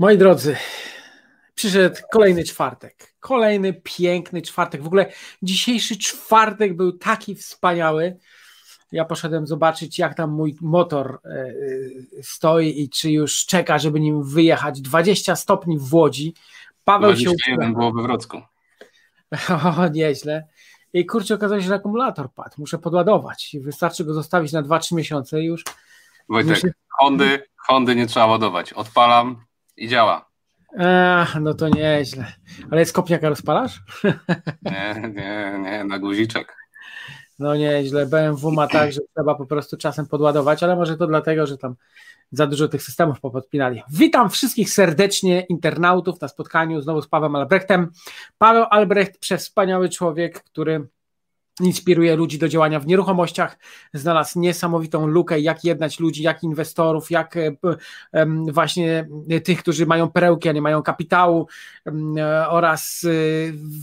Moi drodzy, przyszedł kolejny czwartek. Kolejny piękny czwartek. W ogóle dzisiejszy czwartek był taki wspaniały. Ja poszedłem zobaczyć, jak tam mój motor e, e, stoi i czy już czeka, żeby nim wyjechać. 20 stopni w Łodzi. Paweł 21 się było we Wrocku. O, nieźle. I kurczę, okazało się, że akumulator padł. Muszę podładować. Wystarczy go zostawić na 2-3 miesiące i już. Wojtek, muszę... Hondy, Hondy nie trzeba ładować. Odpalam i działa. Ach, no to nieźle. Ale jest kopniaka rozpalasz? Nie, nie, nie, na guziczek. No nieźle. BMW ma tak, że trzeba po prostu czasem podładować, ale może to dlatego, że tam za dużo tych systemów popodpinali. Witam wszystkich serdecznie, internautów na spotkaniu znowu z Pawłem Albrechtem. Paweł Albrecht, przewspaniały człowiek, który inspiruje ludzi do działania w nieruchomościach, znalazł niesamowitą lukę, jak jednać ludzi, jak inwestorów, jak e, właśnie tych, którzy mają perełki, a nie mają kapitału e, oraz e,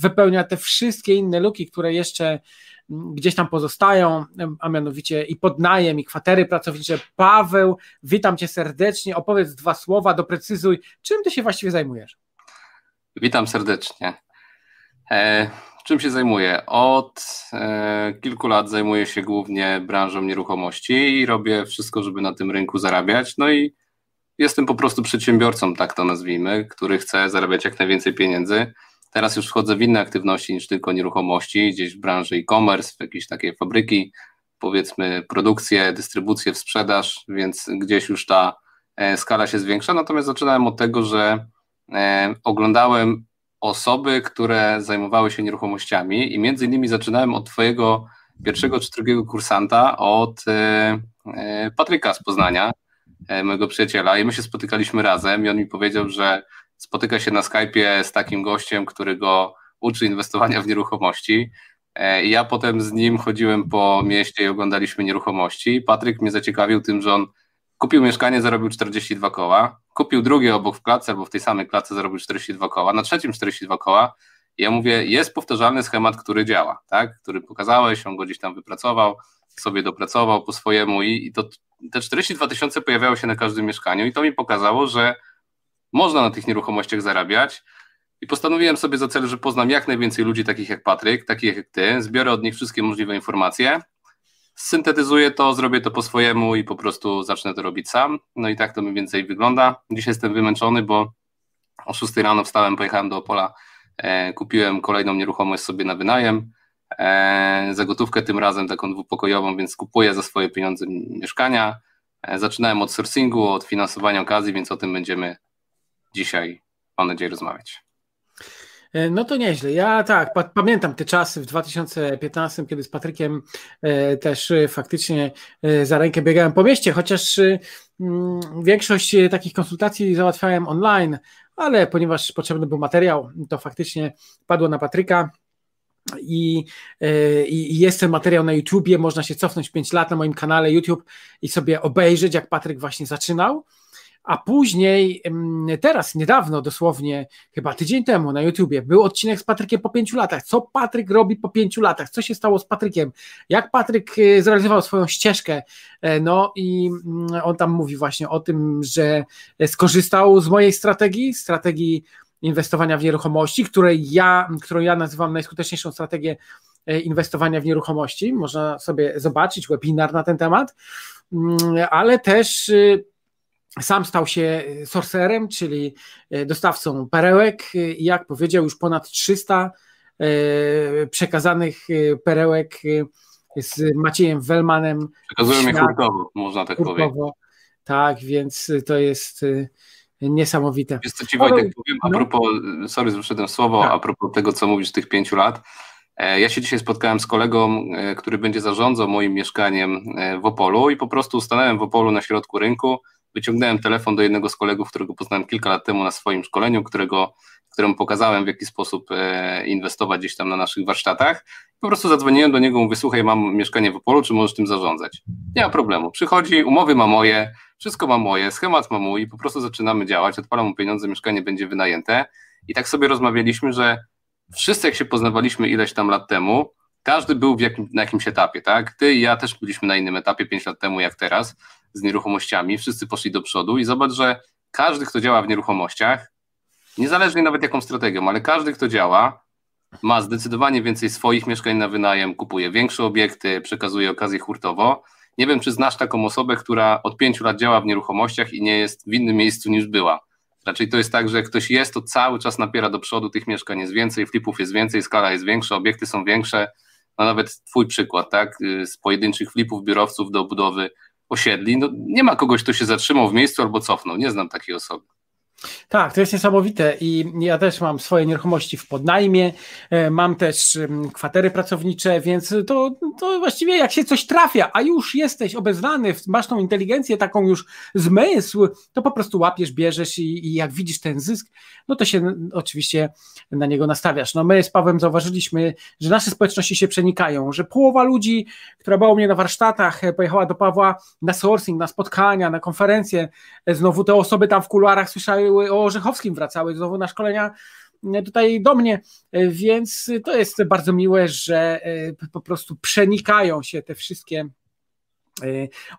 wypełnia te wszystkie inne luki, które jeszcze gdzieś tam pozostają, a mianowicie i podnajem, i kwatery pracownicze. Paweł, witam cię serdecznie, opowiedz dwa słowa, doprecyzuj, czym ty się właściwie zajmujesz? Witam serdecznie. Czym się zajmuję? Od e, kilku lat zajmuję się głównie branżą nieruchomości i robię wszystko, żeby na tym rynku zarabiać. No i jestem po prostu przedsiębiorcą, tak to nazwijmy, który chce zarabiać jak najwięcej pieniędzy. Teraz już wchodzę w inne aktywności niż tylko nieruchomości, gdzieś w branży e-commerce, w jakieś takie fabryki, powiedzmy produkcję, dystrybucję, sprzedaż, więc gdzieś już ta e, skala się zwiększa. Natomiast zaczynałem od tego, że e, oglądałem osoby, które zajmowały się nieruchomościami i między innymi zaczynałem od twojego pierwszego czy drugiego kursanta, od e, Patryka z Poznania, mojego przyjaciela i my się spotykaliśmy razem i on mi powiedział, że spotyka się na Skype'ie z takim gościem, który go uczy inwestowania w nieruchomości. E, I ja potem z nim chodziłem po mieście i oglądaliśmy nieruchomości. Patryk mnie zaciekawił tym, że on kupił mieszkanie, zarobił 42 koła, kupił drugie obok w klatce albo w tej samej klatce zarobił 42 koła, na trzecim 42 koła. I ja mówię, jest powtarzalny schemat, który działa, tak? który pokazałeś, on go gdzieś tam wypracował, sobie dopracował po swojemu i, i to, te 42 tysiące pojawiały się na każdym mieszkaniu i to mi pokazało, że można na tych nieruchomościach zarabiać. I postanowiłem sobie za cel, że poznam jak najwięcej ludzi takich jak Patryk, takich jak ty, zbiorę od nich wszystkie możliwe informacje, syntetyzuję to, zrobię to po swojemu i po prostu zacznę to robić sam. No i tak to mniej więcej wygląda. Dzisiaj jestem wymęczony, bo o 6 rano wstałem, pojechałem do Opola, e, kupiłem kolejną nieruchomość sobie na wynajem, e, za gotówkę tym razem taką dwupokojową, więc kupuję za swoje pieniądze mieszkania. E, zaczynałem od sourcingu, od finansowania okazji, więc o tym będziemy dzisiaj, mam nadzieję, rozmawiać. E, no to nieźle. Ja tak, pa pamiętam te czasy w 2015, kiedy z Patrykiem e, też e, faktycznie e, za rękę biegałem po mieście, chociaż e, mm, większość e, takich konsultacji załatwiałem online, ale ponieważ potrzebny był materiał, to faktycznie padło na Patryka. I, I, jest ten materiał na YouTubie, można się cofnąć 5 lat na moim kanale YouTube i sobie obejrzeć, jak Patryk właśnie zaczynał a później, teraz niedawno, dosłownie chyba tydzień temu na YouTubie, był odcinek z Patrykiem po pięciu latach. Co Patryk robi po pięciu latach? Co się stało z Patrykiem? Jak Patryk e, zrealizował swoją ścieżkę? E, no i mm, on tam mówi właśnie o tym, że skorzystał z mojej strategii, strategii inwestowania w nieruchomości, której ja, którą ja nazywam najskuteczniejszą strategię e, inwestowania w nieruchomości. Można sobie zobaczyć webinar na ten temat, mm, ale też y, sam stał się sorcerem, czyli e, dostawcą perełek i jak powiedział, już ponad 300 e, przekazanych e, perełek z Maciejem Wellmanem. Przekazujemy je hurtowo, można tak hurtowo. powiedzieć. Tak, więc to jest niesamowite. Jest co Ci Wojtek powiem, a no. propos, sorry, zwróciłem słowo, tak. a propos tego, co mówisz tych pięciu lat. Ja się dzisiaj spotkałem z kolegą, który będzie zarządzał moim mieszkaniem w Opolu i po prostu stanąłem w Opolu na środku rynku, wyciągnąłem telefon do jednego z kolegów, którego poznałem kilka lat temu na swoim szkoleniu, którego, któremu pokazałem, w jaki sposób e, inwestować gdzieś tam na naszych warsztatach. Po prostu zadzwoniłem do niego, mówię, słuchaj, mam mieszkanie w Opolu, czy możesz tym zarządzać? Nie ma problemu. Przychodzi, umowy ma moje, wszystko ma moje, schemat ma mój, po prostu zaczynamy działać, odpalam mu pieniądze, mieszkanie będzie wynajęte. I tak sobie rozmawialiśmy, że wszyscy jak się poznawaliśmy ileś tam lat temu, każdy był jakim, na jakimś etapie, tak? Ty i ja też byliśmy na innym etapie 5 lat temu jak teraz z nieruchomościami, wszyscy poszli do przodu i zobacz, że każdy, kto działa w nieruchomościach, niezależnie nawet jaką strategią, ale każdy, kto działa, ma zdecydowanie więcej swoich mieszkań na wynajem, kupuje większe obiekty, przekazuje okazję hurtowo. Nie wiem, czy znasz taką osobę, która od pięciu lat działa w nieruchomościach i nie jest w innym miejscu niż była. Raczej to jest tak, że jak ktoś jest, to cały czas napiera do przodu, tych mieszkań jest więcej, flipów jest więcej, skala jest większa, obiekty są większe. No nawet twój przykład, tak, z pojedynczych flipów biurowców do budowy osiedli, no nie ma kogoś, kto się zatrzymał w miejscu albo cofnął, nie znam takiej osoby. Tak, to jest niesamowite i ja też mam swoje nieruchomości w podnajmie, e, mam też kwatery pracownicze, więc to, to właściwie jak się coś trafia, a już jesteś obezwany, masz tą inteligencję, taką już zmysł, to po prostu łapiesz, bierzesz i, i jak widzisz ten zysk, no to się oczywiście na niego nastawiasz. No my z Pawłem zauważyliśmy, że nasze społeczności się przenikają, że połowa ludzi, która była u mnie na warsztatach, e, pojechała do Pawła na sourcing, na spotkania, na konferencje, e, znowu te osoby tam w kuluarach słyszały o Orzechowskim wracały znowu na szkolenia e, tutaj do mnie, e, więc to jest bardzo miłe, że e, po prostu przenikają się te wszystkie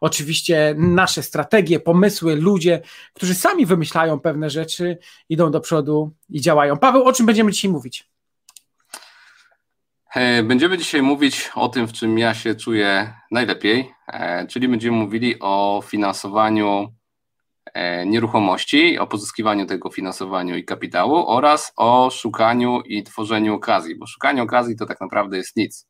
oczywiście nasze strategie, pomysły, ludzie, którzy sami wymyślają pewne rzeczy, idą do przodu i działają. Paweł, o czym będziemy dzisiaj mówić? Będziemy dzisiaj mówić o tym, w czym ja się czuję najlepiej, czyli będziemy mówili o finansowaniu nieruchomości, o pozyskiwaniu tego finansowaniu i kapitału oraz o szukaniu i tworzeniu okazji, bo szukanie okazji to tak naprawdę jest nic.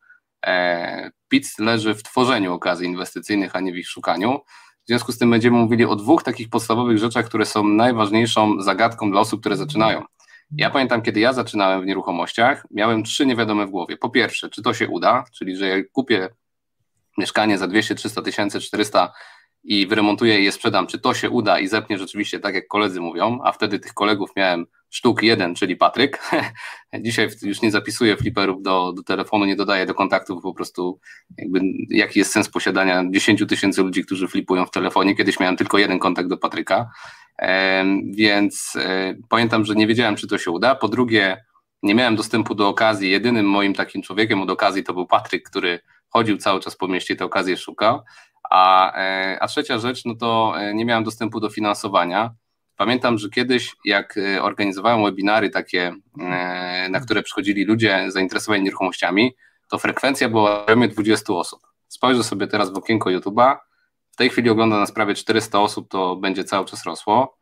E, PIC leży w tworzeniu okazji inwestycyjnych, a nie w ich szukaniu. W związku z tym będziemy mówili o dwóch takich podstawowych rzeczach, które są najważniejszą zagadką dla osób, które zaczynają. Ja pamiętam, kiedy ja zaczynałem w nieruchomościach, miałem trzy niewiadome w głowie. Po pierwsze, czy to się uda, czyli że jak kupię mieszkanie za 200, 300 tysięcy, 400 i wyremontuję i je sprzedam, czy to się uda i zepnie rzeczywiście tak, jak koledzy mówią, a wtedy tych kolegów miałem sztuk jeden, czyli Patryk. Dzisiaj już nie zapisuję fliperów do, do telefonu, nie dodaję do kontaktów, po prostu jakby jaki jest sens posiadania 10 tysięcy ludzi, którzy flipują w telefonie. Kiedyś miałem tylko jeden kontakt do Patryka, więc e, pamiętam, że nie wiedziałem, czy to się uda. Po drugie, nie miałem dostępu do okazji. Jedynym moim takim człowiekiem od okazji to był Patryk, który chodził cały czas po mieście, te okazje szukał. A, e, a trzecia rzecz, no to e, nie miałem dostępu do finansowania. Pamiętam, że kiedyś, jak e, organizowałem webinary takie, na które przychodzili ludzie zainteresowani nieruchomościami, to frekwencja była w 20 osób. Spojrzę sobie teraz w okienko YouTube'a. W tej chwili ogląda nas prawie 400 osób, to będzie cały czas rosło.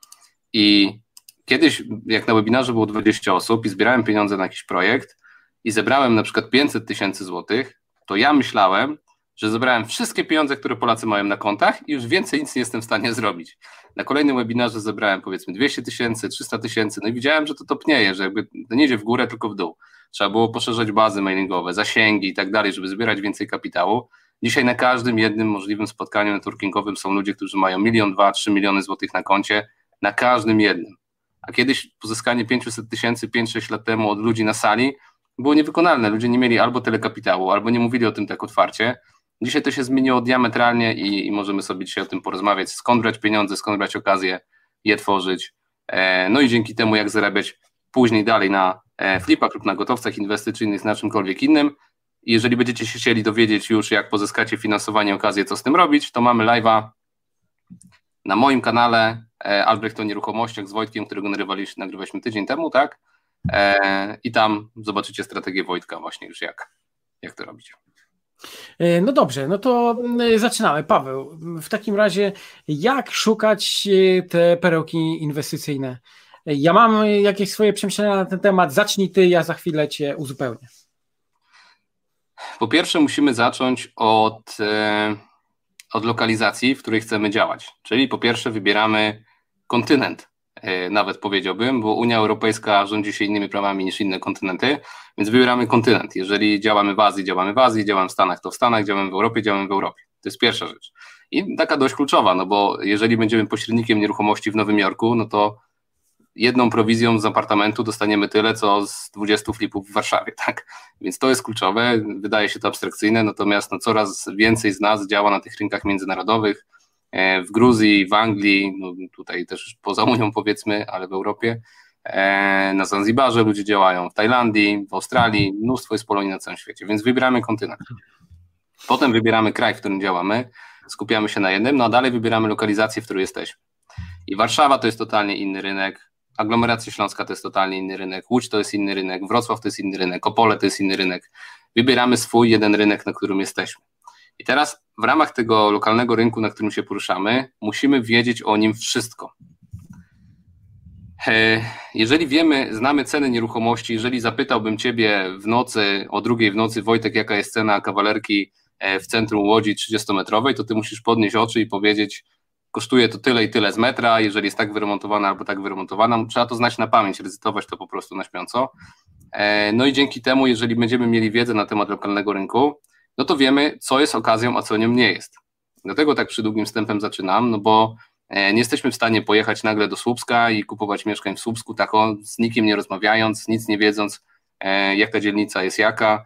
I kiedyś, jak na webinarze było 20 osób i zbierałem pieniądze na jakiś projekt i zebrałem na przykład 500 tysięcy złotych, to ja myślałem, że zebrałem wszystkie pieniądze, które Polacy mają na kontach i już więcej nic nie jestem w stanie zrobić. Na kolejnym webinarze zebrałem powiedzmy 200 tysięcy, 300 tysięcy, no i widziałem, że to topnieje, że jakby to nie idzie w górę, tylko w dół. Trzeba było poszerzać bazy mailingowe, zasięgi i tak dalej, żeby zbierać więcej kapitału. Dzisiaj na każdym jednym możliwym spotkaniu networkingowym są ludzie, którzy mają milion, dwa, trzy miliony złotych na koncie, na każdym jednym. A kiedyś pozyskanie 500 tysięcy 5-6 lat temu od ludzi na sali było niewykonalne. Ludzie nie mieli albo tyle kapitału, albo nie mówili o tym tak otwarcie. Dzisiaj to się zmieniło diametralnie i, i, możemy sobie dzisiaj o tym porozmawiać, skąd brać pieniądze, skąd brać okazję je tworzyć. E, no i dzięki temu, jak zarabiać później dalej na e, flipach lub na gotowcach inwestycyjnych, na czymkolwiek innym. Jeżeli będziecie się chcieli dowiedzieć już, jak pozyskacie finansowanie, okazję, co z tym robić, to mamy live'a na moim kanale e, Albrecht o nieruchomościach z Wojtkiem, którego nagrywaliśmy, nagrywaliśmy tydzień temu, tak? I tam zobaczycie strategię Wojtka właśnie już jak, jak to robić. E, no dobrze, no to e, zaczynamy. Paweł, w takim razie jak szukać e, te perełki inwestycyjne? Ja mam jakieś swoje przemyślenia na ten temat. Zacznij ty, ja za chwilę cię uzupełnię. Po pierwsze, musimy zacząć od, od lokalizacji, w której chcemy działać. Czyli po pierwsze, wybieramy kontynent, E, nawet powiedziałbym, bo Unia Europejska rządzi się innymi prawami niż inne kontynenty, więc wybieramy kontynent. Jeżeli działamy w Azji, działamy w Azji, działamy w Stanach, to w Stanach, działamy w Europie, działamy w Europie. To jest pierwsza rzecz. I taka dość kluczowa, no bo jeżeli będziemy pośrednikiem nieruchomości w Nowym Jorku, no to jedną prowizją z apartamentu dostaniemy tyle, co z 20 flipów w Warszawie, tak? Więc to jest kluczowe, wydaje się to abstrakcyjne, natomiast no, coraz więcej z nas działa na tych rynkach międzynarodowych, E, w Gruzji, w Anglii, no tutaj też poza Unią powiedzmy, ale w Europie, e, na Zanzibarze ludzie działają, w Tajlandii, w Australii, mnóstwo jest Polonii na całym świecie, więc wybieramy kontynent. Potem wybieramy kraj, w którym działamy, skupiamy się na jednym, no a dalej wybieramy lokalizację, w której jesteśmy. I Warszawa to jest totalnie inny rynek, aglomeracja śląska to jest totalnie inny rynek, Łódź to jest inny rynek, Wrocław to jest inny rynek, Opole to jest inny rynek. Wybieramy swój jeden rynek, na którym jesteśmy. I teraz w ramach tego lokalnego rynku, na którym się poruszamy, musimy wiedzieć o nim wszystko. E, jeżeli wiemy, znamy ceny nieruchomości, jeżeli zapytałbym Ciebie w nocy, o drugiej w nocy, Wojtek, jaka jest cena kawalerki e, w centrum Łodzi 30-metrowej, to Ty musisz podnieść oczy i powiedzieć, kosztuje to tyle i tyle z metra, jeżeli jest tak wyremontowana albo tak wyremontowana, trzeba to znać na pamięć, recytować to po prostu na śpiąco. E, no i dzięki temu, jeżeli będziemy mieli wiedzę na temat lokalnego rynku, no to wiemy, co jest okazją, a co nią nie jest. Dlatego tak przy długim wstępem zaczynam, no bo e, nie jesteśmy w stanie pojechać nagle do Słupska i kupować mieszkań w Słupsku, tak z nikim nie rozmawiając, nic nie wiedząc, e, jak ta dzielnica jest jaka,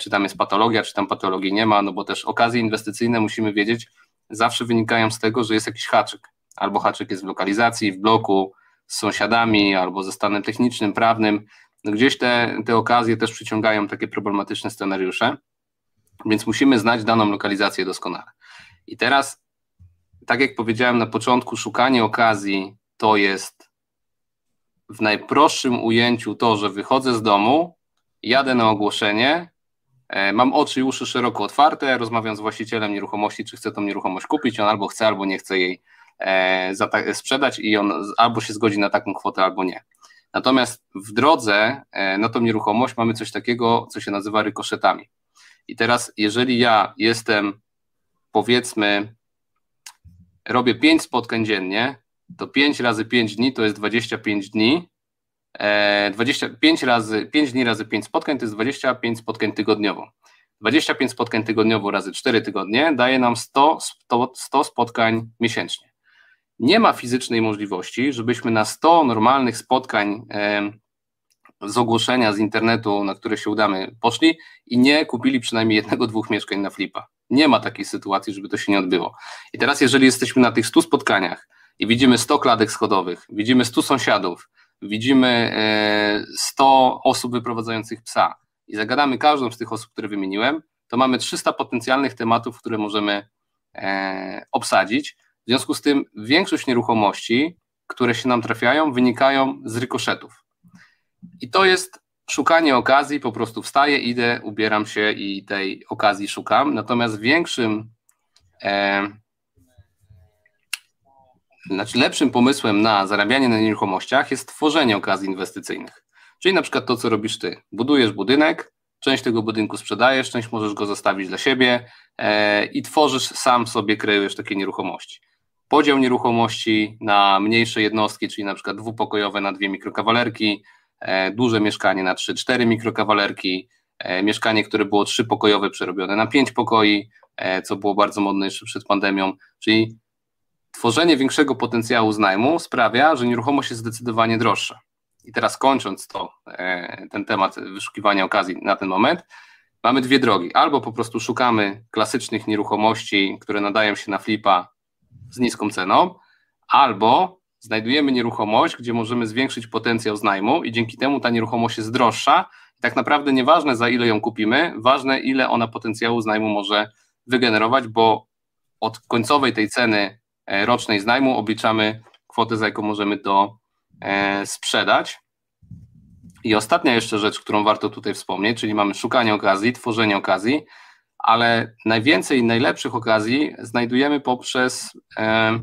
czy tam jest patologia, czy tam patologii nie ma, no bo też okazje inwestycyjne musimy wiedzieć, zawsze wynikają z tego, że jest jakiś haczyk. Albo haczyk jest w lokalizacji, w bloku, z sąsiadami, albo ze stanem technicznym, prawnym. No gdzieś te, te okazje też przyciągają takie problematyczne scenariusze, więc musimy znać daną lokalizację doskonale. I teraz, tak jak powiedziałem na początku, szukanie okazji to jest w najprostszym ujęciu to, że wychodzę z domu, jadę na ogłoszenie, E, mam oczy i uszy szeroko otwarte, rozmawiam z właścicielem nieruchomości, czy chce tą nieruchomość kupić, on albo chce, albo nie chce jej e, sprzedać i on albo się zgodzi na taką kwotę, albo nie. Natomiast w drodze e, na tą nieruchomość mamy coś takiego, co się nazywa rykoszetami. I teraz, jeżeli ja jestem, powiedzmy, robię 5 spotkań dziennie, to 5 razy 5 dni to jest 25 dni, 25 e, razy, 5 dni razy 5 spotkań to jest 25 spotkań tygodniowo. 25 spotkań tygodniowo razy 4 tygodnie daje nam 100, 100, 100 spotkań miesięcznie. Nie ma fizycznej możliwości, żebyśmy na 100 normalnych spotkań z ogłoszenia z internetu, na które się udamy, poszli i nie kupili przynajmniej jednego, dwóch mieszkań na flipa. Nie ma takiej sytuacji, żeby to się nie odbyło. I teraz, jeżeli jesteśmy na tych 100 spotkaniach i widzimy 100 kladek schodowych, widzimy 100 sąsiadów, widzimy 100 e, osób wyprowadzających psa i zagadamy każdą z tych osób, które wymieniłem, to mamy 300 potencjalnych tematów, które możemy e, obsadzić. W związku z tym większość nieruchomości, które się nam trafiają, wynikają z rykoszetów. I to jest szukanie okazji, po prostu wstaję, idę, ubieram się i tej okazji szukam. Natomiast większym e, znaczy lepszym pomysłem na zarabianie na nieruchomościach jest tworzenie okazji inwestycyjnych. Czyli na przykład to, co robisz ty. Budujesz budynek, część tego budynku sprzedajesz, część możesz go zostawić dla siebie e, i tworzysz sam sobie, kreujesz takie nieruchomości. Podział nieruchomości na mniejsze jednostki, czyli na przykład dwupokojowe na dwie mikrokawalerki, duże mieszkanie na trzy, cztery mikrokawalerki, e, mieszkanie, które było trzypokojowe, przerobione na pięć pokoi, e, co było bardzo modne jeszcze przed pandemią, czyli Tworzenie większego potencjału z najmu sprawia, że nieruchomość jest zdecydowanie droższa. I teraz kończąc to, e, ten temat wyszukiwania okazji na ten moment, mamy dwie drogi. Albo po prostu szukamy klasycznych nieruchomości, które nadają się na flipa z niską ceną, albo znajdujemy nieruchomość, gdzie możemy zwiększyć potencjał z najmu i dzięki temu ta nieruchomość jest droższa. I tak naprawdę nieważne za ile ją kupimy, ważne ile ona potencjału z najmu może wygenerować, bo od końcowej tej ceny E, rocznej z najmu obliczamy kwotę, za jaką możemy to e, sprzedać. I ostatnia jeszcze rzecz, którą warto tutaj wspomnieć, czyli mamy szukanie okazji, tworzenie okazji, ale najwięcej najlepszych okazji znajdujemy poprzez e,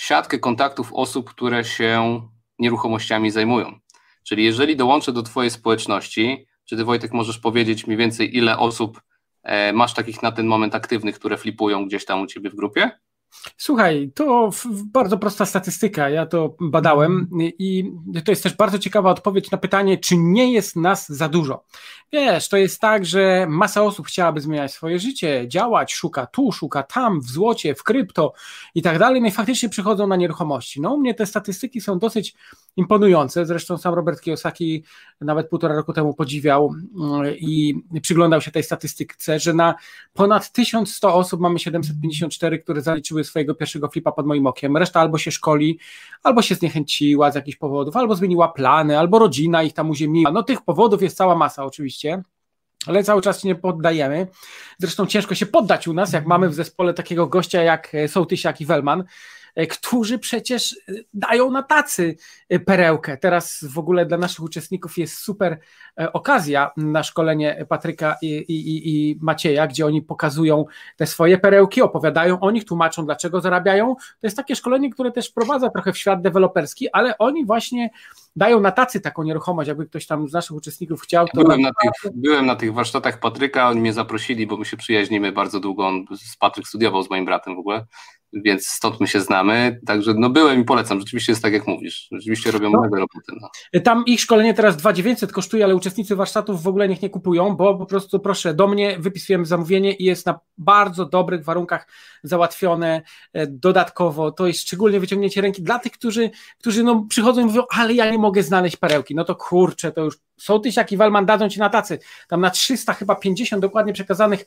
siatkę kontaktów osób, które się nieruchomościami zajmują. Czyli jeżeli dołączę do Twojej społeczności, czy Ty Wojtek możesz powiedzieć mniej więcej, ile osób masz takich na ten moment aktywnych, które flipują gdzieś tam u Ciebie w grupie? Słuchaj, to bardzo prosta statystyka. Ja to badałem i to jest też bardzo ciekawa odpowiedź na pytanie, czy nie jest nas za dużo. Wiesz, to jest tak, że masa osób chciałaby zmieniać swoje życie, działać, szuka tu, szuka tam, w złocie, w krypto i tak dalej, no i faktycznie przychodzą na nieruchomości. No, u mnie te statystyki są dosyć imponujące. Zresztą sam Robert Kiyosaki nawet półtora roku temu podziwiał mm, i przyglądał się tej statystyce, że na ponad 1100 osób mamy 754, które zaliczyły swojego pierwszego flipa pod moim okiem. Reszta albo się szkoli, albo się zniechęciła z jakichś powodów, albo zmieniła plany, albo rodzina ich tam uziemiła. No tych powodów jest cała masa oczywiście ale cały czas się nie poddajemy. Zresztą ciężko się poddać u nas, jak mamy w zespole takiego gościa jak Sołtysiak i Welman, którzy przecież dają na tacy perełkę. Teraz w ogóle dla naszych uczestników jest super okazja na szkolenie Patryka i, i, i Macieja, gdzie oni pokazują te swoje perełki, opowiadają o nich, tłumaczą dlaczego zarabiają. To jest takie szkolenie, które też wprowadza trochę w świat deweloperski, ale oni właśnie dają na tacy taką nieruchomość, jakby ktoś tam z naszych uczestników chciał. To byłem, na tych, byłem na tych warsztatach Patryka, oni mnie zaprosili, bo my się przyjaźnimy bardzo długo, on z Patryk studiował z moim bratem w ogóle, więc stąd my się znamy, także no byłem i polecam, rzeczywiście jest tak jak mówisz, rzeczywiście robią no. mega roboty. No. Tam ich szkolenie teraz 2900 kosztuje, ale uczestnicy warsztatów w ogóle niech nie kupują, bo po prostu proszę, do mnie wypisujemy zamówienie i jest na bardzo dobrych warunkach załatwione e, dodatkowo, to jest szczególnie wyciągnięcie ręki dla tych, którzy, którzy no przychodzą i mówią, ale ja nie mogę znaleźć perełki, no to kurczę, to już są tysiaki Walman dadzą ci na tacy, tam na 300 chyba 50 dokładnie przekazanych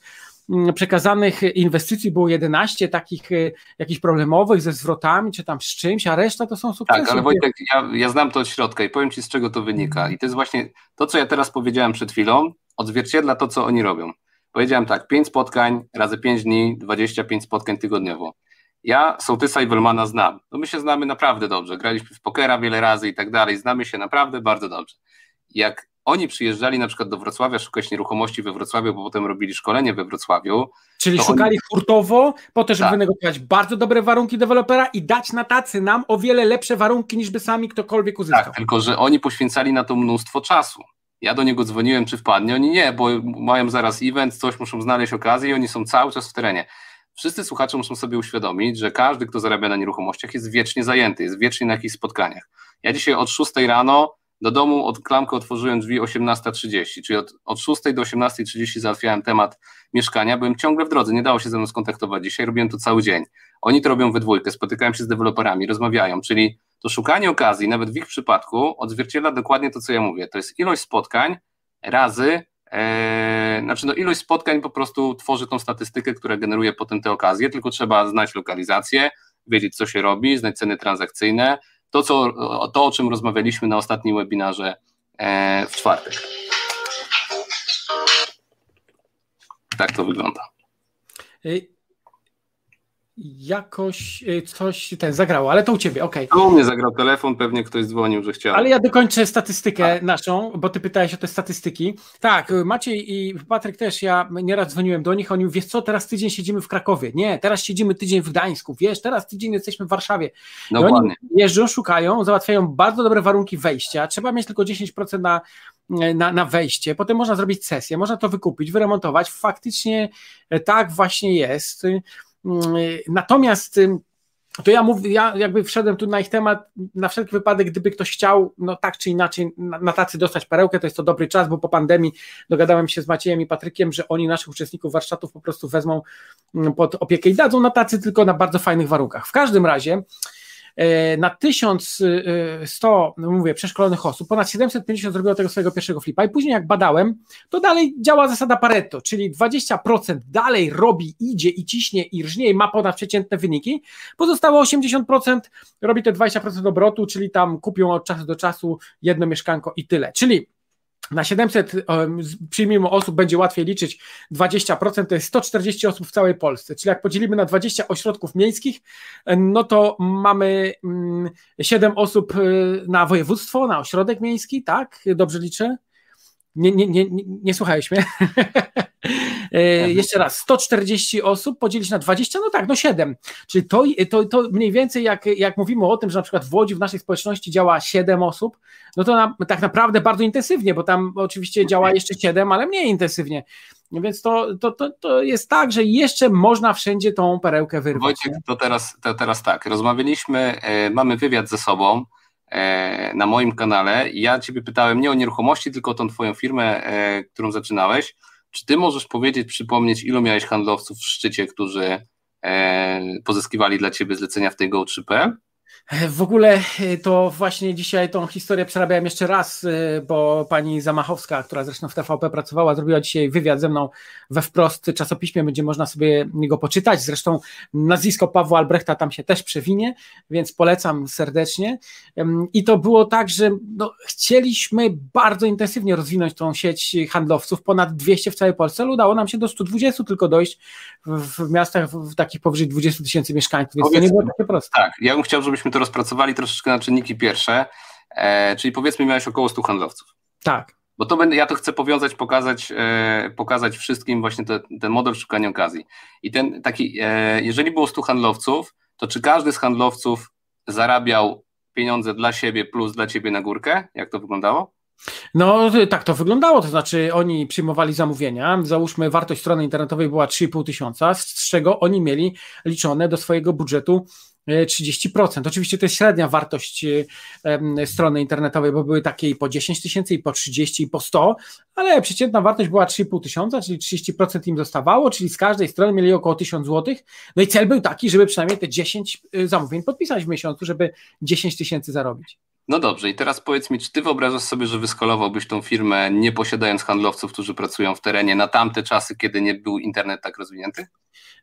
przekazanych inwestycji było 11 takich e, jakichś problemowych ze zwrotami, czy tam z czymś, a reszta to są sukcesy. Tak, ale Wojtek, ja, ja znam to od środka i powiem Ci z czego to wynika. I to jest właśnie to, co ja teraz powiedziałem przed chwilą, odzwierciedla to, co oni robią. Powiedziałem tak, 5 spotkań razy 5 dni, 25 spotkań tygodniowo. Ja Sołtysa i Welmana znam. No my się znamy naprawdę dobrze. Graliśmy w pokera wiele razy i tak dalej. Znamy się naprawdę bardzo dobrze. Jak oni przyjeżdżali na przykład do Wrocławia szukać nieruchomości we Wrocławiu, bo potem robili szkolenie we Wrocławiu. Czyli szukali oni... hurtowo po to, żeby tak. wynegocjować bardzo dobre warunki dewelopera i dać na tacy nam o wiele lepsze warunki, niż by sami ktokolwiek uzyskał. Tak, tylko że oni poświęcali na to mnóstwo czasu. Ja do niego dzwoniłem, czy wpadnie, oni nie, bo mają zaraz event, coś muszą znaleźć okazję i oni są cały czas w terenie. Wszyscy słuchacze muszą sobie uświadomić, że każdy, kto zarabia na nieruchomościach, jest wiecznie zajęty, jest wiecznie na jakichś spotkaniach. Ja dzisiaj od 6 rano do domu od klamkę otworzyłem drzwi 18.30, czyli od, od 6 do 18.30 załatwiałem temat mieszkania, byłem ciągle w drodze, nie dało się ze mną skontaktować. Dzisiaj robiłem to cały dzień. Oni to robią we dwójkę, spotykają się z deweloperami, rozmawiają, czyli to szukanie okazji, nawet w ich przypadku, odzwierciedla dokładnie to, co ja mówię. To jest ilość spotkań razy, ee, znaczy no ilość spotkań po prostu tworzy tą statystykę, która generuje potem te okazje, tylko trzeba znać lokalizację, wiedzieć, co się robi, znać ceny transakcyjne, to, co, to o czym rozmawialiśmy na ostatnim webinarze e, w czwartek. Tak to wygląda. Y, jakoś y, coś ten zagrało, ale to u ciebie, okej. Okay. u mnie zagrał telefon, pewnie ktoś dzwonił, że chciał. Ale ja dokończę statystykę tak. naszą, bo ty pytałeś o te statystyki. Tak, Maciej i Patryk też, ja nieraz dzwoniłem do nich, oni mówią, wiesz co, teraz tydzień siedzimy w Krakowie, nie, teraz siedzimy tydzień w Gdańsku, wiesz, teraz tydzień jesteśmy w Warszawie. I Dokładnie. oni jeżdżą, szukają, załatwiają bardzo dobre warunki wejścia, trzeba mieć tylko 10% na na, na wejście, potem można zrobić sesję, można to wykupić, wyremontować. Faktycznie tak właśnie jest. Natomiast to ja mówię, ja jakby wszedłem tu na ich temat, na wszelki wypadek, gdyby ktoś chciał, no tak czy inaczej, na, na tacy dostać perełkę, to jest to dobry czas, bo po pandemii dogadałem się z Maciejem i Patrykiem, że oni naszych uczestników warsztatów po prostu wezmą pod opiekę i dadzą na tacy, tylko na bardzo fajnych warunkach. W każdym razie, na 1100, no mówię, przeszkolonych osób, ponad 750 zrobiło tego swojego pierwszego flipa i później jak badałem, to dalej działa zasada Pareto, czyli 20% dalej robi, idzie i ciśnie i rżnie i ma ponad przeciętne wyniki, pozostałe 80% robi te 20% obrotu, czyli tam kupią od czasu do czasu jedno mieszkanko i tyle, czyli na 700 przyjmijmy osób będzie łatwiej liczyć 20%, to jest 140 osób w całej Polsce, czyli jak podzielimy na 20 ośrodków miejskich, no to mamy 7 mm, osób y, na województwo, na ośrodek miejski, tak? Dobrze liczę? Nie, nie, nie, nie, nie? E, jeszcze raz, 140 osób podzielić na 20, no tak, no 7. Czyli to, to, to mniej więcej jak, jak mówimy o tym, że na przykład w Łodzi w naszej społeczności działa 7 osób, no to na, tak naprawdę bardzo intensywnie, bo tam oczywiście działa jeszcze 7, ale mniej intensywnie. Więc to, to, to, to jest tak, że jeszcze można wszędzie tą perełkę wyrwać. Wojciech, to teraz, to teraz tak, rozmawialiśmy, e, mamy wywiad ze sobą, e, na moim kanale. Ja Ciebie pytałem nie o nieruchomości, tylko o tą Twoją firmę, e, którą zaczynałeś. Czy ty możesz powiedzieć, przypomnieć, ilu miałeś handlowców w szczycie, którzy e, pozyskiwali dla ciebie zlecenia w tej Go3P? W ogóle e, to właśnie dzisiaj tą historię przerabiałem jeszcze raz, e, bo pani Zamachowska, która zresztą w TVP pracowała, zrobiła dzisiaj wywiad ze mną we wprost czasopiśmie, będzie można sobie go poczytać. Zresztą nazwisko Pawła Albrechta tam się też przewinie, więc polecam serdecznie. I to było tak, że no, chcieliśmy bardzo intensywnie rozwinąć tą sieć handlowców, ponad 200 w całej Polsce, ale udało nam się do 120 tylko dojść w, miastach w takich powyżej 20 tysięcy mieszkańców, więc Powiedz, to nie było takie proste. Tak, ja bym chciał, żebyśmy to rozpracowali troszeczkę na czynniki pierwsze, e, czyli powiedzmy miałeś około 100 handlowców. Tak. Bo to będę, ja to chcę powiązać, pokazać, e, pokazać wszystkim właśnie te, ten model szukania okazji. I ten taki, e, jeżeli było 100 handlowców, to czy każdy z handlowców zarabiał pieniądze dla siebie plus dla ciebie na górkę? Jak to wyglądało? No tak to wyglądało, to znaczy oni przyjmowali zamówienia, załóżmy wartość strony internetowej była 3,5 tysiąca, z czego oni mieli liczone do swojego budżetu 30%. Oczywiście to jest średnia wartość strony internetowej, bo były takie i po 10 tysięcy, i po 30, i po 100, ale przeciętna wartość była 3,5 tysiąca, czyli 30% im zostawało, czyli z każdej strony mieli około 1000 zł. No i cel był taki, żeby przynajmniej te 10 y, zamówień podpisać w miesiącu, żeby 10 tysięcy zarobić. No dobrze, i teraz powiedz mi, czy ty wyobrażasz sobie, że wyskalowałbyś tą firmę, nie posiadając handlowców, którzy pracują w terenie na tamte czasy, kiedy nie był internet tak rozwinięty?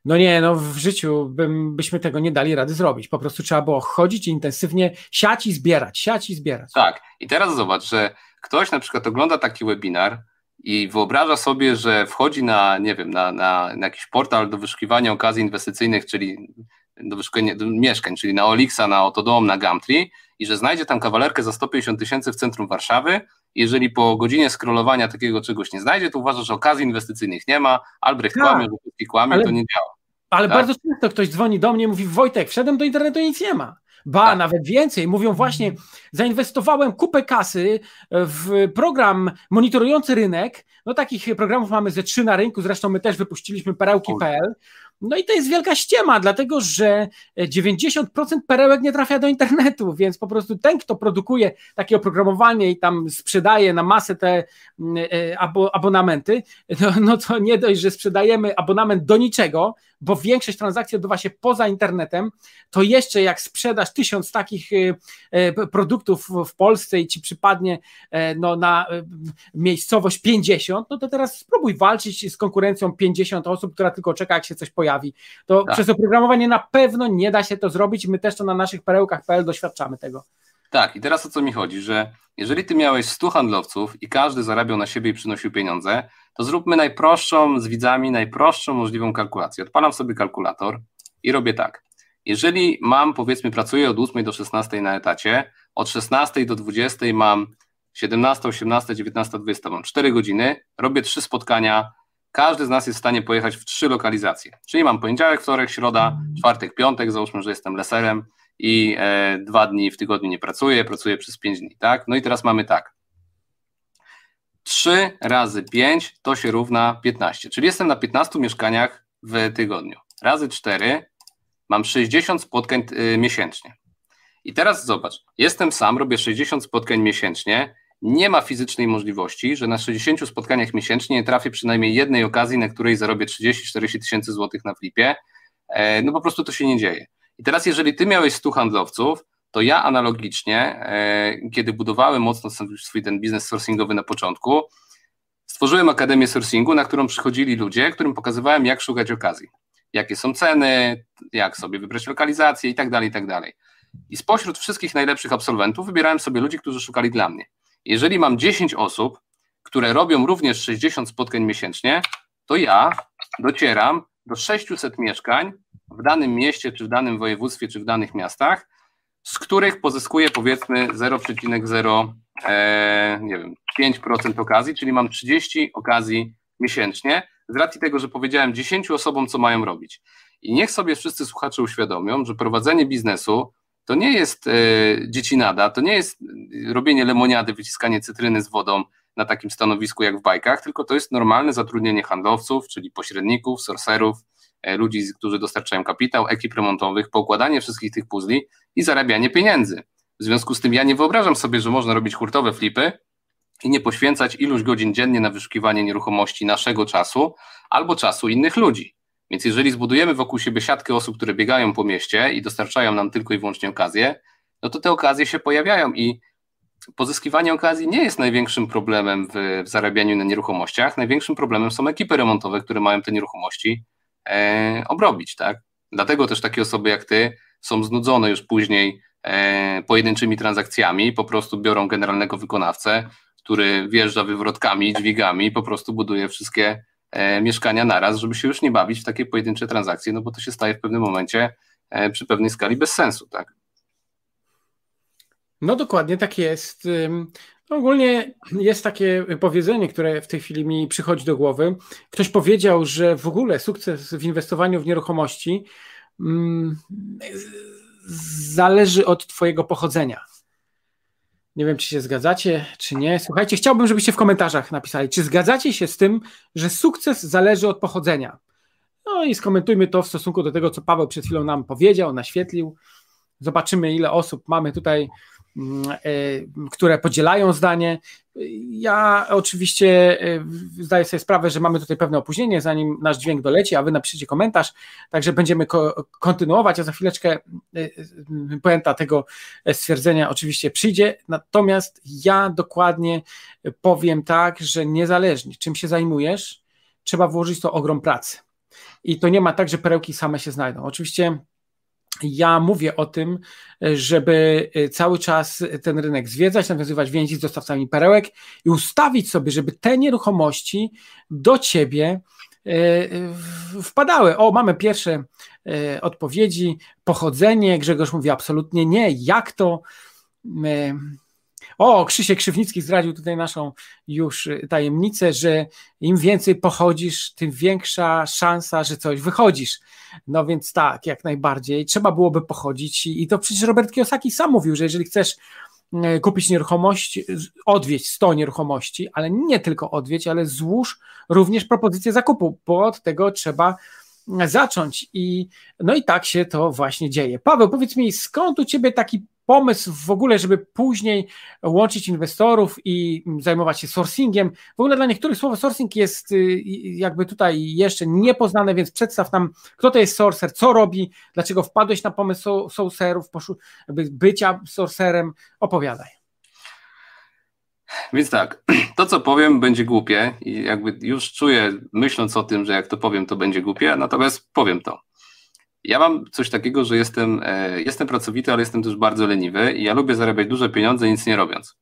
No nie, no w życiu bym, byśmy tego nie dali rady zrobić. Po prostu trzeba było chodzić i intensywnie siać i zbierać, siać i zbierać. Tak, i teraz zobacz, że ktoś na przykład ogląda taki webinar i wyobraża sobie, że wchodzi na, nie wiem, na, na, na jakiś portal do wyszukiwania okazji inwestycyjnych, czyli do wyszukiwania do mieszkań, czyli na Olixa, na Autodom, na Gumtree i że znajdzie tam kawalerkę za 150 tysięcy w centrum Warszawy. Jeżeli po godzinie scrollowania takiego czegoś nie znajdzie, to uważa, że okazji inwestycyjnych nie ma, Albrecht tak, kłamie, że kłamie, ale, to nie działa. Ale tak? bardzo często ktoś dzwoni do mnie i mówi, Wojtek, wszedłem do internetu i nic nie ma. Ba, tak. nawet więcej. Mówią właśnie, zainwestowałem kupę kasy w program monitorujący rynek. No takich programów mamy ze trzy na rynku, zresztą my też wypuściliśmy perełki.pl. No i to jest wielka ściema, dlatego że 90% perełek nie trafia do internetu, więc po prostu ten, kto produkuje takie oprogramowanie i tam sprzedaje na masę te mm, e, abonamenty, no, no to nie dość, że sprzedajemy abonament do niczego, bo większość transakcji odbywa się poza internetem, to jeszcze jak sprzedasz tysiąc takich e, e, produktów w Polsce i ci przypadnie no, na miejscowość 50, no to teraz spróbuj walczyć z konkurencją 50 osób, która tylko czeka, jak się coś pojawi pojawi, to tak. przez oprogramowanie na pewno nie da się to zrobić. My też to na naszych perełkach.pl doświadczamy tego. Tak, i teraz o co mi chodzi, że jeżeli ty miałeś 100 handlowców i każdy zarabiał na siebie i przynosił pieniądze, to zróbmy najprostszą z widzami, najprostszą możliwą kalkulację. Odpalam sobie kalkulator i robię tak. Jeżeli mam, powiedzmy, pracuję od 8 do 16 na etacie, od 16 do 20 mam 17, 18, 19, 20, mam 4 godziny, robię 3 spotkania każdy z nas jest w stanie pojechać w trzy lokalizacje. Czyli mam poniedziałek, wtorek, środa, czwartek, piątek, załóżmy, że jestem leserem i e, dwa dni w tygodniu nie pracuję, pracuję przez pięć dni, tak? No i teraz mamy tak. 3 razy 5 to się równa 15, czyli jestem na 15 mieszkaniach w tygodniu. Razy 4 mam 60 spotkań y, miesięcznie. I teraz zobacz, jestem sam, robię 60 spotkań miesięcznie nie ma fizycznej możliwości, że na 60 spotkaniach miesięcznie nie trafię przynajmniej jednej okazji, na której zarobię 30-40 tysięcy złotych na flipie. E, no po prostu to się nie dzieje. I teraz, jeżeli ty miałeś 100 handlowców, to ja analogicznie, e, kiedy budowałem mocno swój ten biznes sourcingowy na początku, stworzyłem Akademię Sourcingu, na którą przychodzili ludzie, którym pokazywałem, jak szukać okazji. Jakie są ceny, jak sobie wybrać lokalizację i tak dalej, i tak dalej. I spośród wszystkich najlepszych absolwentów wybierałem sobie ludzi, którzy szukali dla mnie. Jeżeli mam 10 osób, które robią również 60 spotkań miesięcznie, to ja docieram do 600 mieszkań w danym mieście, czy w danym województwie, czy w danych miastach, z których pozyskuję powiedzmy 0,0 e, nie wiem, 5% okazji, czyli mam 30 okazji miesięcznie, z racji tego, że powiedziałem 10 osobom, co mają robić. I niech sobie wszyscy słuchacze uświadomią, że prowadzenie biznesu to nie jest e, dziecinada, to nie jest robienie lemoniady, wyciskanie cytryny z wodą na takim stanowisku jak w bajkach, tylko to jest normalne zatrudnienie handlowców, czyli pośredników, sorcerów, e, ludzi, którzy dostarczają kapitał, ekip remontowych, poukładanie wszystkich tych puzli i zarabianie pieniędzy. W związku z tym ja nie wyobrażam sobie, że można robić hurtowe flipy i nie poświęcać iluś godzin dziennie na wyszukiwanie nieruchomości naszego czasu albo czasu innych ludzi. Więc jeżeli zbudujemy wokół siebie siatkę osób, które biegają po mieście i dostarczają nam tylko i wyłącznie okazje, no to te okazje się pojawiają i pozyskiwanie okazji nie jest największym problemem w, w zarabianiu na nieruchomościach. Największym problemem są ekipy remontowe, które mają te nieruchomości e, obrobić, tak? Dlatego też takie osoby jak ty są znudzone już później e, pojedynczymi transakcjami, po prostu biorą generalnego wykonawcę, który wjeżdża wywrotkami, dźwigami po prostu buduje wszystkie e, mieszkania naraz, żeby się już nie bawić w takie pojedyncze transakcje, no bo to się staje w pewnym momencie e, przy pewnej skali bez sensu, tak? No dokładnie tak jest. No, ogólnie jest takie powiedzenie, które w tej chwili mi przychodzi do głowy. Ktoś powiedział, że w ogóle sukces w inwestowaniu w nieruchomości mm, zależy od Twojego pochodzenia. Nie wiem, czy się zgadzacie, czy nie. Słuchajcie, chciałbym, żebyście w komentarzach napisali, czy zgadzacie się z tym, że sukces zależy od pochodzenia. No i skomentujmy to w stosunku do tego, co Paweł przed chwilą nam powiedział, naświetlił. Zobaczymy, ile osób mamy tutaj które podzielają zdanie. Ja oczywiście e, zdaję sobie sprawę, że mamy tutaj pewne opóźnienie, zanim nasz dźwięk doleci, a wy napiszecie komentarz, także będziemy ko kontynuować, a za chwileczkę e, puenta tego stwierdzenia oczywiście przyjdzie, natomiast ja dokładnie powiem tak, że niezależnie czym się zajmujesz, trzeba włożyć to ogrom pracy. I to nie ma tak, że perełki same się znajdą. Oczywiście ja mówię o tym, żeby cały czas ten rynek zwiedzać, nawiązywać więzi z dostawcami perełek i ustawić sobie, żeby te nieruchomości do ciebie e, wpadały. O, mamy pierwsze e, odpowiedzi. Pochodzenie, Grzegorz mówi absolutnie nie. Jak to? O, Krzysiek Krzywnicki zdradził tutaj naszą już tajemnicę, że im więcej pochodzisz, tym większa szansa, że coś wychodzisz. No więc tak, jak najbardziej. Trzeba byłoby pochodzić i to przecież Robert Kiyosaki sam mówił, że jeżeli chcesz e, kupić nieruchomość, odwiedź 100 nieruchomości, ale nie tylko odwiedź, ale złóż również propozycję zakupu, bo od tego trzeba zacząć. I no i tak się to właśnie dzieje. Paweł, powiedz mi, skąd u ciebie taki pomysł w ogóle, żeby później łączyć inwestorów i zajmować się sourcingiem. W ogóle dla niektórych słowo sourcing jest y, jakby tutaj jeszcze niepoznane, więc przedstaw nam, kto to jest sourcer, co robi, dlaczego wpadłeś na pomysł sourcerów, bycia sourcerem. Opowiadaj. Więc tak, to co powiem będzie głupie i jakby już czuję, myśląc o tym, że jak to powiem, to będzie głupie, natomiast powiem to. Ja mam coś takiego, że jestem, e, jestem pracowity, ale jestem też bardzo leniwy i ja lubię zarabiać duże pieniądze nic nie robiąc.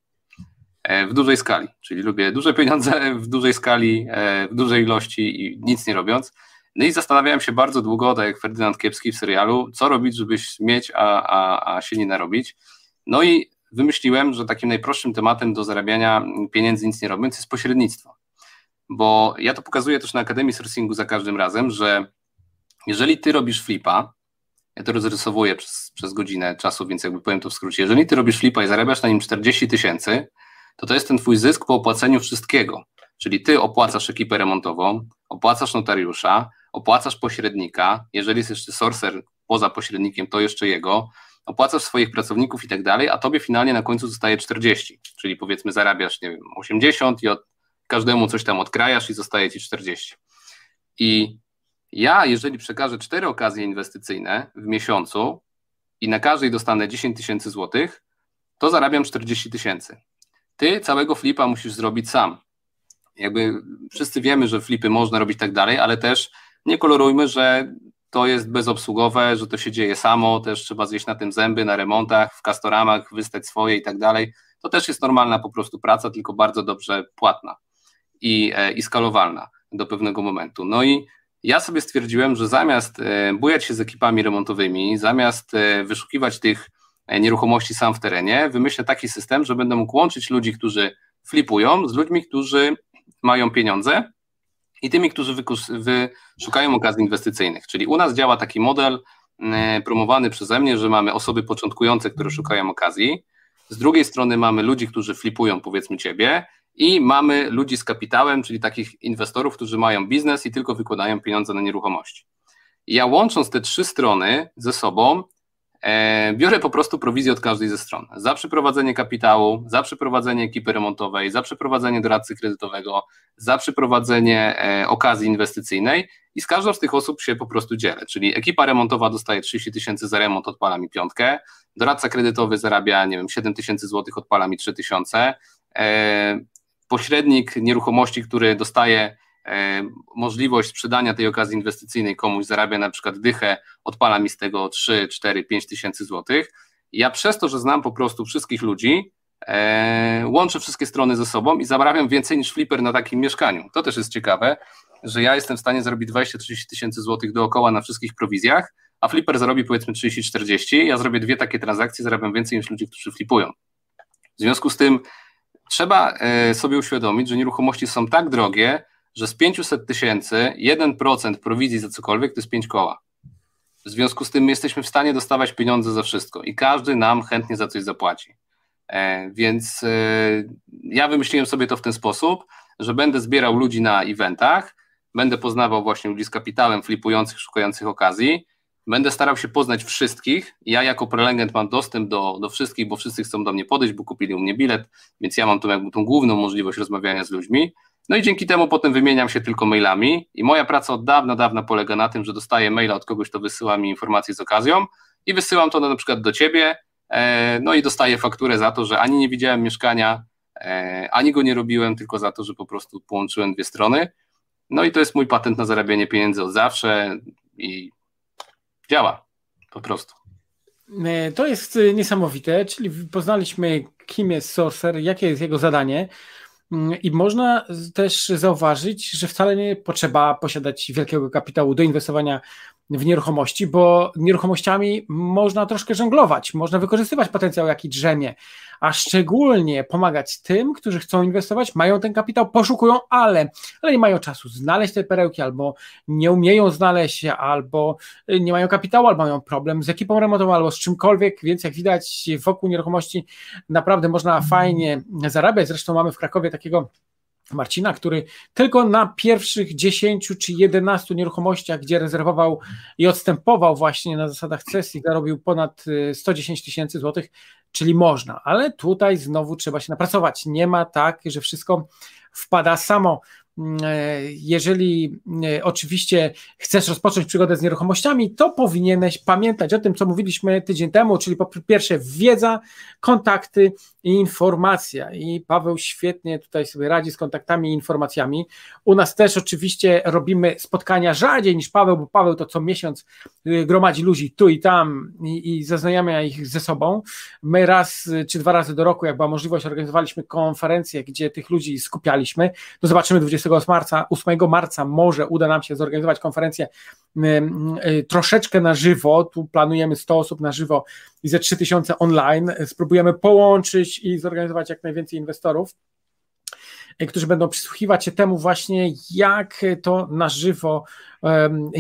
E, w dużej skali, czyli lubię duże pieniądze w dużej skali, e, w dużej ilości i nic nie robiąc. No i zastanawiałem się bardzo długo, tak jak Ferdynand Kiepski w serialu, co robić, żeby mieć, a, a, a się nie narobić. No i wymyśliłem, że takim najprostszym tematem do zarabiania pieniędzy nic nie robiąc jest pośrednictwo. Bo ja to pokazuję też na Akademii Sourcingu za każdym razem, że jeżeli ty robisz flipa, ja to rozrysowuję przez, przez godzinę czasu, więc jakby powiem to w skrócie. Jeżeli ty robisz flipa i zarabiasz na nim 40 tysięcy, to to jest ten twój zysk po opłaceniu wszystkiego. Czyli ty opłacasz ekipę remontową, opłacasz notariusza, opłacasz pośrednika, jeżeli jest jeszcze sorcer poza pośrednikiem, to jeszcze jego, opłacasz swoich pracowników i tak dalej, a tobie finalnie na końcu zostaje 40, czyli powiedzmy zarabiasz, nie wiem, 80 i od każdemu coś tam odkrajasz i zostaje ci 40. I ja, jeżeli przekażę cztery okazje inwestycyjne w miesiącu i na każdej dostanę 10 tysięcy złotych, to zarabiam 40 tysięcy. Ty całego flipa musisz zrobić sam. Jakby wszyscy wiemy, że flipy można robić tak dalej, ale też nie kolorujmy, że to jest bezobsługowe, że to się dzieje samo, też trzeba zjeść na tym zęby, na remontach, w kastoramach, wystać swoje i tak dalej. To też jest normalna po prostu praca, tylko bardzo dobrze płatna i, e, i skalowalna do pewnego momentu. No i ja sobie stwierdziłem, że zamiast e, bujać się z ekipami remontowymi, zamiast e, wyszukiwać tych e, nieruchomości sam w terenie, wymyślę taki system, że będę mógł łączyć ludzi, którzy flipują, z ludźmi, którzy mają pieniądze i tymi, którzy szukają okazji inwestycyjnych. Czyli u nas działa taki model promowany przeze mnie, że mamy osoby początkujące, które szukają okazji. Z drugiej strony mamy ludzi, którzy flipują, powiedzmy ciebie, i mamy ludzi z kapitałem, czyli takich inwestorów, którzy mają biznes i tylko wykładają pieniądze na nieruchomości. Ja łącząc te trzy strony ze sobą, e, biorę po prostu prowizję od każdej ze stron. Za przeprowadzenie kapitału, za przeprowadzenie ekipy remontowej, za przeprowadzenie doradcy kredytowego, za przeprowadzenie e, okazji inwestycyjnej i z każdą z tych osób się po prostu dzielę. Czyli ekipa remontowa dostaje 30 tysięcy za remont, odpala mi piątkę, doradca kredytowy zarabia, nie wiem, 7 tysięcy złotych, odpala mi 3 tysiące, e, pośrednik nieruchomości, który dostaje E, możliwość sprzedania tej okazji inwestycyjnej komuś zarabia na przykład dychę, odpala mi z tego 3, 4, 5 tysięcy złotych. Ja przez to, że znam po prostu wszystkich ludzi, e, łączę wszystkie strony ze sobą i zarabiam więcej niż flipper na takim mieszkaniu. To też jest ciekawe, że ja jestem w stanie zarobić 20-30 tysięcy złotych dookoła na wszystkich prowizjach, a flipper zarobi powiedzmy 30-40, ja zrobię dwie takie transakcje, zarabiam więcej niż ludzie, którzy flipują. W związku z tym trzeba e, sobie uświadomić, że nieruchomości są tak drogie, że z 500 tysięcy 1% prowizji za cokolwiek to jest 5 koła. W związku z tym my jesteśmy w stanie dostawać pieniądze za wszystko i każdy nam chętnie za coś zapłaci. E, więc e, ja wymyśliłem sobie to w ten sposób, że będę zbierał ludzi na eventach, będę poznawał właśnie ludzi z kapitałem, flipujących, szukających okazji, będę starał się poznać wszystkich. Ja jako prelegent mam dostęp do, do wszystkich, bo wszyscy chcą do mnie podejść, bo kupili u mnie bilet, więc ja mam tą, jakby tą główną możliwość rozmawiania z ludźmi. No i dzięki temu potem wymieniam się tylko mailami i moja praca od dawna, dawna polega na tym, że dostaję maila od kogoś, kto wysyła mi informacje z okazją i wysyłam to na przykład do ciebie, e, no i dostaję fakturę za to, że ani nie widziałem mieszkania, e, ani go nie robiłem, tylko za to, że po prostu połączyłem dwie strony. No i to jest mój patent na zarabianie pieniędzy od zawsze i działa po prostu. E, to jest niesamowite, czyli poznaliśmy, kim jest Sorcer, jakie jest jego zadanie. Mm, I można też zauważyć, że wcale nie potrzeba posiadać wielkiego kapitału do inwestowania w nieruchomości, bo nieruchomościami można troszkę żonglować, można wykorzystywać potencjał, jaki drzemie, a szczególnie pomagać tym, którzy chcą inwestować, mają ten kapitał, poszukują, ale, ale nie mają czasu znaleźć te perełki, albo nie umieją znaleźć, albo nie mają kapitału, albo mają problem z ekipą remontową, albo z czymkolwiek, więc jak widać wokół nieruchomości naprawdę można fajnie zarabiać. Zresztą mamy w Krakowie takiego Marcina, który tylko na pierwszych 10 czy 11 nieruchomościach, gdzie rezerwował i odstępował właśnie na zasadach cesji, zarobił ponad 110 y, tysięcy złotych, czyli można, ale tutaj znowu trzeba się napracować. Nie ma tak, że wszystko wpada samo. Jeżeli e, oczywiście chcesz rozpocząć przygodę z nieruchomościami, to powinieneś pamiętać o tym, co mówiliśmy tydzień temu, czyli po pierwsze wiedza, kontakty i informacja. I Paweł świetnie tutaj sobie radzi z kontaktami i informacjami. U nas też oczywiście robimy spotkania rzadziej niż Paweł, bo Paweł to co miesiąc y, gromadzi ludzi tu i tam i, i zaznajamia ich ze sobą. My raz czy dwa razy do roku, jak była możliwość, organizowaliśmy konferencję, gdzie tych ludzi skupialiśmy. No zobaczymy 20 28 marca, 8 marca może uda nam się zorganizować konferencję y, troszeczkę na żywo. Tu planujemy 100 osób na żywo i ze 3000 online. Spróbujemy połączyć i zorganizować jak najwięcej inwestorów. E, którzy będą przysłuchiwać się temu właśnie, jak to na żywo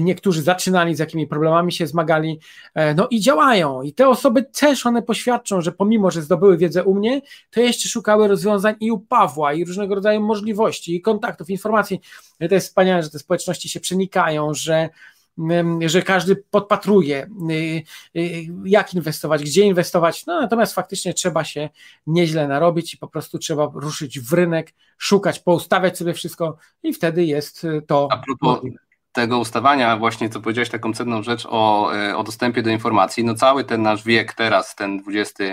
niektórzy zaczynali, z jakimi problemami się zmagali, e, no i działają. I te osoby też one poświadczą, że pomimo, że zdobyły wiedzę u mnie, to jeszcze szukały rozwiązań i u Pawła, i różnego rodzaju możliwości, i kontaktów, informacji. To jest wspaniałe, że te społeczności się przenikają, że że każdy podpatruje, y, y, jak inwestować, gdzie inwestować. No, natomiast faktycznie trzeba się nieźle narobić i po prostu trzeba ruszyć w rynek, szukać, poustawiać sobie wszystko i wtedy jest to. A propos tego ustawania, właśnie co powiedziałeś, taką cenną rzecz o, o dostępie do informacji. No, cały ten nasz wiek teraz, ten 20,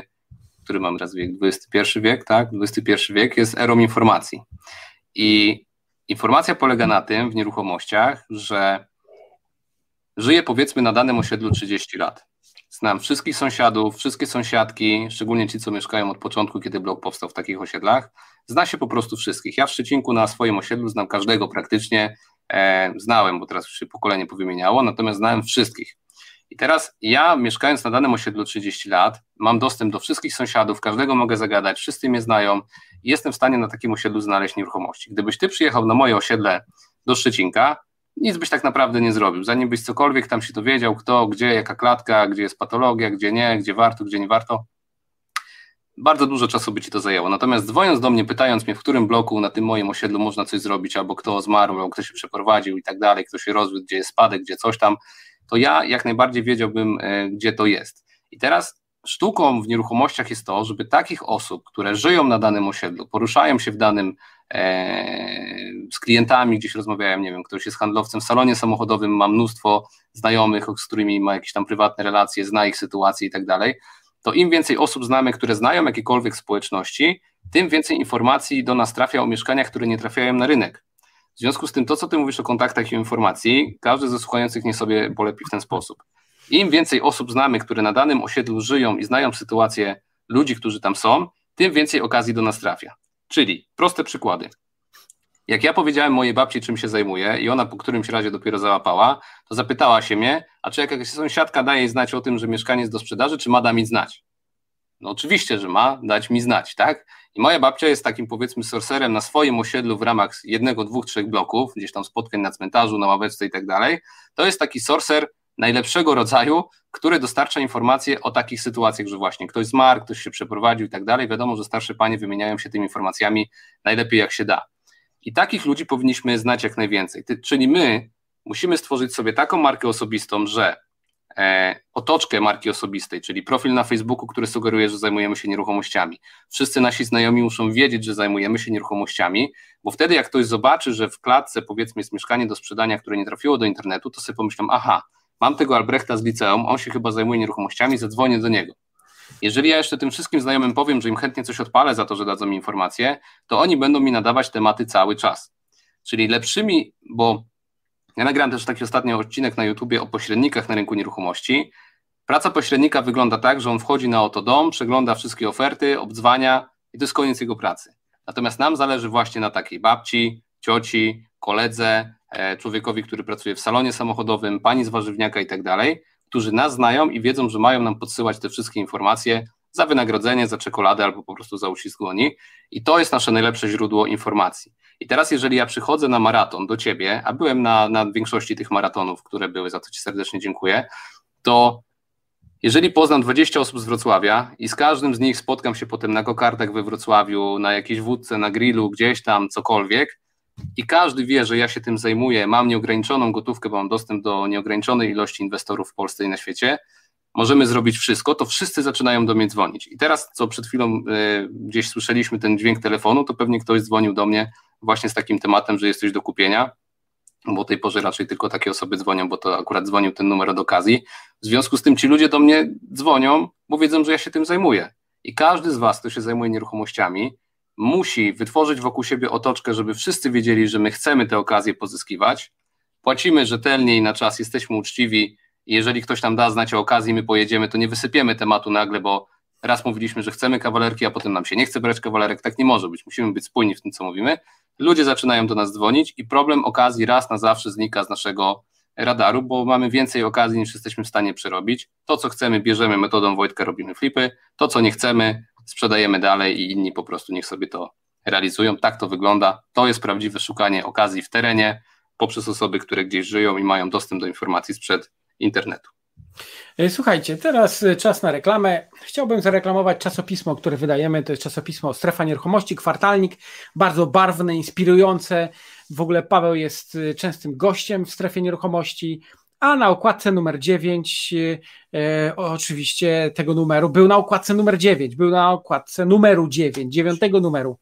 który mam raz wiek, 21 wiek, tak? 21 wiek jest erą informacji. I informacja polega na tym w nieruchomościach, że Żyję powiedzmy na danym osiedlu 30 lat. Znam wszystkich sąsiadów, wszystkie sąsiadki, szczególnie ci, co mieszkają od początku, kiedy blok powstał w takich osiedlach. Zna się po prostu wszystkich. Ja w Szczecinku na swoim osiedlu znam każdego praktycznie. E, znałem, bo teraz już się pokolenie powymieniało, natomiast znałem wszystkich. I teraz ja, mieszkając na danym osiedlu 30 lat, mam dostęp do wszystkich sąsiadów, każdego mogę zagadać, wszyscy mnie znają i jestem w stanie na takim osiedlu znaleźć nieruchomości. Gdybyś ty przyjechał na moje osiedle do Szczecinka, nic byś tak naprawdę nie zrobił. Zanim byś cokolwiek tam się dowiedział, kto, gdzie, jaka klatka, gdzie jest patologia, gdzie nie, gdzie warto, gdzie nie warto, bardzo dużo czasu by ci to zajęło. Natomiast dzwoniąc do mnie, pytając mnie, w którym bloku na tym moim osiedlu można coś zrobić, albo kto zmarł, albo kto się przeprowadził i tak dalej, kto się rozwiódł, gdzie jest spadek, gdzie coś tam, to ja jak najbardziej wiedziałbym, e, gdzie to jest. I teraz sztuką w nieruchomościach jest to, żeby takich osób, które żyją na danym osiedlu, poruszają się w danym z klientami, gdzieś rozmawiają, nie wiem, ktoś jest handlowcem w salonie samochodowym, ma mnóstwo znajomych, z którymi ma jakieś tam prywatne relacje, zna ich sytuację i tak dalej, to im więcej osób znamy, które znają jakiekolwiek społeczności, tym więcej informacji do nas trafia o mieszkaniach, które nie trafiają na rynek. W związku z tym, to co ty mówisz o kontaktach i informacji, każdy ze słuchających nie sobie polepi w ten sposób. Im więcej osób znamy, które na danym osiedlu żyją i znają sytuację ludzi, którzy tam są, tym więcej okazji do nas trafia. Czyli proste przykłady. Jak ja powiedziałem mojej babci, czym się zajmuję, i ona po którymś razie dopiero załapała, to zapytała się mnie, a czy jakaś sąsiadka daje jej znać o tym, że mieszkanie jest do sprzedaży, czy ma da mi znać? No oczywiście, że ma dać mi znać, tak? I moja babcia jest takim powiedzmy sorcerem na swoim osiedlu w ramach jednego, dwóch, trzech bloków, gdzieś tam spotkań na cmentarzu, na ławeczce i tak dalej. To jest taki sorcer najlepszego rodzaju, który dostarcza informacje o takich sytuacjach, że właśnie ktoś zmarł, ktoś się przeprowadził i tak dalej. Wiadomo, że starsze panie wymieniają się tymi informacjami najlepiej jak się da. I takich ludzi powinniśmy znać jak najwięcej. Czyli my musimy stworzyć sobie taką markę osobistą, że e, otoczkę marki osobistej, czyli profil na Facebooku, który sugeruje, że zajmujemy się nieruchomościami. Wszyscy nasi znajomi muszą wiedzieć, że zajmujemy się nieruchomościami, bo wtedy jak ktoś zobaczy, że w klatce powiedzmy jest mieszkanie do sprzedania, które nie trafiło do internetu, to sobie pomyślą, aha, mam tego Albrechta z liceum, on się chyba zajmuje nieruchomościami, zadzwonię do niego. Jeżeli ja jeszcze tym wszystkim znajomym powiem, że im chętnie coś odpalę za to, że dadzą mi informacje, to oni będą mi nadawać tematy cały czas. Czyli lepszymi, bo ja nagrałem też taki ostatni odcinek na YouTubie o pośrednikach na rynku nieruchomości. Praca pośrednika wygląda tak, że on wchodzi na oto dom, przegląda wszystkie oferty, obdzwania i to jest koniec jego pracy. Natomiast nam zależy właśnie na takiej babci, cioci, koledze, człowiekowi, który pracuje w salonie samochodowym, pani z warzywniaka i tak dalej, którzy nas znają i wiedzą, że mają nam podsyłać te wszystkie informacje za wynagrodzenie, za czekoladę albo po prostu za uścisk dłoni. I to jest nasze najlepsze źródło informacji. I teraz, jeżeli ja przychodzę na maraton do ciebie, a byłem na, na większości tych maratonów, które były, za to ci serdecznie dziękuję, to jeżeli poznam 20 osób z Wrocławia i z każdym z nich spotkam się potem na kokardach we Wrocławiu, na jakiejś wódce, na grillu, gdzieś tam, cokolwiek, i każdy wie, że ja się tym zajmuję, mam nieograniczoną gotówkę, bo mam dostęp do nieograniczonej ilości inwestorów w Polsce i na świecie, możemy zrobić wszystko, to wszyscy zaczynają do mnie dzwonić. I teraz, co przed chwilą y, gdzieś słyszeliśmy ten dźwięk telefonu, to pewnie ktoś dzwonił do mnie właśnie z takim tematem, że jesteś do kupienia, bo o tej porze raczej tylko takie osoby dzwonią, bo to akurat dzwonił ten numer od okazji. W związku z tym ci ludzie do mnie dzwonią, bo wiedzą, że ja się tym zajmuję. I każdy z Was, kto się zajmuje nieruchomościami, musi wytworzyć wokół siebie otoczkę, żeby wszyscy wiedzieli, że my chcemy te okazje pozyskiwać. Płacimy rzetelnie i na czas, jesteśmy uczciwi. Jeżeli ktoś nam da znać o okazji, my pojedziemy, to nie wysypiemy tematu nagle, bo raz mówiliśmy, że chcemy kawalerki, a potem nam się nie chce brać kawalerek. Tak nie może być. Musimy być spójni w tym, co mówimy. Ludzie zaczynają do nas dzwonić i problem okazji raz na zawsze znika z naszego radaru, bo mamy więcej okazji niż jesteśmy w stanie przerobić. To, co chcemy, bierzemy metodą Wojtka, robimy flipy. To, co nie chcemy, sprzedajemy dalej i inni po prostu niech sobie to realizują. Tak to wygląda. To jest prawdziwe szukanie okazji w terenie poprzez osoby, które gdzieś żyją i mają dostęp do informacji sprzed internetu. E, słuchajcie, teraz e, czas na reklamę. Chciałbym zareklamować czasopismo, które wydajemy. To jest czasopismo Strefa Nieruchomości, kwartalnik, bardzo barwne, inspirujące. W ogóle Paweł jest e, częstym gościem w strefie nieruchomości. A na okładce numer 9, e, oczywiście tego numeru, był na okładce numer 9, był na okładce numeru 9, dziewiątego numeru.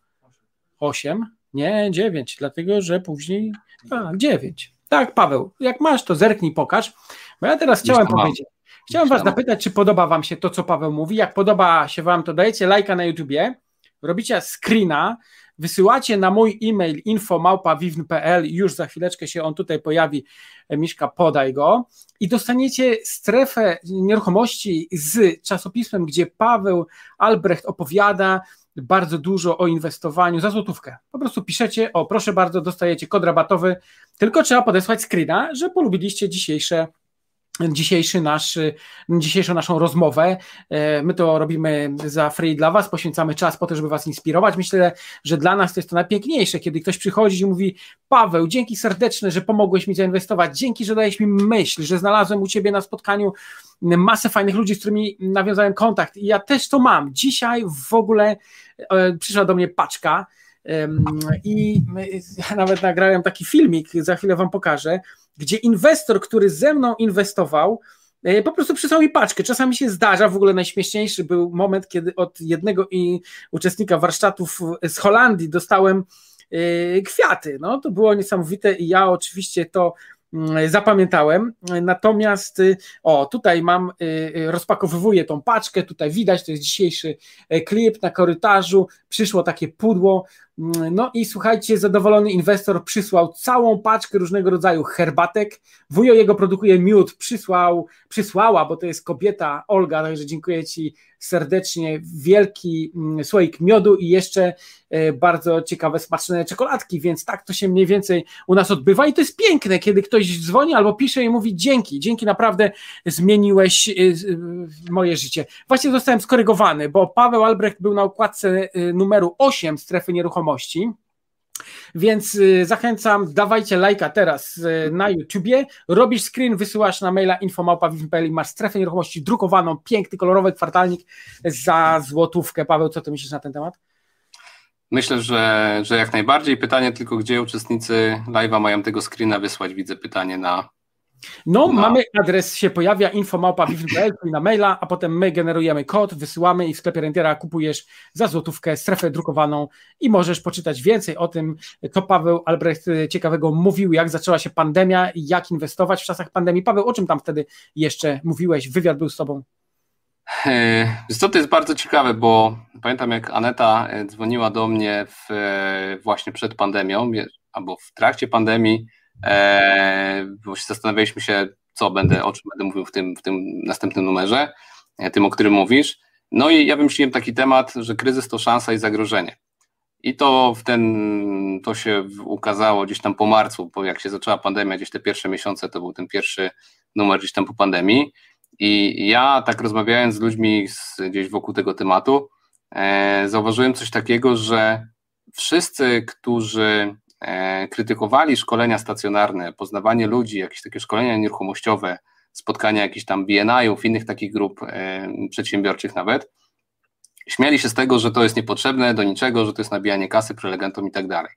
8, nie 9, dlatego że później a, 9. Tak, Paweł, jak masz, to zerknij, pokaż. Bo ja teraz chciałem powiedzieć, chciałem Was zapytać, czy podoba Wam się to, co Paweł mówi. Jak podoba się Wam, to dajecie lajka na YouTubie, robicie screena, wysyłacie na mój e-mail info.małpa.wiwn.pl już za chwileczkę się on tutaj pojawi, e, Miszka, podaj go. I dostaniecie strefę nieruchomości z czasopismem, gdzie Paweł Albrecht opowiada bardzo dużo o inwestowaniu za złotówkę. Po prostu piszecie, o proszę bardzo, dostajecie kod rabatowy, tylko trzeba podesłać screena, że polubiliście dzisiejsze dzisiejszy nasz, dzisiejszą naszą rozmowę. E, my to robimy za free dla Was, poświęcamy czas po to, żeby Was inspirować. Myślę, że dla nas to jest to najpiękniejsze, kiedy ktoś przychodzi i mówi Paweł, dzięki serdeczne, że pomogłeś mi zainwestować, dzięki, że dałeś mi myśl, że znalazłem u Ciebie na spotkaniu masę fajnych ludzi, z którymi nawiązałem kontakt i ja też to mam. Dzisiaj w ogóle e, przyszła do mnie paczka i nawet nagrałem taki filmik, za chwilę Wam pokażę, gdzie inwestor, który ze mną inwestował, po prostu przysłał mi paczkę. Czasami się zdarza, w ogóle najśmieszniejszy był moment, kiedy od jednego i uczestnika warsztatów z Holandii dostałem kwiaty. No, to było niesamowite i ja oczywiście to Mm, zapamiętałem. Natomiast y, o, tutaj mam, y, y, rozpakowywuję tą paczkę, tutaj widać, to jest dzisiejszy e, klip na korytarzu, przyszło takie pudło, no i słuchajcie, zadowolony inwestor przysłał całą paczkę różnego rodzaju herbatek, wujo jego produkuje miód, przysłał, przysłała, bo to jest kobieta Olga, także dziękuję Ci serdecznie, wielki mm, słoik miodu i jeszcze e, bardzo ciekawe, smaczne czekoladki, więc tak to się mniej więcej u nas odbywa. I to jest piękne, kiedy ktoś dzwoni albo pisze i mówi dzięki, dzięki naprawdę zmieniłeś e, moje życie. Właśnie zostałem skorygowany, bo Paweł Albrecht był na układce e, numeru 8 strefy nieruchomości, więc y, zachęcam, dawajcie lajka teraz y, na YouTubie, robisz screen, wysyłasz na maila infomałpa.pl i masz strefę nieruchomości drukowaną, piękny, kolorowy kwartalnik za złotówkę. Paweł, co ty myślisz na ten temat? Myślę, że, że jak najbardziej. Pytanie tylko, gdzie uczestnicy live'a mają tego screena wysłać. Widzę pytanie na no, no, mamy adres, się pojawia infomałpa.pl na maila, a potem my generujemy kod, wysyłamy i w sklepie Rentiera kupujesz za złotówkę strefę drukowaną i możesz poczytać więcej o tym, co Paweł Albrecht ciekawego mówił, jak zaczęła się pandemia i jak inwestować w czasach pandemii. Paweł, o czym tam wtedy jeszcze mówiłeś? Wywiad był z tobą. Co to jest bardzo ciekawe, bo pamiętam jak Aneta e, dzwoniła do mnie w, e, właśnie przed pandemią, albo w trakcie pandemii, E, zastanawialiśmy się, co będę, o czym będę mówił w tym, w tym następnym numerze, e, tym, o którym mówisz. No i ja wymyśliłem taki temat, że kryzys to szansa i zagrożenie. I to w ten, to się ukazało gdzieś tam po marcu, bo jak się zaczęła pandemia, gdzieś te pierwsze miesiące, to był ten pierwszy numer gdzieś tam po pandemii. I ja tak rozmawiając z ludźmi z, gdzieś wokół tego tematu, e, zauważyłem coś takiego, że wszyscy, którzy krytykowali szkolenia stacjonarne, poznawanie ludzi, jakieś takie szkolenia nieruchomościowe, spotkania jakichś tam BNI-ów, innych takich grup e, przedsiębiorczych nawet, śmiali się z tego, że to jest niepotrzebne do niczego, że to jest nabijanie kasy prelegentom i tak dalej.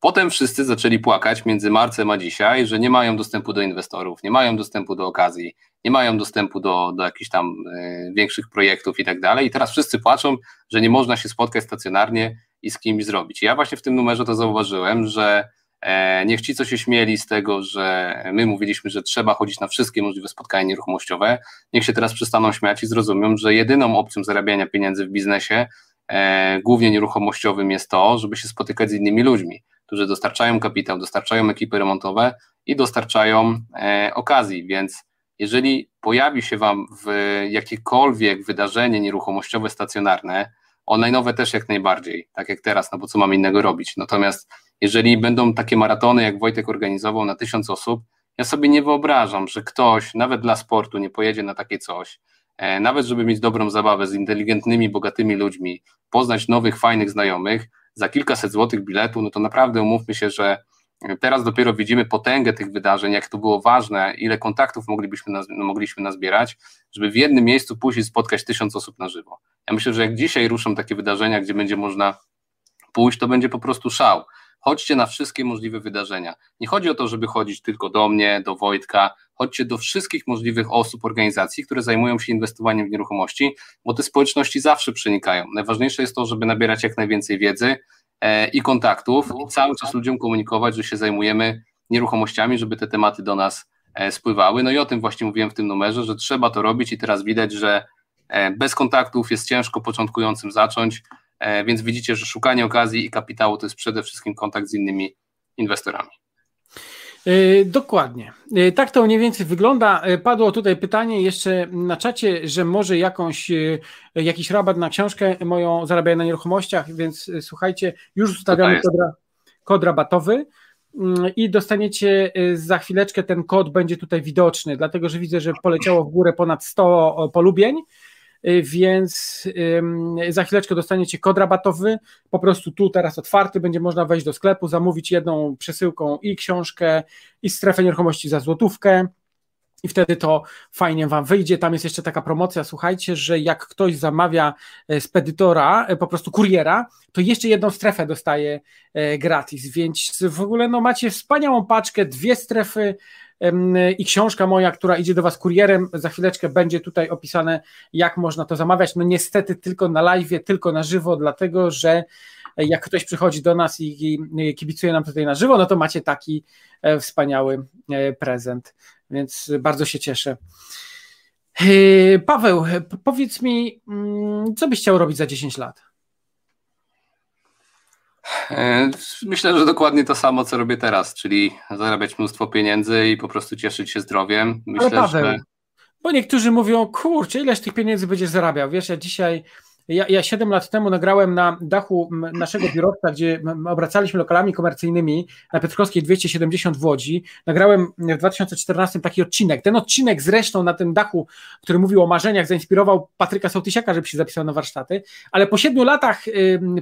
Potem wszyscy zaczęli płakać między marcem a dzisiaj, że nie mają dostępu do inwestorów, nie mają dostępu do okazji, nie mają dostępu do, do jakichś tam y, większych projektów i tak dalej. I teraz wszyscy płaczą, że nie można się spotkać stacjonarnie i z kimś zrobić. Ja właśnie w tym numerze to zauważyłem, że e, niech ci, co się śmieli z tego, że my mówiliśmy, że trzeba chodzić na wszystkie możliwe spotkania nieruchomościowe, niech się teraz przestaną śmiać i zrozumią, że jedyną opcją zarabiania pieniędzy w biznesie, e, głównie nieruchomościowym, jest to, żeby się spotykać z innymi ludźmi, którzy dostarczają kapitał, dostarczają ekipy remontowe i dostarczają e, okazji, więc jeżeli pojawi się Wam w jakiekolwiek wydarzenie nieruchomościowe stacjonarne, Online'owe też jak najbardziej, tak jak teraz, no bo co mamy innego robić. Natomiast jeżeli będą takie maratony, jak Wojtek organizował na tysiąc osób, ja sobie nie wyobrażam, że ktoś, nawet dla sportu, nie pojedzie na takie coś, e, nawet żeby mieć dobrą zabawę z inteligentnymi, bogatymi ludźmi, poznać nowych, fajnych znajomych, za kilkaset złotych biletu, no to naprawdę umówmy się, że Teraz dopiero widzimy potęgę tych wydarzeń, jak to było ważne, ile kontaktów moglibyśmy, mogliśmy nazbierać, żeby w jednym miejscu później spotkać tysiąc osób na żywo. Ja myślę, że jak dzisiaj ruszą takie wydarzenia, gdzie będzie można pójść, to będzie po prostu szał. Chodźcie na wszystkie możliwe wydarzenia. Nie chodzi o to, żeby chodzić tylko do mnie, do Wojtka, chodźcie do wszystkich możliwych osób, organizacji, które zajmują się inwestowaniem w nieruchomości, bo te społeczności zawsze przenikają. Najważniejsze jest to, żeby nabierać jak najwięcej wiedzy, E, i kontaktów i cały czas ludziom komunikować, że się zajmujemy nieruchomościami, żeby te tematy do nas e, spływały. No i o tym właśnie mówiłem w tym numerze, że trzeba to robić i teraz widać, że bez kontaktów jest ciężko początkującym zacząć, więc widzicie, że szukanie okazji i kapitału to jest przede wszystkim kontakt z innymi inwestorami. E, dokładnie. E, tak to mniej więcej wygląda. E, padło tutaj pytanie jeszcze na czacie, że może jakąś, jakiś rabat na książkę moją zarabiają na nieruchomościach, więc słuchajcie, już ustawiamy kod, kod rabatowy mm, i dostaniecie za chwileczkę ten kod będzie tutaj widoczny, dlatego że widzę, że poleciało w górę ponad 100 polubień więc za chwileczkę dostaniecie kod rabatowy, po prostu tu teraz otwarty, będzie można wejść do sklepu, zamówić jedną przesyłką i książkę i strefę nieruchomości za złotówkę. I wtedy to fajnie Wam wyjdzie. Tam jest jeszcze taka promocja, słuchajcie, że jak ktoś zamawia e, spedytora, e, po prostu kuriera, to jeszcze jedną strefę dostaje e, gratis, więc w ogóle no, macie wspaniałą paczkę, dwie strefy i książka moja, która idzie do Was kurierem, za chwileczkę będzie tutaj opisane, jak można to zamawiać. No niestety tylko na live, tylko na żywo, dlatego że jak ktoś przychodzi do nas i kibicuje nam tutaj na żywo, no to macie taki e, wspaniały e, prezent, więc bardzo się cieszę. E, Paweł, powiedz mi, mm, co byś chciał robić za 10 lat? Myślę, że dokładnie to samo, co robię teraz, czyli zarabiać mnóstwo pieniędzy i po prostu cieszyć się zdrowiem. Myślę, Ale Paweł, że... bo niektórzy mówią, kurczę, ileż tych pieniędzy będziesz zarabiał? Wiesz, ja dzisiaj ja, ja 7 lat temu nagrałem na dachu naszego biurowca, gdzie obracaliśmy lokalami komercyjnymi na Piotrkowskiej 270 w Łodzi. Nagrałem w 2014 taki odcinek. Ten odcinek zresztą na tym dachu, który mówił o marzeniach, zainspirował Patryka Sołtysiaka, żeby się zapisał na warsztaty. Ale po 7 latach,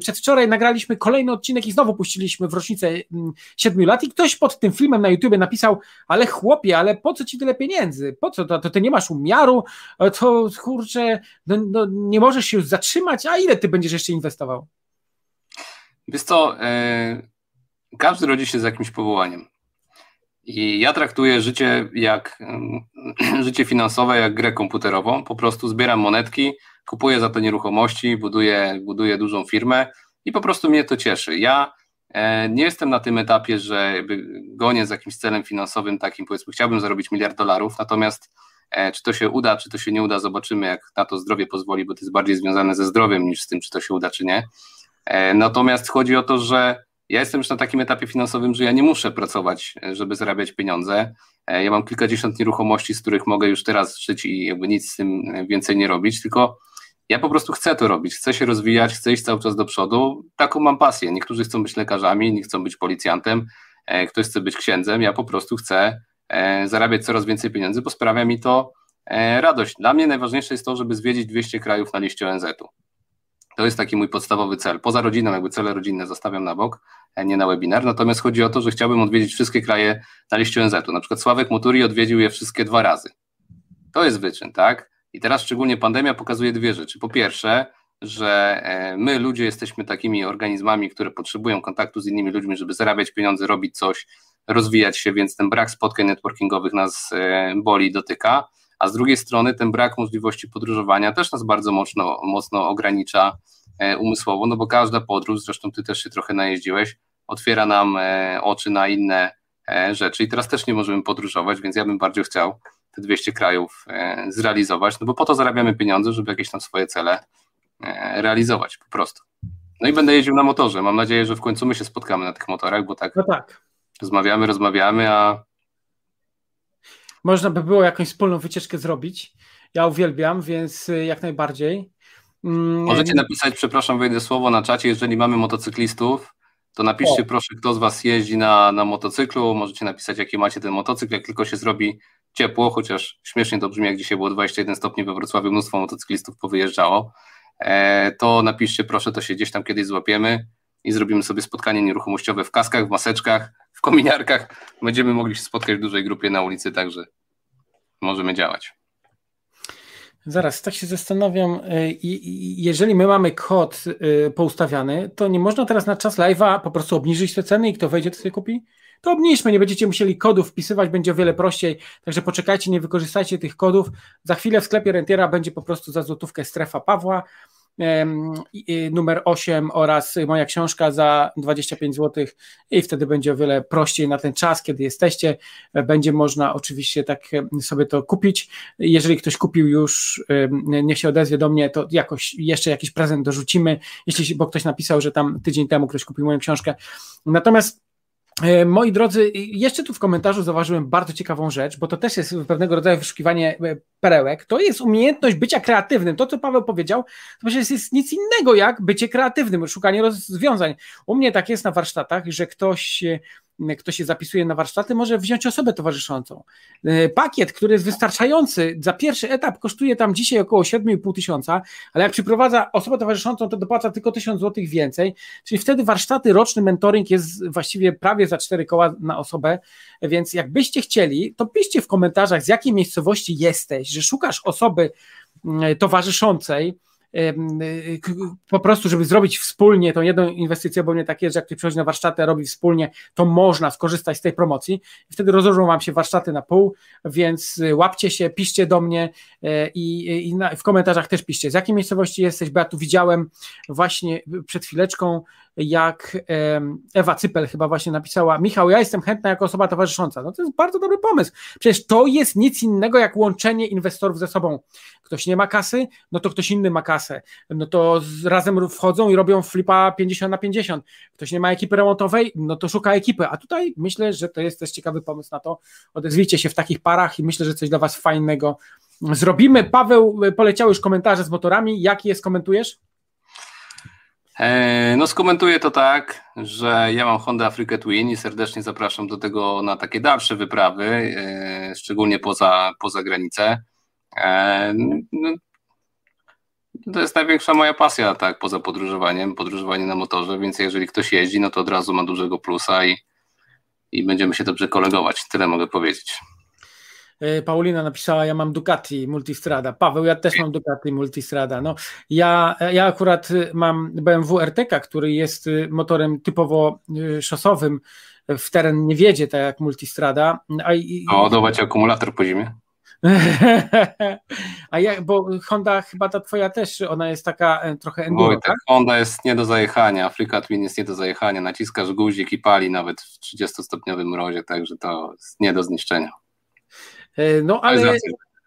przedwczoraj nagraliśmy kolejny odcinek i znowu puściliśmy w rocznicę 7 lat i ktoś pod tym filmem na YouTube napisał, ale chłopie, ale po co ci tyle pieniędzy? Po co? To, to ty nie masz umiaru? To kurczę, no, no nie możesz się już zatrzymać zatrzymać, a ile ty będziesz jeszcze inwestował? Wiesz co, yy, każdy rodzi się z jakimś powołaniem. I ja traktuję życie jak życie finansowe, jak grę komputerową. Po prostu zbieram monetki, kupuję za to nieruchomości, buduję, buduję dużą firmę i po prostu mnie to cieszy. Ja e, nie jestem na tym etapie, że gonię z jakimś celem finansowym takim, powiedzmy, chciałbym zarobić miliard dolarów, natomiast E, czy to się uda, czy to się nie uda, zobaczymy, jak na to zdrowie pozwoli, bo to jest bardziej związane ze zdrowiem niż z tym, czy to się uda, czy nie. E, natomiast chodzi o to, że ja jestem już na takim etapie finansowym, że ja nie muszę pracować, e, żeby zarabiać pieniądze. Ja mam kilkadziesiąt nieruchomości, z których mogę już teraz żyć i jakby nic z tym więcej nie robić, tylko ja po prostu chcę to robić, chcę się rozwijać, chcę iść cały czas do przodu. Taką mam pasję. Niektórzy chcą być lekarzami, inni chcą być policjantem, ktoś chce być księdzem. Ja po prostu chcę E, zarabiać coraz więcej pieniędzy, bo sprawia mi to e, radość. Dla mnie najważniejsze jest to, żeby zwiedzić 200 krajów na liście ONZ-u. To jest taki mój podstawowy cel. Poza rodziną, jakby cele rodzinne zostawiam na bok, e, nie na webinar. Natomiast chodzi o to, że chciałbym odwiedzić wszystkie kraje na liście ONZ-u. Na przykład Sławek Muturi odwiedził je wszystkie dwa razy. To jest wyczyn, tak? I teraz szczególnie pandemia pokazuje dwie rzeczy. Po pierwsze, że my ludzie jesteśmy takimi organizmami, które potrzebują kontaktu z innymi ludźmi, żeby zarabiać pieniądze, robić coś, rozwijać się, więc ten brak spotkań networkingowych nas e, boli, dotyka, a z drugiej strony ten brak możliwości podróżowania też nas bardzo mocno, mocno ogranicza e, umysłowo, no bo każda podróż, zresztą ty też się trochę najeździłeś, otwiera nam e, oczy na inne rzeczy i teraz też nie możemy podróżować, więc ja bym bardziej chciał te 200 krajów zrealizować, no bo po to zarabiamy pieniądze, żeby jakieś tam swoje cele realizować po prostu. No i będę jeździł na motorze. Mam nadzieję, że w końcu my się spotkamy na tych motorach, bo tak, no tak. Rozmawiamy, rozmawiamy, a. Można by było jakąś wspólną wycieczkę zrobić. Ja uwielbiam, więc y, jak najbardziej. Mm, Możecie napisać, przepraszam, wejdę słowo na czacie, jeżeli mamy motocyklistów, to napiszcie o. proszę, kto z Was jeździ na, na motocyklu. Możecie napisać, jaki macie ten motocykl. Jak tylko się zrobi ciepło, chociaż śmiesznie to brzmi, jak dzisiaj było 21 stopni we Wrocławiu, mnóstwo motocyklistów powyjeżdżało, e, to napiszcie proszę, to się gdzieś tam kiedyś złapiemy i zrobimy sobie spotkanie nieruchomościowe w kaskach, w maseczkach, kominiarkach. Będziemy mogli się spotkać w dużej grupie na ulicy, także możemy działać. Zaraz, tak się zastanawiam, y, jeżeli my mamy kod y, poustawiany, to nie można teraz na czas live'a po prostu obniżyć te ceny i kto wejdzie, to sobie kupi? To obniżmy, nie będziecie musieli kodów wpisywać, będzie o wiele prościej, także poczekajcie, nie wykorzystajcie tych kodów. Za chwilę w sklepie Rentiera będzie po prostu za złotówkę strefa Pawła, numer 8 oraz moja książka za 25 zł i wtedy będzie o wiele prościej na ten czas, kiedy jesteście. Będzie można oczywiście tak sobie to kupić. Jeżeli ktoś kupił już, niech się odezwie do mnie, to jakoś jeszcze jakiś prezent dorzucimy, jeśli, bo ktoś napisał, że tam tydzień temu ktoś kupił moją książkę. Natomiast moi drodzy, jeszcze tu w komentarzu zauważyłem bardzo ciekawą rzecz, bo to też jest pewnego rodzaju wyszukiwanie e, perełek. To jest umiejętność bycia kreatywnym. To, co Paweł powiedział, to przecież jest nic innego jak bycie kreatywnym, szukanie rozwiązań. U mnie tak jest na warsztatach, że ktoś kto się zapisuje na warsztaty, może wziąć osobę towarzyszącą. E, pakiet, który jest wystarczający, za pierwszy etap kosztuje tam dzisiaj około 7,5 tysiąca, ale jak przyprowadza osobę towarzyszącą, to dopłaca tylko 1000 zł więcej, czyli wtedy warsztaty, roczny mentoring jest właściwie prawie za 4 koła na osobę, więc jakbyście chcieli, to piszcie w komentarzach, z jakiej miejscowości jesteś, że szukasz osoby mm, towarzyszącej, po prostu, żeby zrobić wspólnie tą jedną inwestycję, bo mnie tak jest, że jak ktoś przychodzi na warsztaty, a robi wspólnie, to można skorzystać z tej promocji. Wtedy rozłożą Wam się warsztaty na pół, więc łapcie się, piszcie do mnie i, i na, w komentarzach też piszcie, z jakiej miejscowości jesteś, bo ja tu widziałem właśnie przed chwileczką, jak Ewa Cypel chyba właśnie napisała, Michał, ja jestem chętna jako osoba towarzysząca. No to jest bardzo dobry pomysł. Przecież to jest nic innego jak łączenie inwestorów ze sobą. Ktoś nie ma kasy, no to ktoś inny ma kasę. No to razem wchodzą i robią flipa 50 na 50. Ktoś nie ma ekipy remontowej, no to szuka ekipy. A tutaj myślę, że to jest też ciekawy pomysł na to. Odezwijcie się w takich parach i myślę, że coś dla Was fajnego zrobimy. Paweł, poleciały już komentarze z motorami. Jaki jest, komentujesz? E, no skomentuję to tak, że ja mam Honda Africa Twin i serdecznie zapraszam do tego na takie dalsze wyprawy, e, szczególnie poza, poza granicę. E, no, to jest największa moja pasja, tak, poza podróżowaniem, podróżowanie na motorze, więc jeżeli ktoś jeździ, no to od razu ma dużego plusa i, i będziemy się dobrze kolegować. Tyle mogę powiedzieć. E, Paulina napisała, ja mam Ducati Multistrada. Paweł, ja też mam Ducati Multistrada. No, ja, ja akurat mam BMW RTK, który jest motorem typowo e, szosowym, w teren nie wiedzie, tak jak Multistrada. A, i, akumulator po zimie? A ja, bo Honda chyba ta twoja też, ona jest taka e, trochę enduro, Oj, tak? Honda jest nie do zajechania, Africa Twin jest nie do zajechania, naciskasz guzik i pali nawet w 30-stopniowym mrozie, także to jest nie do zniszczenia. E, no ale,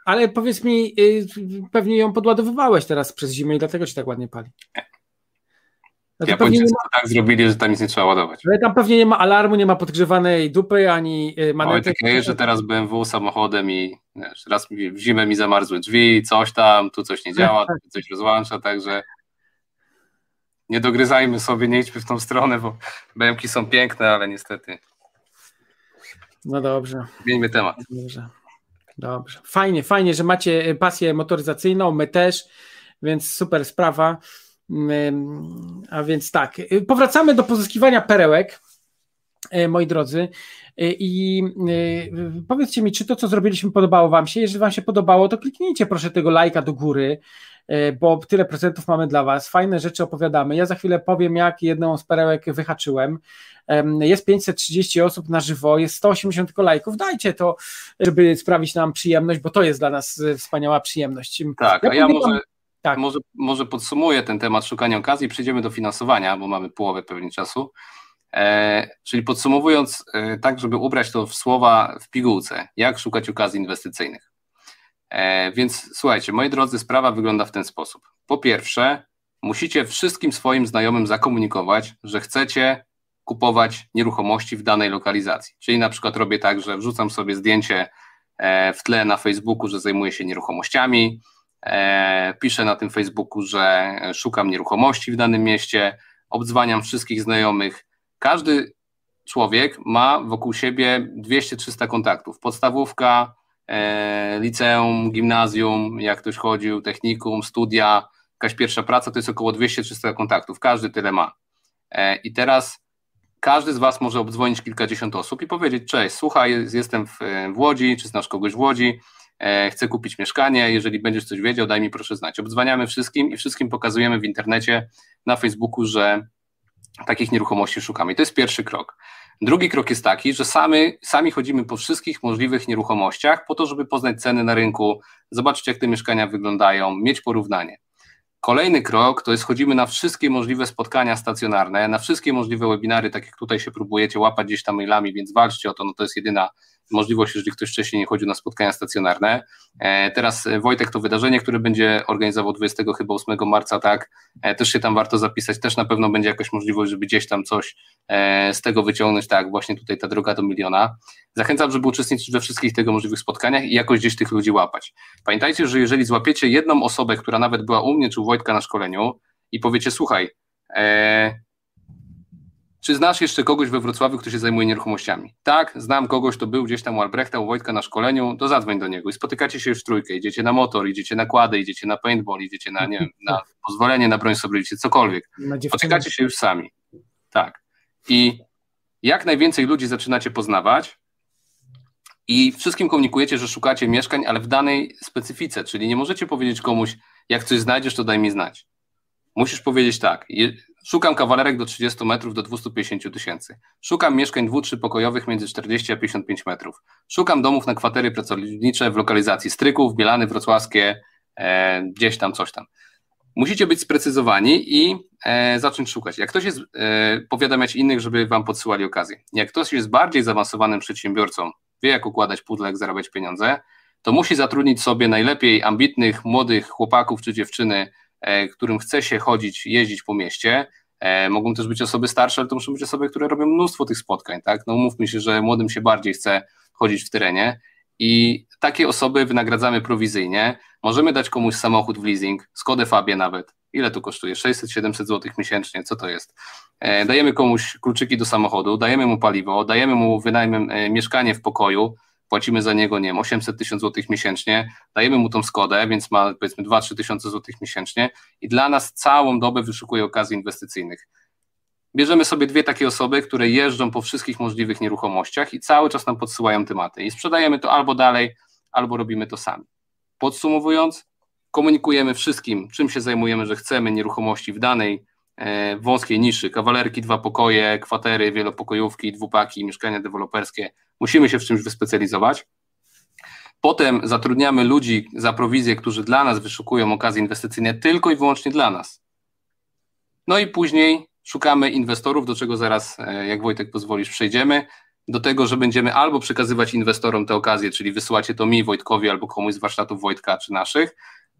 ale powiedz mi, y, pewnie ją podładowywałeś teraz przez zimę i dlatego ci tak ładnie pali. No Japończycy ma... tak zrobili, że tam nic nie trzeba ładować. Ale tam pewnie nie ma alarmu, nie ma podgrzewanej dupy, ani y, manety. Oj, tak jeżdżę teraz BMW samochodem i wiesz, raz w zimę mi zamarzły drzwi, coś tam, tu coś nie działa, tu coś rozłącza, także nie dogryzajmy sobie, nie idźmy w tą stronę, bo BMW są piękne, ale niestety. No dobrze. Zmieńmy temat. Dobrze. Dobrze. Fajnie, fajnie, że macie pasję motoryzacyjną, my też, więc super sprawa. A więc tak, e, powracamy do pozyskiwania perełek, e, moi drodzy. I powiedzcie mi, czy to, co zrobiliśmy, podobało Wam się? Jeżeli Wam się podobało, to kliknijcie proszę tego lajka do góry, bo tyle prezentów mamy dla Was. Fajne rzeczy opowiadamy. Ja za chwilę powiem, jak jedną z perełek wyhaczyłem jest 530 osób na żywo, jest 180 tylko lajków, dajcie to, żeby sprawić nam przyjemność, bo to jest dla nas e, wspaniała przyjemność. Tak, ja a ja może, tak. może, może podsumuję ten temat szukania okazji, przejdziemy do finansowania, bo mamy połowę pewnie czasu. E, czyli podsumowując, e, tak żeby ubrać to w słowa w pigułce, jak szukać okazji inwestycyjnych. E, więc słuchajcie, moi drodzy, sprawa wygląda w ten sposób. Po pierwsze, musicie wszystkim swoim znajomym zakomunikować, że chcecie kupować nieruchomości w danej lokalizacji. Czyli na przykład robię tak, że wrzucam sobie zdjęcie e, w tle na Facebooku, że zajmuję się nieruchomościami, e, piszę na tym Facebooku, że szukam nieruchomości w danym mieście, obdzwaniam wszystkich znajomych. Każdy człowiek ma wokół siebie 200-300 kontaktów. Podstawówka, liceum, gimnazjum, jak ktoś chodził, technikum, studia, jakaś pierwsza praca, to jest około 200-300 kontaktów. Każdy tyle ma. I teraz każdy z Was może obdzwonić kilkadziesiąt osób i powiedzieć: Cześć, słuchaj, jestem w, w Łodzi, czy znasz kogoś w Łodzi, e, chcę kupić mieszkanie, jeżeli będziesz coś wiedział, daj mi proszę znać. Obdzwaniamy wszystkim i wszystkim pokazujemy w internecie, na Facebooku, że takich nieruchomości szukamy. I to jest pierwszy krok. Drugi krok jest taki, że sami, sami chodzimy po wszystkich możliwych nieruchomościach po to, żeby poznać ceny na rynku, zobaczyć jak te mieszkania wyglądają, mieć porównanie. Kolejny krok to jest chodzimy na wszystkie możliwe spotkania stacjonarne, na wszystkie możliwe webinary, tak jak tutaj się próbujecie łapać gdzieś tam mailami, więc walczcie o to, no to jest jedyna możliwość, jeżeli ktoś wcześniej nie chodził na spotkania stacjonarne. E, teraz e, Wojtek to wydarzenie, które będzie organizował 20 chyba 8 marca, tak, e, też się tam warto zapisać, też na pewno będzie jakaś możliwość, żeby gdzieś tam coś z tego wyciągnąć, tak, właśnie tutaj ta droga do miliona. Zachęcam, żeby uczestniczyć we wszystkich tego możliwych spotkaniach i jakoś gdzieś tych ludzi łapać. Pamiętajcie, że jeżeli złapiecie jedną osobę, która nawet była u mnie czy u Wojtka na szkoleniu i powiecie, słuchaj, czy znasz jeszcze kogoś we Wrocławiu, kto się zajmuje nieruchomościami? Tak, znam kogoś, kto był gdzieś tam u Albrechta, u Wojtka na szkoleniu, to zadzwoń do niego i spotykacie się już w trójkę, idziecie na motor, idziecie na kłady, idziecie na paintball, idziecie na, nie wiem, na pozwolenie na broń sobie, idziecie cokolwiek. Spotykacie się już sami. Tak. I jak najwięcej ludzi zaczynacie poznawać i wszystkim komunikujecie, że szukacie mieszkań, ale w danej specyfice, czyli nie możecie powiedzieć komuś, Jak coś znajdziesz, to daj mi znać. Musisz powiedzieć tak, szukam kawalerek do 30 metrów do 250 tysięcy. Szukam mieszkań dwu, pokojowych między 40 a 55 metrów. Szukam domów na kwatery pracownicze w lokalizacji Stryków, Bielany, Wrocławskie, e, gdzieś tam, coś tam. Musicie być sprecyzowani i e, zacząć szukać. Jak ktoś jest, e, powiadamiać innych, żeby wam podsyłali okazję. Jak ktoś jest bardziej zaawansowanym przedsiębiorcą, wie jak układać pudle, jak zarabiać pieniądze, to musi zatrudnić sobie najlepiej ambitnych, młodych chłopaków czy dziewczyny, którym chce się chodzić, jeździć po mieście. E, mogą też być osoby starsze, ale to muszą być osoby, które robią mnóstwo tych spotkań, tak? No mówmy się, że młodym się bardziej chce chodzić w terenie i takie osoby wynagradzamy prowizyjnie. Możemy dać komuś samochód w leasing, Skodę Fabie nawet. Ile to kosztuje? 600-700 zł miesięcznie, co to jest? E, dajemy komuś kluczyki do samochodu, dajemy mu paliwo, dajemy mu wynajmę mieszkanie w pokoju, płacimy za niego, nie wiem, 800 tysięcy złotych miesięcznie, dajemy mu tą Skodę, więc ma powiedzmy 2-3 tysiące złotych miesięcznie i dla nas całą dobę wyszukuje okazji inwestycyjnych. Bierzemy sobie dwie takie osoby, które jeżdżą po wszystkich możliwych nieruchomościach i cały czas nam podsyłają tematy i sprzedajemy to albo dalej, albo robimy to sami. Podsumowując, komunikujemy wszystkim, czym się zajmujemy, że chcemy nieruchomości w danej e, wąskiej niszy, kawalerki, dwa pokoje, kwatery, wielopokojówki, dwupaki, mieszkania deweloperskie, musimy się w czymś wyspecjalizować. Potem zatrudniamy ludzi za prowizję, którzy dla nas wyszukują okazje inwestycyjne tylko i wyłącznie dla nas. No i później szukamy inwestorów, do czego zaraz, e, jak Wojtek pozwolisz, przejdziemy. Do tego, że będziemy albo przekazywać inwestorom te okazje, czyli wysyłacie to mi, Wojtkowi, albo komuś z warsztatów Wojtka czy naszych,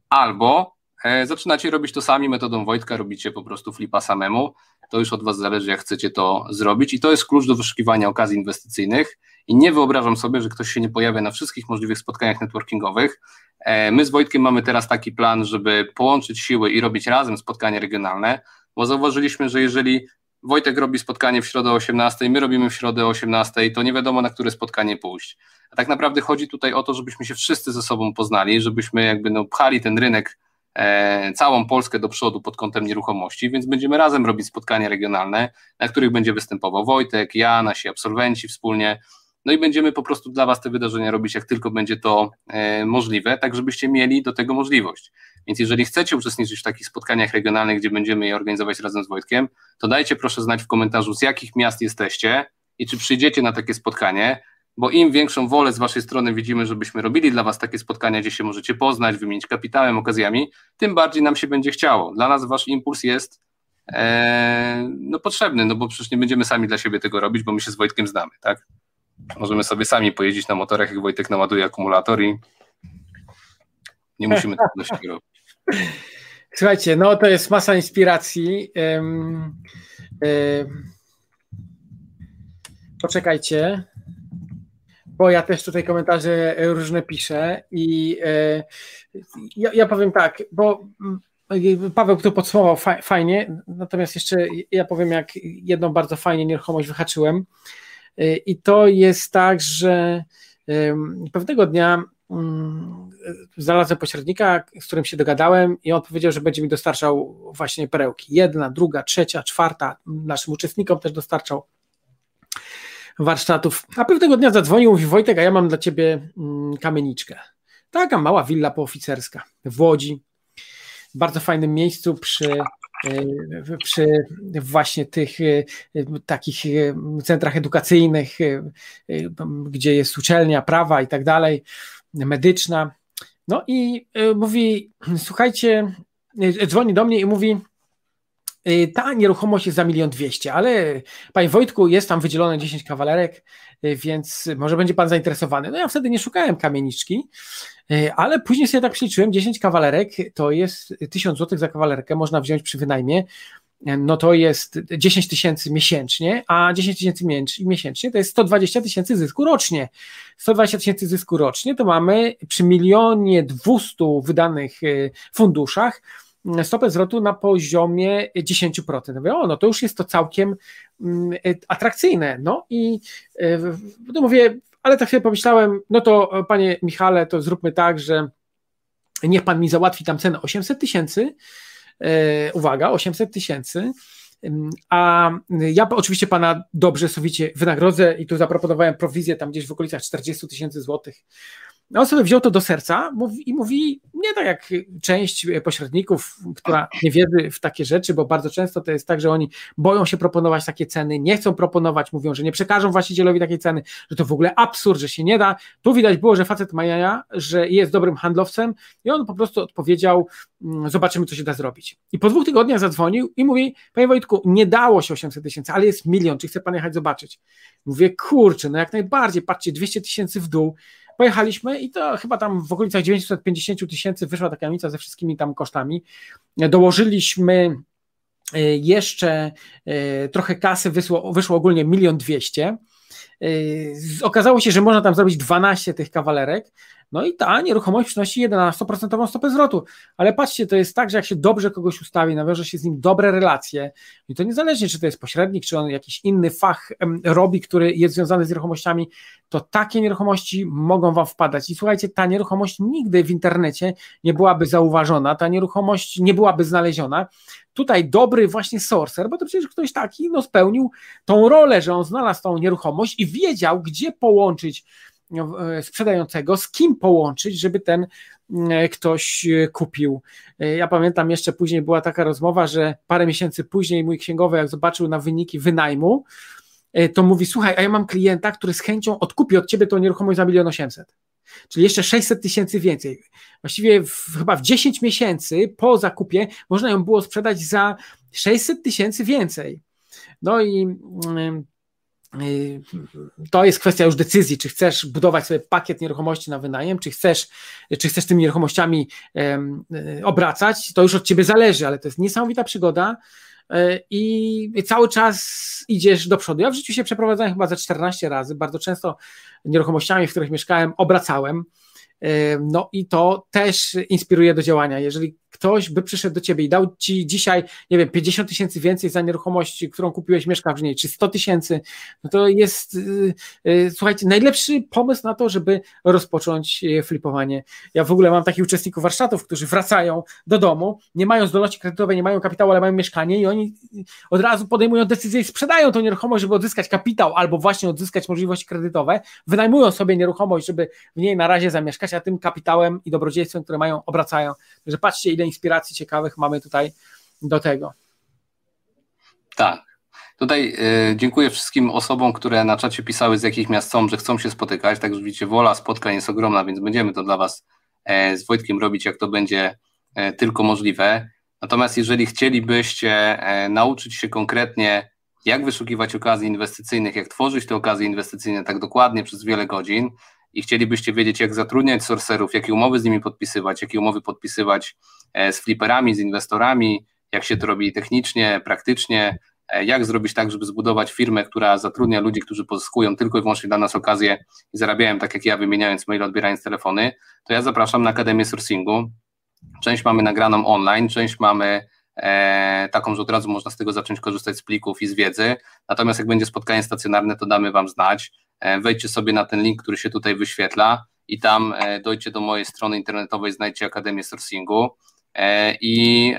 albo e, zaczynacie robić to sami metodą Wojtka, robicie po prostu flipa samemu. To już od Was zależy, jak chcecie to zrobić, i to jest klucz do wyszukiwania okazji inwestycyjnych. I nie wyobrażam sobie, że ktoś się nie pojawia na wszystkich możliwych spotkaniach networkingowych. E, my z Wojtkiem mamy teraz taki plan, żeby połączyć siły i robić razem spotkania regionalne, bo zauważyliśmy, że jeżeli Wojtek robi spotkanie w środę o 18, my robimy w środę o 18, to nie wiadomo na które spotkanie pójść. A tak naprawdę chodzi tutaj o to, żebyśmy się wszyscy ze sobą poznali, żebyśmy jakby no, pchali ten rynek, e, całą Polskę do przodu pod kątem nieruchomości, więc będziemy razem robić spotkania regionalne, na których będzie występował Wojtek, ja, nasi absolwenci wspólnie, no i będziemy po prostu dla Was te wydarzenia robić, jak tylko będzie to e, możliwe, tak żebyście mieli do tego możliwość. Więc jeżeli chcecie uczestniczyć w takich spotkaniach regionalnych, gdzie będziemy je organizować razem z Wojtkiem, to dajcie proszę znać w komentarzu, z jakich miast jesteście i czy przyjdziecie na takie spotkanie, bo im większą wolę z Waszej strony widzimy, żebyśmy robili dla Was takie spotkania, gdzie się możecie poznać, wymienić kapitałem, okazjami, tym bardziej nam się będzie chciało. Dla nas Wasz impuls jest e, no, potrzebny, no bo przecież nie będziemy sami dla siebie tego robić, bo my się z Wojtkiem znamy, tak? Możemy sobie sami pojeździć na motorach, jak Wojtek naładuje akumulator i nie musimy tego robić. Słuchajcie, no to jest masa inspiracji. Um, um, poczekajcie, bo ja też tutaj komentarze różne piszę i e, ja, ja, powiem tak, bo mm, Paweł to podsumował fa fajnie, natomiast jeszcze ja powiem, jak jedną bardzo fajnie nieruchomość wyhaczyłem i to jest tak, że pewnego dnia Mm, znalazłem pośrednika, z którym się dogadałem i on powiedział, że będzie mi dostarczał właśnie perełki. Jedna, druga, trzecia, czwarta, naszym uczestnikom też dostarczał warsztatów. A pewnego dnia zadzwonił, mówi Wojtek, a ja mam dla ciebie mm, kamieniczkę. Taka mała willa pooficerska w Łodzi, w bardzo fajnym miejscu przy, przy właśnie tych e, takich e, centrach edukacyjnych, gdzie jest uczelnia, prawa i tak dalej medyczna. No i mówi, słuchajcie, dzwoni do mnie i mówi, ta nieruchomość jest za milion dwieście, ale panie Wojtku, jest tam wydzielone 10 kawalerek, więc może będzie pan zainteresowany. No ja wtedy nie szukałem kamieniczki, ale później sobie tak przeliczyłem, 10 kawalerek to jest 1000 zł za kawalerkę, można wziąć przy wynajmie, no to jest 10 tysięcy miesięcznie, a 10 tysięcy miesięcznie to jest 120 tysięcy zysku rocznie. 120 tysięcy zysku rocznie to mamy przy milionie 200 wydanych funduszach stopę zwrotu na poziomie 10%. Mówię, o, no to już jest to całkiem mm, e, atrakcyjne. No i no mówię, ale tak sobie pomyślałem, no to panie Michale, to zróbmy tak, że niech pan mi załatwi tam cenę 800 tysięcy, E, uwaga, 800 tysięcy. A ja oczywiście pana dobrze, sowicie wynagrodzę i tu zaproponowałem prowizję tam gdzieś w okolicach 40 tysięcy złotych No on sobie wziął to do serca i mówi, nie tak jak część pośredników, która nie wierzy w takie rzeczy, bo bardzo często to jest tak, że oni boją się proponować takie ceny, nie chcą proponować, mówią, że nie przekażą właścicielowi takiej ceny, że to w ogóle absurd, że się nie da. Tu widać było, że facet ma jaja, że jest dobrym handlowcem i on po prostu odpowiedział, mm, zobaczymy, co się da zrobić. I po dwóch tygodniach zadzwonił i mówi, panie Wojtku, nie dało się 800 tysięcy, ale jest milion, czy chce pan jechać zobaczyć? Mówię, kurczę, no jak najbardziej, patrzcie, 200 tysięcy w dół, Pojechaliśmy i to chyba tam w okolicach 950 tysięcy wyszła ta kamienica ze wszystkimi tam kosztami. Dołożyliśmy e, jeszcze e, trochę kasy, wyszło, wyszło ogólnie milion dwieście. E, okazało się, że można tam zrobić 12 tych kawalerek. No i ta nieruchomość przynosi 11% stopę zwrotu. Ale patrzcie, to jest tak, że jak się dobrze kogoś ustawi, nawiąże się z nim dobre relacje, i to niezależnie, czy to jest pośrednik, czy on jakiś inny fach robi, który jest związany z nieruchomościami, to takie nieruchomości mogą Wam wpadać. I słuchajcie, ta nieruchomość nigdy w internecie nie byłaby zauważona, ta nieruchomość nie byłaby znaleziona. Tutaj dobry właśnie sorcer, bo to przecież ktoś taki no, spełnił tą rolę, że on znalazł tą nieruchomość i wiedział, gdzie połączyć E, sprzedającego, z kim połączyć, żeby ten e, ktoś e, kupił. Ja pamiętam jeszcze później była taka rozmowa, że parę miesięcy później mój księgowy, jak zobaczył na wyniki wynajmu, to mówi: Słuchaj, a ja mam klienta, który z chęcią odkupi od ciebie tą nieruchomość za milion osiemset. Czyli jeszcze 600 tysięcy więcej. Właściwie w, chyba w 10 miesięcy po zakupie można ją było sprzedać za 600 tysięcy więcej. No i mm, Y, to jest kwestia już decyzji, czy chcesz budować sobie pakiet nieruchomości na wynajem, czy chcesz, czy chcesz tymi nieruchomościami y, obracać, to już od ciebie zależy, ale to jest niesamowita przygoda i cały czas idziesz do przodu. Ja w życiu się przeprowadzałem chyba za 14 razy, bardzo często nieruchomościami, w których mieszkałem, obracałem. No i to też inspiruje do działania. Jeżeli ktoś by przyszedł do ciebie i dał ci dzisiaj, nie wiem, 50 tysięcy więcej za nieruchomość, którą kupiłeś, mieszkasz w niej, czy 100 tysięcy, no to jest, yy, yy, słuchajcie, najlepszy pomysł na to, żeby rozpocząć y, flipowanie. Ja w ogóle mam takich uczestników warsztatów, którzy wracają do domu, nie mają zdolności kredytowej, nie mają kapitału, ale mają mieszkanie i oni od razu podejmują decyzję i sprzedają tą nieruchomość, żeby odzyskać kapitał albo właśnie odzyskać możliwości kredytowe, wynajmują sobie nieruchomość, żeby w niej na razie zamieszkać, a tym kapitałem i dobrodziejstwem, które mają, obracają. Także patrzcie, ile inspiracji ciekawych mamy tutaj do tego. Tak. Tutaj y, dziękuję wszystkim osobom, które na czacie pisały, z jakich miast są, że chcą się spotykać. Także widzicie, wola spotkań jest ogromna, więc będziemy to dla Was e, z Wojtkiem robić, jak to będzie e, tylko możliwe. Natomiast jeżeli chcielibyście e, nauczyć się konkretnie, jak wyszukiwać okazji inwestycyjnych, jak tworzyć te okazje inwestycyjne tak dokładnie przez wiele godzin, i chcielibyście wiedzieć, jak zatrudniać sorcerów, jakie umowy z nimi podpisywać, jakie umowy podpisywać e, z fliperami, z inwestorami, jak się to robi technicznie, praktycznie, e, jak zrobić tak, żeby zbudować firmę, która zatrudnia ludzi, którzy pozyskują tylko i wyłącznie dla nas okazję i zarabiają tak jak ja, wymieniając maile, odbierając telefony, to ja zapraszam na Akademię Sourcingu. Część mamy nagraną online, część mamy e, taką, że od razu można z tego zacząć korzystać z plików i z wiedzy. Natomiast jak będzie spotkanie stacjonarne, to damy Wam znać. E, wejdźcie sobie na ten link, który się tutaj wyświetla i tam e, dojdzie do mojej strony internetowej, znajdźcie Akademię Sourcingu e, i,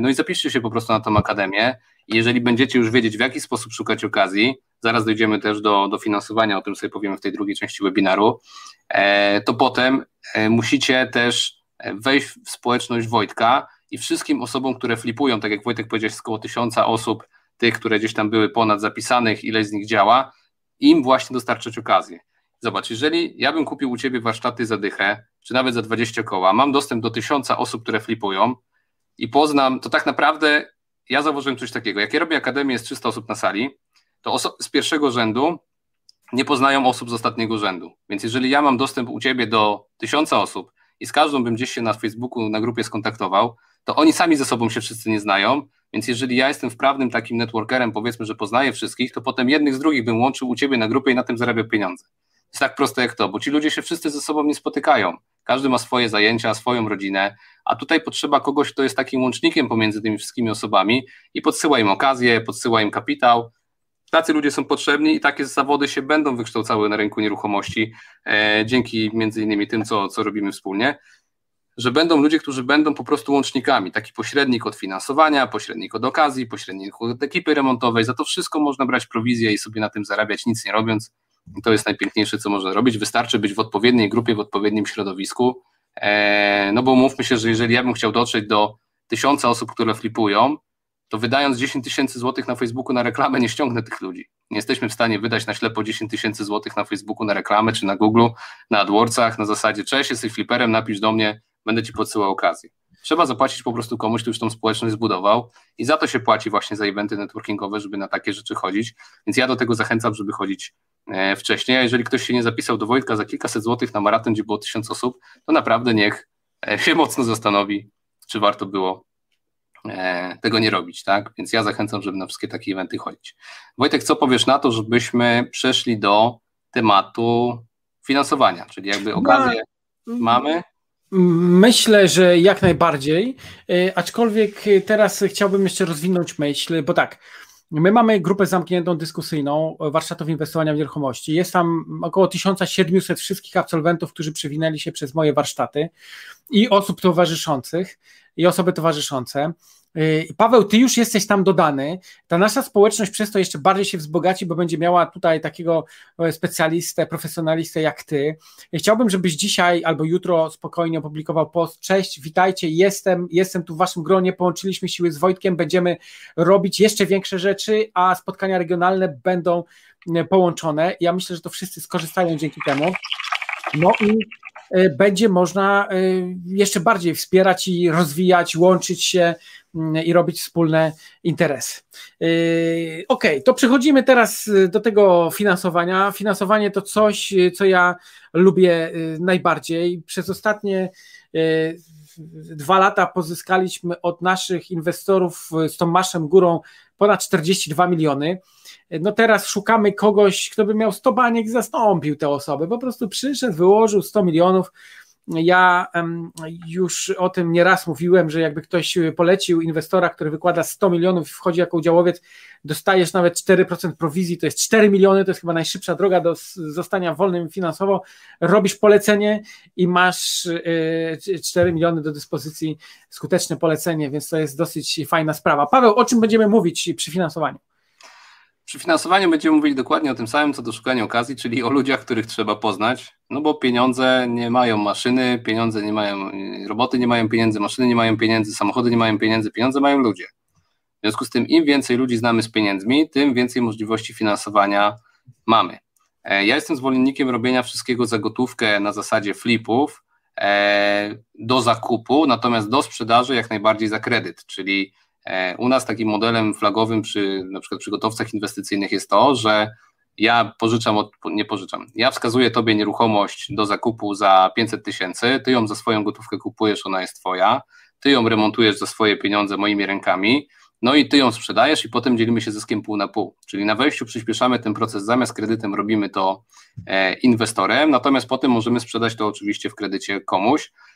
no i zapiszcie się po prostu na tą Akademię. Jeżeli będziecie już wiedzieć, w jaki sposób szukać okazji, zaraz dojdziemy też do, do finansowania, o tym sobie powiemy w tej drugiej części webinaru, to potem musicie też wejść w społeczność Wojtka i wszystkim osobom, które flipują, tak jak Wojtek powiedział, jest około tysiąca osób, tych, które gdzieś tam były ponad zapisanych, ile z nich działa, im właśnie dostarczać okazję. Zobacz, jeżeli ja bym kupił u Ciebie warsztaty za dychę, czy nawet za 20 koła, mam dostęp do tysiąca osób, które flipują i poznam, to tak naprawdę ja zauważyłem coś takiego, jak ja robię akademię, jest 300 osób na sali, to z pierwszego rzędu nie poznają osób z ostatniego rzędu. Więc jeżeli ja mam dostęp u Ciebie do tysiąca osób i z każdą bym gdzieś się na Facebooku, na grupie skontaktował, to oni sami ze sobą się wszyscy nie znają, więc jeżeli ja jestem wprawnym takim networkerem, powiedzmy, że poznaję wszystkich, to potem jednych z drugich bym łączył u ciebie na grupie i na tym zarabiał pieniądze. Jest tak proste jak to, bo ci ludzie się wszyscy ze sobą nie spotykają. Każdy ma swoje zajęcia, swoją rodzinę, a tutaj potrzeba kogoś, kto jest takim łącznikiem pomiędzy tymi wszystkimi osobami i podsyła im okazję, podsyła im kapitał. Tacy ludzie są potrzebni i takie zawody się będą wykształcały na rynku nieruchomości e, dzięki między innymi tym, co, co robimy wspólnie że będą ludzie, którzy będą po prostu łącznikami, taki pośrednik od finansowania, pośrednik od okazji, pośrednik od ekipy remontowej, za to wszystko można brać prowizję i sobie na tym zarabiać, nic nie robiąc. to jest najpiękniejsze, co można robić. Wystarczy być w odpowiedniej grupie, w odpowiednim środowisku. E, no bo mówmy się, że jeżeli ja bym chciał dotrzeć do tysiąca osób, które flipują, to wydając 10 tysięcy złotych na Facebooku na reklamę, nie ściągnę tych ludzi. Nie jesteśmy w stanie wydać na ślepo 10 tysięcy złotych na Facebooku na reklamę, czy na Google, na AdWordsach, na zasadzie cześć, jesteś fliperem, napisz do mnie, będę ci podsyłał okazję. Trzeba zapłacić po prostu komuś, kto już tą społeczność zbudował i za to się płaci właśnie za eventy networkingowe, żeby na takie rzeczy chodzić, więc ja do tego zachęcam, żeby chodzić e, wcześniej, a jeżeli ktoś się nie zapisał do Wojtka za kilkaset złotych na maraton, gdzie było tysiąc osób, to naprawdę niech e, się mocno zastanowi, czy warto było tego nie robić, tak? Więc ja zachęcam, żeby na wszystkie takie eventy chodzić. Wojtek, co powiesz na to, żebyśmy przeszli do tematu finansowania, czyli jakby okazję no, mamy, Myślę, że jak najbardziej, e, aczkolwiek teraz chciałbym jeszcze rozwinąć myśl, bo tak, my mamy grupę zamkniętą dyskusyjną warsztatów inwestowania w nieruchomości. Jest tam około 1700 wszystkich absolwentów, którzy przewinęli się przez moje warsztaty i osób towarzyszących i osoby towarzyszące. Y, Paweł, ty już jesteś tam dodany. Ta nasza społeczność przez to jeszcze bardziej się wzbogaci, bo będzie miała tutaj takiego e, specjalistę, profesjonalistę jak ty. Chciałbym, żebyś dzisiaj albo jutro spokojnie opublikował post. Cześć, witajcie, jestem, jestem tu w waszym gronie, połączyliśmy siły z Wojtkiem, będziemy robić jeszcze większe rzeczy, a spotkania regionalne będą e, połączone. Ja myślę, że to wszyscy skorzystają dzięki temu. No i będzie można jeszcze bardziej wspierać i rozwijać, łączyć się Mm, i robić wspólne interesy. Yy, ok, to przechodzimy teraz do tego finansowania. Finansowanie to coś, co ja lubię najbardziej. Przez ostatnie dwa lata pozyskaliśmy od naszych inwestorów z Tomaszem Górą ponad 42 miliony. No teraz szukamy kogoś, kto by miał 100 baniek zastąpił te osoby. Po prostu przyszedł, wyłożył 100 milionów ja już o tym nieraz mówiłem, że jakby ktoś polecił inwestora, który wykłada 100 milionów i wchodzi jako udziałowiec, dostajesz nawet 4% prowizji, to jest 4 miliony, to jest chyba najszybsza droga do zostania wolnym finansowo. Robisz polecenie i masz 4 e, miliony do dyspozycji, skuteczne polecenie, więc to jest dosyć fajna sprawa. Paweł, o czym będziemy mówić przy finansowaniu? Przy finansowaniu będziemy mówić dokładnie o tym samym, co do szukania okazji, czyli o ludziach, których trzeba poznać, no bo pieniądze nie mają maszyny, pieniądze nie mają, roboty nie mają pieniędzy, maszyny nie mają pieniędzy, samochody nie mają pieniędzy, pieniądze mają ludzie. W związku z tym im więcej ludzi znamy z pieniędzmi, tym więcej możliwości finansowania mamy. E, ja jestem zwolennikiem robienia wszystkiego za gotówkę na zasadzie flipów e, do zakupu, natomiast do sprzedaży jak najbardziej za kredyt, czyli u nas takim modelem flagowym przy na przykład przy gotowcach inwestycyjnych jest to, że ja pożyczam, od, nie pożyczam, ja wskazuję Tobie nieruchomość do zakupu za 500 tysięcy, Ty ją za swoją gotówkę kupujesz, ona jest Twoja, Ty ją remontujesz za swoje pieniądze moimi rękami, no i Ty ją sprzedajesz i potem dzielimy się zyskiem pół na pół. Czyli na wejściu przyspieszamy ten proces, zamiast kredytem robimy to e, inwestorem, natomiast potem możemy sprzedać to oczywiście w kredycie komuś, E,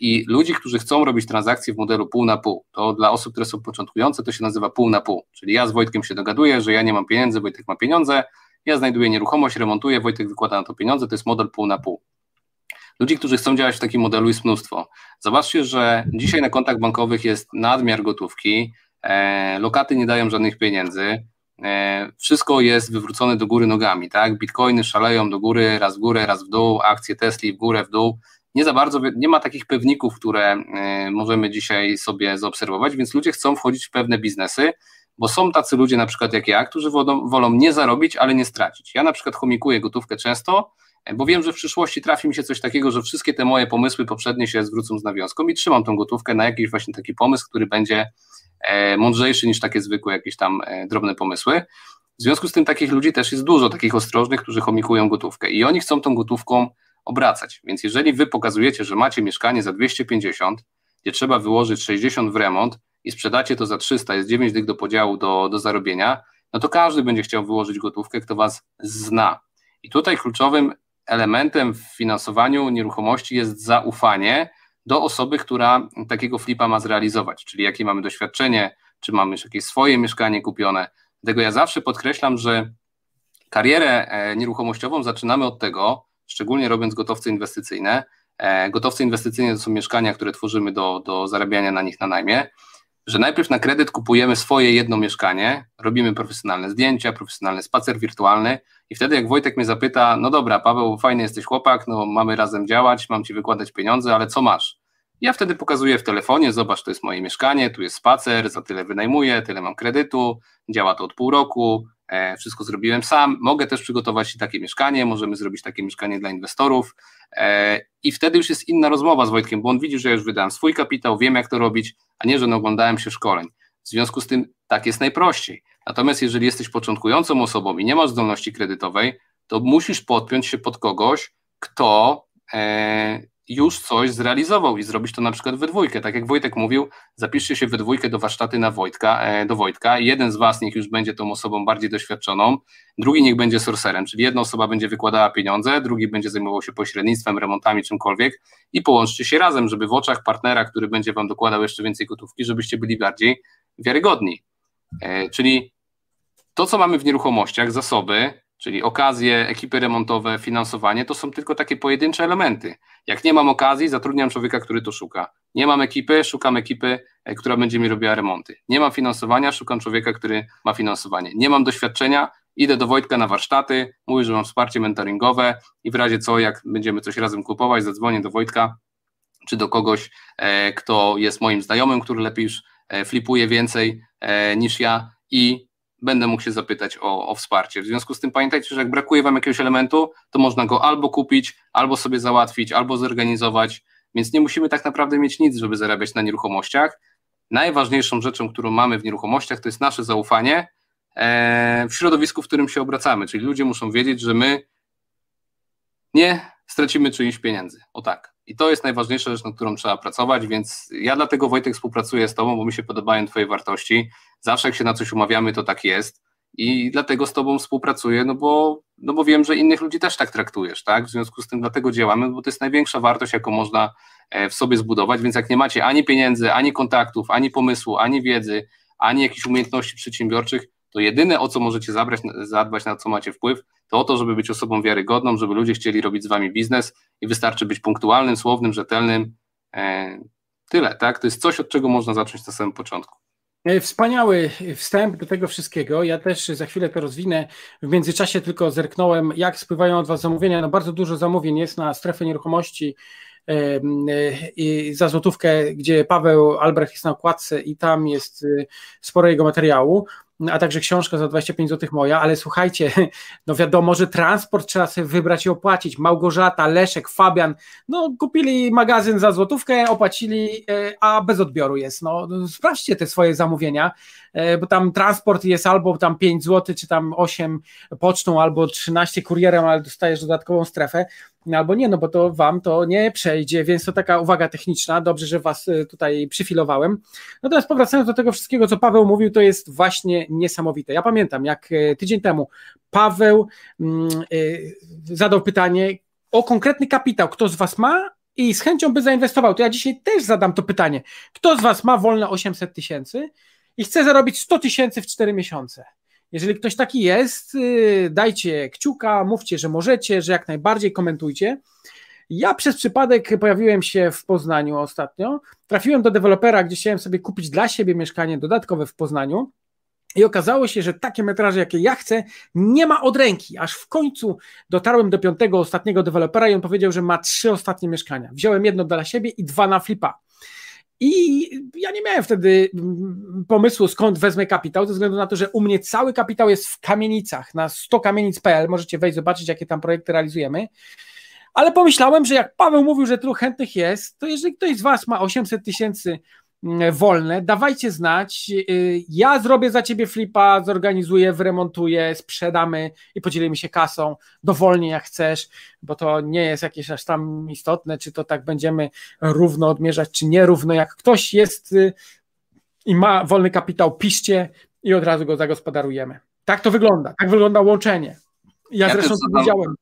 I ludzi, którzy chcą robić transakcje w modelu pół na pół, to dla osób, które są początkujące, to się nazywa pół na pół. Czyli ja z Wojtkiem się dogaduję, że ja nie mam pieniędzy, Wojtek ma pieniądze, ja znajduję nieruchomość, remontuję, Wojtek wykłada na to pieniądze, to jest model pół na pół. Ludzi, którzy chcą działać w takim modelu jest mnóstwo. Zobaczcie, że dzisiaj na kontach bankowych jest nadmiar gotówki, e, lokaty nie dają żadnych pieniędzy, e, wszystko jest wywrócone do góry nogami, tak? Bitcoiny szaleją do góry, raz w górę, raz w dół, akcje Tesli w górę, w dół nie za bardzo, nie ma takich pewników, które e, możemy dzisiaj sobie zaobserwować, więc ludzie chcą wchodzić w pewne biznesy, bo są tacy ludzie na przykład jak ja, którzy wolą, wolą nie zarobić, ale nie stracić. Ja na przykład chomikuję gotówkę często, e, bo wiem, że w przyszłości trafi mi się coś takiego, że wszystkie te moje pomysły poprzednie się zwrócą z nawiązką i trzymam tą gotówkę na jakiś właśnie taki pomysł, który będzie e, mądrzejszy niż takie zwykłe jakieś tam drobne pomysły. W związku z tym takich ludzi też jest dużo, takich ostrożnych, którzy chomikują gotówkę i oni chcą tą gotówką obracać. Więc jeżeli wy pokazujecie, że macie mieszkanie za 250, gdzie trzeba wyłożyć 60 w remont i sprzedacie to za 300, jest 9 dych do podziału do, do zarobienia, no to każdy będzie chciał wyłożyć gotówkę, kto was zna. I tutaj kluczowym elementem w finansowaniu nieruchomości jest zaufanie do osoby, która takiego flipa ma zrealizować, czyli jakie mamy doświadczenie, czy mamy już jakieś swoje mieszkanie kupione. Dlatego ja zawsze podkreślam, że karierę e, nieruchomościową zaczynamy od tego, szczególnie robiąc gotowce inwestycyjne. E, gotowce inwestycyjne to są mieszkania, które tworzymy do, do zarabiania na nich na najmie. że najpierw na kredyt kupujemy swoje jedno mieszkanie, robimy profesjonalne zdjęcia, profesjonalny spacer wirtualny i wtedy jak Wojtek mnie zapyta, no dobra, Paweł, fajny jesteś chłopak, no mamy razem działać, mam ci wykładać pieniądze, ale co masz? Ja wtedy pokazuję w telefonie, zobacz, to jest moje mieszkanie, tu jest spacer, za tyle wynajmuję, tyle mam kredytu, działa to od pół roku, wszystko zrobiłem sam, mogę też przygotować takie mieszkanie, możemy zrobić takie mieszkanie dla inwestorów e, i wtedy już jest inna rozmowa z Wojtkiem, bo on widzi, że ja już wydałem swój kapitał, wiem jak to robić, a nie, że oglądałem się szkoleń. W związku z tym tak jest najprościej. Natomiast jeżeli jesteś początkującą osobą i nie masz zdolności kredytowej, to musisz podpiąć się pod kogoś, kto e, już coś zrealizował i zrobić to na przykład we dwójkę. Tak jak Wojtek mówił, zapiszcie się we dwójkę do warsztaty na Wojtka, e, do Wojtka. Jeden z Was niech już będzie tą osobą bardziej doświadczoną, drugi niech będzie sorcerem, czyli jedna osoba będzie wykładała pieniądze, drugi będzie zajmował się pośrednictwem, remontami, czymkolwiek i połączcie się razem, żeby w oczach partnera, który będzie Wam dokładał jeszcze więcej gotówki, żebyście byli bardziej wiarygodni. E, czyli to, co mamy w nieruchomościach, zasoby, czyli okazje, ekipy remontowe, finansowanie, to są tylko takie pojedyncze elementy. Jak nie mam okazji, zatrudniam człowieka, który to szuka. Nie mam ekipy, szukam ekipy, e, która będzie mi robiła remonty. Nie mam finansowania, szukam człowieka, który ma finansowanie. Nie mam doświadczenia, idę do Wojtka na warsztaty, mówię, że mam wsparcie mentoringowe i w razie co, jak będziemy coś razem kupować, zadzwonię do Wojtka czy do kogoś, e, kto jest moim znajomym, który lepiej już e, flipuje więcej niż ja i będę mógł się zapytać o, o wsparcie. W związku z tym pamiętajcie, że jak brakuje Wam jakiegoś elementu, to można go albo kupić, albo sobie załatwić, albo zorganizować, więc nie musimy tak naprawdę mieć nic, żeby zarabiać na nieruchomościach. Najważniejszą rzeczą, którą mamy w nieruchomościach, to jest nasze zaufanie e, w środowisku, w którym się obracamy, czyli ludzie muszą wiedzieć, że my nie stracimy czyichś pieniędzy. O tak. I to jest najważniejsza rzecz, nad którą trzeba pracować, więc ja dlatego Wojtek współpracuję z Tobą, bo mi się podobają Twoje wartości. Zawsze jak się na coś umawiamy, to tak jest. I dlatego z Tobą współpracuję, no bo, no bo wiem, że innych ludzi też tak traktujesz, tak? W związku z tym dlatego działamy, bo to jest największa wartość, jaką można e, w sobie zbudować, więc jak nie macie ani pieniędzy, ani kontaktów, ani pomysłu, ani wiedzy, ani jakichś umiejętności przedsiębiorczych, to jedyne o co możecie zabrać, zadbać, na co macie wpływ, to o to, żeby być osobą wiarygodną, żeby ludzie chcieli robić z wami biznes i wystarczy być punktualnym, słownym, rzetelnym. E, tyle, tak? To jest coś, od czego można zacząć na samym początku. E, wspaniały wstęp do tego wszystkiego. Ja też za chwilę to rozwinę. W międzyczasie tylko zerknąłem, jak spływają od Was zamówienia. No bardzo dużo zamówień jest na strefę nieruchomości e, i za złotówkę, gdzie Paweł Albrecht jest na okładce i tam jest sporo jego materiału a także książka za 25 zł moja, ale słuchajcie, no wiadomo, że transport trzeba sobie wybrać i opłacić. Małgorzata, Leszek, Fabian, no kupili magazyn za złotówkę, opłacili, e, a bez odbioru jest. No sprawdźcie te swoje zamówienia, e, bo tam transport jest albo tam 5 zł, czy tam 8 pocztą, albo 13 kurierem, ale dostajesz dodatkową strefę, no albo nie, no bo to wam to nie przejdzie, więc to taka uwaga techniczna, dobrze, że was e, tutaj przyfilowałem. Natomiast powracając do tego wszystkiego, co Paweł mówił, to jest właśnie niesamowite. Ja pamiętam, jak e, tydzień temu Paweł mm, e, zadał pytanie o konkretny kapitał, kto z was ma i z chęcią by zainwestował, to ja dzisiaj też zadam to pytanie. Kto z was ma wolne 800 tysięcy i chce zarobić 100 tysięcy w 4 miesiące? Jeżeli ktoś taki jest, y, dajcie kciuka, mówcie, że możecie, że jak najbardziej komentujcie. Ja przez przypadek pojawiłem się w Poznaniu ostatnio. Trafiłem do dewelopera, gdzie chciałem sobie kupić dla siebie mieszkanie dodatkowe w Poznaniu. I okazało się, że takie metraże, jakie ja chcę, nie ma od ręki. Aż w końcu dotarłem do piątego, ostatniego dewelopera i on powiedział, że ma trzy ostatnie mieszkania. Wziąłem jedno dla siebie i dwa na flipa. I ja nie miałem wtedy pomysłu, skąd wezmę kapitał, ze względu na to, że u mnie cały kapitał jest w kamienicach, na 100kamienic.pl. Możecie wejść, zobaczyć, jakie tam projekty realizujemy. Ale pomyślałem, że jak Paweł mówił, że tylu chętnych jest, to jeżeli ktoś z Was ma 800 tysięcy Mm, wolne, dawajcie znać. Y, ja zrobię za ciebie flipa, zorganizuję, wyremontuję, sprzedamy i podzielimy się kasą dowolnie jak chcesz, bo to nie jest jakieś aż tam istotne, czy to tak będziemy równo odmierzać, czy nierówno. Jak ktoś jest y, i ma wolny kapitał, piszcie i od razu go zagospodarujemy. Tak to wygląda, tak wygląda łączenie. Ja, ja zresztą to powiedziałem.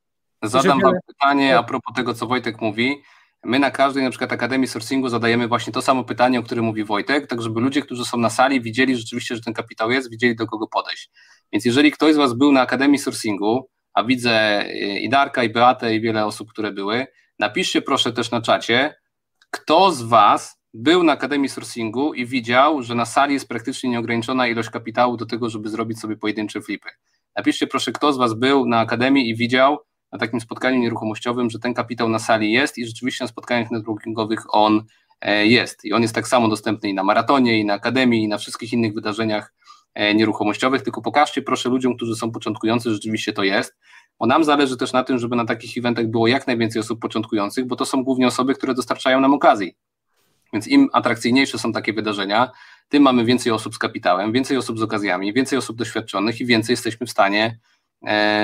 Zadam wam pytanie a propos tego, co Wojtek mówi. My na każdej na przykład Akademii Sourcingu zadajemy właśnie to samo pytanie, o którym mówi Wojtek, tak żeby ludzie, którzy są na sali, widzieli rzeczywiście, że ten kapitał jest, widzieli do kogo podejść. Więc jeżeli ktoś z Was był na Akademii Sourcingu, a widzę i Darka, i Beatę, i wiele osób, które były, napiszcie proszę też na czacie, kto z Was był na Akademii Sourcingu i widział, że na sali jest praktycznie nieograniczona ilość kapitału do tego, żeby zrobić sobie pojedyncze flipy. Napiszcie proszę, kto z Was był na Akademii i widział na takim spotkaniu nieruchomościowym, że ten kapitał na sali jest i rzeczywiście na spotkaniach networkingowych on e, jest. I on jest tak samo dostępny i na maratonie, i na Akademii, i na wszystkich innych wydarzeniach e, nieruchomościowych, tylko pokażcie proszę ludziom, którzy są początkujący, że rzeczywiście to jest, bo nam zależy też na tym, żeby na takich eventach było jak najwięcej osób początkujących, bo to są głównie osoby, które dostarczają nam okazji. Więc im atrakcyjniejsze są takie wydarzenia, tym mamy więcej osób z kapitałem, więcej osób z okazjami, więcej osób doświadczonych i więcej jesteśmy w stanie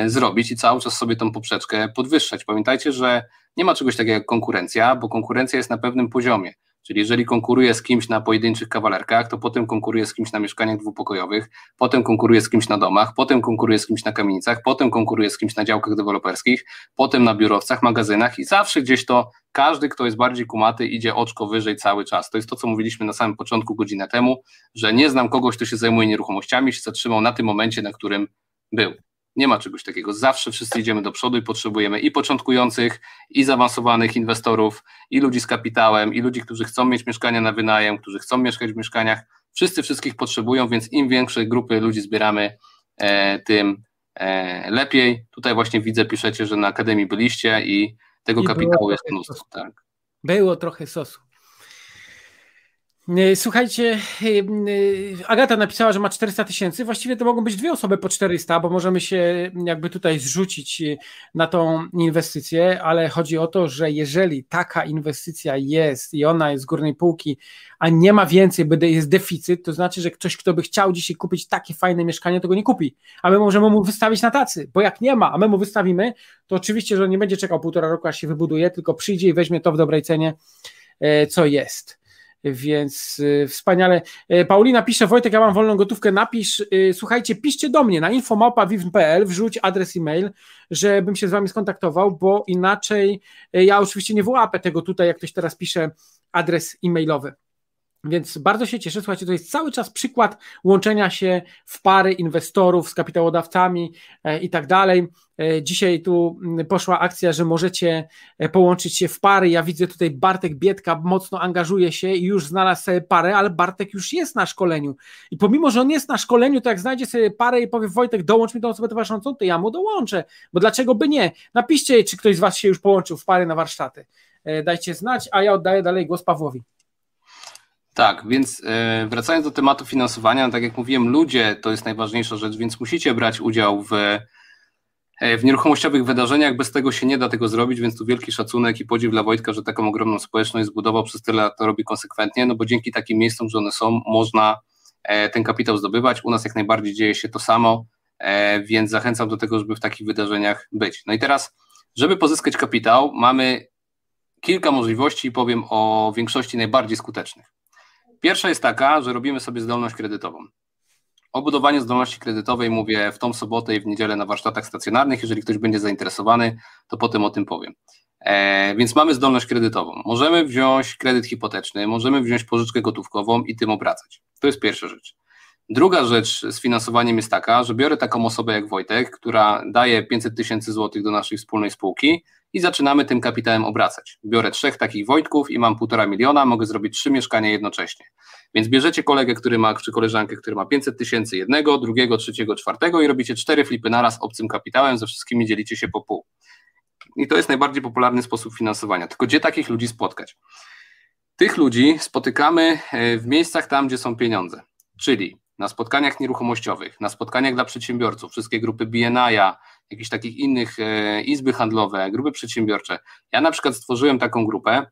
zrobić i cały czas sobie tą poprzeczkę podwyższać. Pamiętajcie, że nie ma czegoś takiego jak konkurencja, bo konkurencja jest na pewnym poziomie. Czyli jeżeli konkuruje z kimś na pojedynczych kawalerkach, to potem konkuruje z kimś na mieszkaniach dwupokojowych, potem konkuruje z kimś na domach, potem konkuruje z kimś na kamienicach, potem konkuruje z kimś na działkach deweloperskich, potem na biurowcach, magazynach i zawsze gdzieś to każdy, kto jest bardziej kumaty, idzie oczko wyżej cały czas. To jest to, co mówiliśmy na samym początku godzinę temu, że nie znam kogoś, kto się zajmuje nieruchomościami, się zatrzymał na tym momencie, na którym był. Nie ma czegoś takiego. Zawsze wszyscy idziemy do przodu i potrzebujemy i początkujących, i zaawansowanych inwestorów, i ludzi z kapitałem, i ludzi, którzy chcą mieć mieszkania na wynajem, którzy chcą mieszkać w mieszkaniach. Wszyscy wszystkich potrzebują, więc im większe grupy ludzi zbieramy, e, tym e, lepiej. Tutaj właśnie widzę, piszecie, że na Akademii byliście i tego I kapitału jest mnóstwo. Tak. Było trochę sosu. E, słuchajcie, e, e, Agata napisała, że ma 400 tysięcy. Właściwie to mogą być dwie osoby po 400, bo możemy się jakby tutaj zrzucić na tą inwestycję, ale chodzi o to, że jeżeli taka inwestycja jest i ona jest z górnej półki, a nie ma więcej, bo jest deficyt, to znaczy, że ktoś, kto by chciał dzisiaj kupić takie fajne mieszkanie, to go nie kupi. A my możemy mu wystawić na tacy, bo jak nie ma, a my mu wystawimy, to oczywiście, że on nie będzie czekał półtora roku, aż się wybuduje, tylko przyjdzie i weźmie to w dobrej cenie, co jest więc y, wspaniale. Y, Paulina pisze, Wojtek, ja mam wolną gotówkę, napisz, y, słuchajcie, piszcie do mnie na infomałpa.wiw.pl, wrzuć adres e-mail, żebym się z wami skontaktował, bo inaczej ja oczywiście nie wyłapę tego tutaj, jak ktoś teraz pisze adres e-mailowy. Więc bardzo się cieszę. Słuchajcie, to jest cały czas przykład łączenia się w pary inwestorów z kapitałodawcami e, i tak dalej. E, dzisiaj tu poszła akcja, że możecie e, połączyć się w pary. Ja widzę tutaj Bartek Biedka mocno angażuje się i już znalazł sobie parę, ale Bartek już jest na szkoleniu. I pomimo, że on jest na szkoleniu, to jak znajdzie sobie parę i powie Wojtek, dołącz mi tą osobę towarzyszącą, to ja mu dołączę. Bo dlaczego by nie? Napiszcie, czy ktoś z Was się już połączył w pary na warsztaty. Dajcie znać, a ja oddaję dalej głos Pawłowi. Tak, więc e, wracając do tematu finansowania, no tak jak mówiłem, ludzie to jest najważniejsza rzecz, więc musicie brać udział w, e, w nieruchomościowych wydarzeniach. Bez tego się nie da tego zrobić, więc tu wielki szacunek i podziw dla Wojtka, że taką ogromną społeczność zbudował przez tyle lat, to robi konsekwentnie, no bo dzięki takim miejscom, że one są, można e, ten kapitał zdobywać. U nas jak najbardziej dzieje się to samo, więc zachęcam do tego, żeby w takich wydarzeniach być. No i teraz, żeby pozyskać kapitał, mamy kilka możliwości i powiem o większości najbardziej skutecznych. Pierwsza jest taka, że robimy sobie zdolność kredytową. O budowaniu zdolności kredytowej mówię w tą sobotę i w niedzielę na warsztatach stacjonarnych. Jeżeli ktoś będzie zainteresowany, to potem o tym powiem. E, więc mamy zdolność kredytową. Możemy wziąć kredyt hipoteczny, możemy wziąć pożyczkę gotówkową i tym obracać. To jest pierwsza rzecz. Druga rzecz z finansowaniem jest taka, że biorę taką osobę jak Wojtek, która daje 500 tysięcy złotych do naszej wspólnej spółki i zaczynamy tym kapitałem obracać. Biorę trzech takich Wojtków i mam półtora miliona, mogę zrobić trzy mieszkania jednocześnie. Więc bierzecie kolegę, który ma, czy koleżankę, który ma 500 tysięcy jednego, drugiego, trzeciego, czwartego i robicie cztery flipy naraz obcym kapitałem, ze wszystkimi dzielicie się po pół. I to jest najbardziej popularny sposób finansowania. Tylko gdzie takich ludzi spotkać? Tych ludzi spotykamy e, w miejscach tam, gdzie są pieniądze, czyli na spotkaniach nieruchomościowych, na spotkaniach dla przedsiębiorców, wszystkie grupy BNI, jakichś takich innych e, izby handlowe, grupy przedsiębiorcze. Ja na przykład stworzyłem taką grupę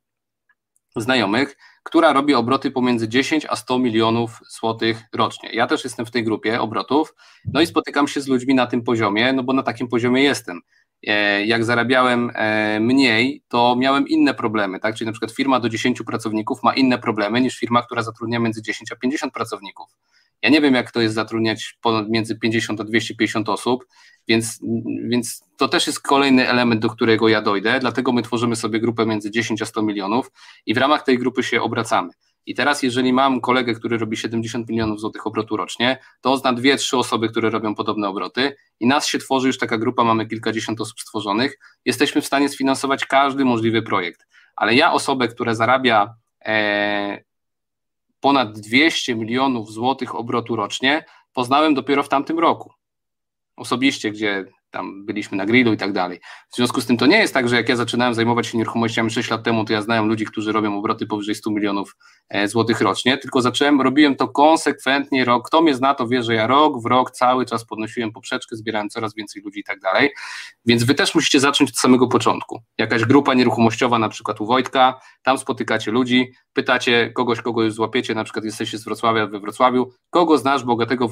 znajomych, która robi obroty pomiędzy 10 a 100 milionów złotych rocznie. Ja też jestem w tej grupie obrotów, no i spotykam się z ludźmi na tym poziomie, no bo na takim poziomie jestem. E, jak zarabiałem e, mniej, to miałem inne problemy, tak? Czyli na przykład firma do 10 pracowników ma inne problemy niż firma, która zatrudnia między 10 a 50 pracowników. Ja nie wiem, jak to jest zatrudniać między 50 a 250 osób, więc, więc to też jest kolejny element, do którego ja dojdę, dlatego my tworzymy sobie grupę między 10 a 100 milionów i w ramach tej grupy się obracamy. I teraz, jeżeli mam kolegę, który robi 70 milionów złotych obrotu rocznie, to zna dwie, trzy osoby, które robią podobne obroty i nas się tworzy już taka grupa, mamy kilkadziesiąt osób stworzonych, jesteśmy w stanie sfinansować każdy możliwy projekt. Ale ja osobę, która zarabia e, ponad 200 milionów złotych obrotu rocznie poznałem dopiero w tamtym roku. Osobiście, gdzie tam byliśmy na grillu i tak dalej. W związku z tym to nie jest tak, że jak ja zaczynałem zajmować się nieruchomościami 6 lat temu, to ja znałem ludzi, którzy robią obroty powyżej 100 milionów e, złotych rocznie, tylko zacząłem, robiłem to konsekwentnie rok. Kto mnie zna, to wie, że ja rok w rok cały czas podnosiłem poprzeczkę, zbierałem coraz więcej ludzi i tak dalej. Więc wy też musicie zacząć od samego początku. Jakaś grupa nieruchomościowa, na przykład u Wojtka, tam spotykacie ludzi, pytacie kogoś, kogo już złapiecie, na przykład jesteście z Wrocławia we Wrocławiu, kogo znasz bogatego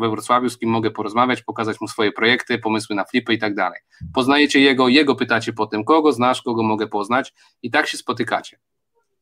we Wrocławiu, z kim mogę porozmawiać, pokazać mu swoje projekty, pomysły na flipy i tak dalej. Poznajecie jego, jego pytacie potem, kogo znasz, kogo mogę poznać i tak się spotykacie.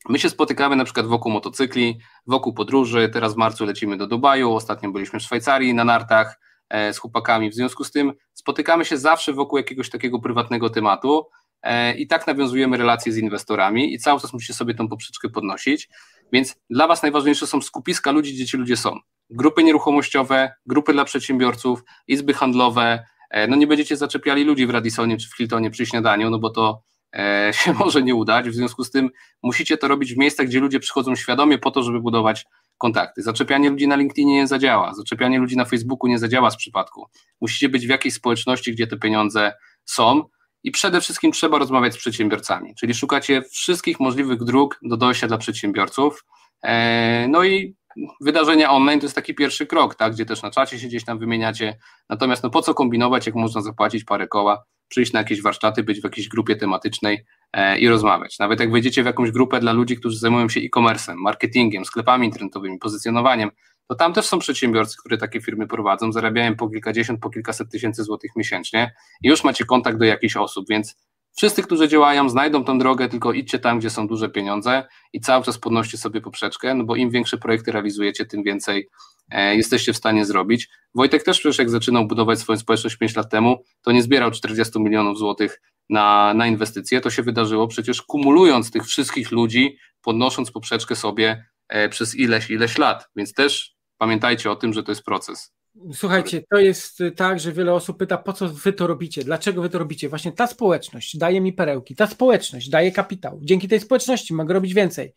My się spotykamy na przykład wokół motocykli, wokół podróży, teraz w marcu lecimy do Dubaju, ostatnio byliśmy w Szwajcarii na nartach e, z chłopakami, w związku z tym spotykamy się zawsze wokół jakiegoś takiego prywatnego tematu e, i tak nawiązujemy relacje z inwestorami i cały czas musicie sobie tą poprzeczkę podnosić, więc dla Was najważniejsze są skupiska ludzi, gdzie ci ludzie są. Grupy nieruchomościowe, grupy dla przedsiębiorców, izby handlowe, no nie będziecie zaczepiali ludzi w Radisonie czy w Hiltonie przy śniadaniu, no bo to e, się może nie udać, w związku z tym musicie to robić w miejscach, gdzie ludzie przychodzą świadomie po to, żeby budować kontakty. Zaczepianie ludzi na LinkedInie nie zadziała, zaczepianie ludzi na Facebooku nie zadziała z przypadku. Musicie być w jakiejś społeczności, gdzie te pieniądze są i przede wszystkim trzeba rozmawiać z przedsiębiorcami, czyli szukacie wszystkich możliwych dróg do dojścia dla przedsiębiorców. E, no i wydarzenia online to jest taki pierwszy krok, tak, gdzie też na czacie się gdzieś tam wymieniacie. Natomiast no po co kombinować, jak można zapłacić parę koła, przyjść na jakieś warsztaty, być w jakiejś grupie tematycznej e, i rozmawiać. Nawet jak wejdziecie w jakąś grupę dla ludzi, którzy zajmują się e-commerce'em, marketingiem, sklepami internetowymi, pozycjonowaniem, to tam też są przedsiębiorcy, które takie firmy prowadzą, zarabiają po kilkadziesiąt, po kilkaset tysięcy złotych miesięcznie i już macie kontakt do jakichś osób, więc Wszyscy, którzy działają, znajdą tą drogę, tylko idźcie tam, gdzie są duże pieniądze i cały czas podnoście sobie poprzeczkę, no bo im większe projekty realizujecie, tym więcej e, jesteście w stanie zrobić. Wojtek też przecież jak zaczynał budować swoją społeczność 5 lat temu, to nie zbierał 40 milionów złotych na, na inwestycje, to się wydarzyło przecież kumulując tych wszystkich ludzi, podnosząc poprzeczkę sobie e, przez ileś, ileś lat, więc też pamiętajcie o tym, że to jest proces. Słuchajcie, to jest tak, że wiele osób pyta, po co wy to robicie, dlaczego wy to robicie. Właśnie ta społeczność daje mi perełki, ta społeczność daje kapitał. Dzięki tej społeczności mogę robić więcej.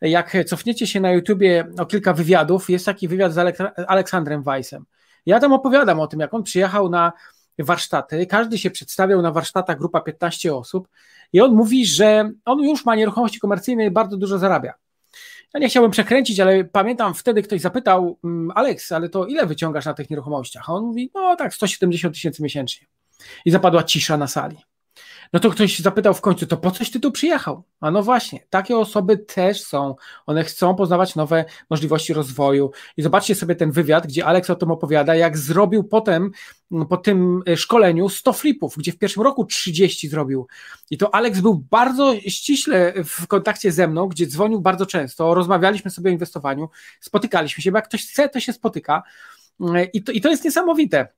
Jak cofniecie się na YouTubie o kilka wywiadów, jest taki wywiad z Aleksandrem Weissem. Ja tam opowiadam o tym, jak on przyjechał na warsztaty, każdy się przedstawiał na warsztatach, grupa 15 osób i on mówi, że on już ma nieruchomości komercyjne i bardzo dużo zarabia. Ja nie chciałbym przekręcić, ale pamiętam wtedy ktoś zapytał, mm, Aleks, ale to ile wyciągasz na tych nieruchomościach? A on mówi, no tak, 170 tysięcy miesięcznie. I zapadła cisza na sali. No to ktoś zapytał w końcu, to po coś ty tu przyjechał? A no właśnie, takie osoby też są. One chcą poznawać nowe możliwości rozwoju. I zobaczcie sobie ten wywiad, gdzie Alex o tym opowiada, jak zrobił potem mm, po tym e, szkoleniu 100 flipów, gdzie w pierwszym roku 30 zrobił. I to Alex był bardzo ściśle w kontakcie ze mną, gdzie dzwonił bardzo często, rozmawialiśmy sobie o inwestowaniu, spotykaliśmy się, bo jak ktoś chce, to się spotyka. E, I to, i to jest niesamowite.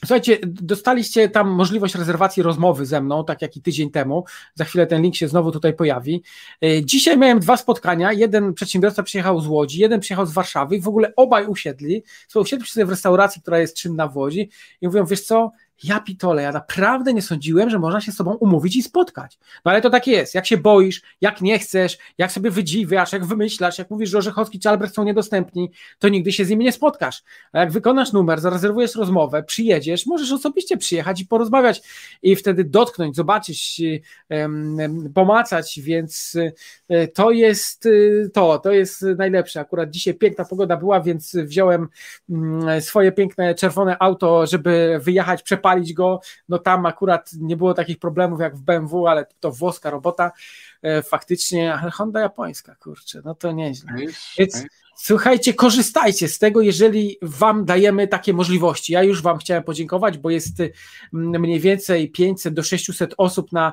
Słuchajcie, dostaliście tam możliwość rezerwacji rozmowy ze mną, tak jak i tydzień temu. Za chwilę ten link się znowu tutaj pojawi. E, dzisiaj miałem dwa spotkania. Jeden przedsiębiorca przyjechał z Łodzi, jeden przyjechał z Warszawy i w ogóle obaj usiedli. Słuchaj, usiedli sobie w restauracji, która jest czynna w Łodzi i mówią, wiesz co, ja pitole, ja naprawdę nie sądziłem, że można się z tobą umówić i spotkać. No ale to tak jest, jak się boisz, jak nie chcesz, jak sobie wydziwiasz, jak wymyślasz, jak mówisz, że Orzechowski czy Albrecht są niedostępni, to nigdy się z nimi nie spotkasz. A jak wykonasz numer, zarezerwujesz rozmowę, przyjedziesz, możesz osobiście przyjechać i porozmawiać i wtedy dotknąć, zobaczyć, pomacać, więc e, to jest e, to, to jest najlepsze. Akurat dzisiaj piękna pogoda była, więc wziąłem mm, swoje piękne czerwone auto, żeby wyjechać, przepaść przepalić go, no tam akurat nie było takich problemów jak w BMW, ale to włoska robota e, faktycznie, ale Honda japońska, kurczę, no to nieźle. Więc słuchajcie, korzystajcie z tego, jeżeli Wam dajemy takie możliwości. Ja już Wam chciałem podziękować, bo jest mm, mniej więcej 500 do 600 osób na,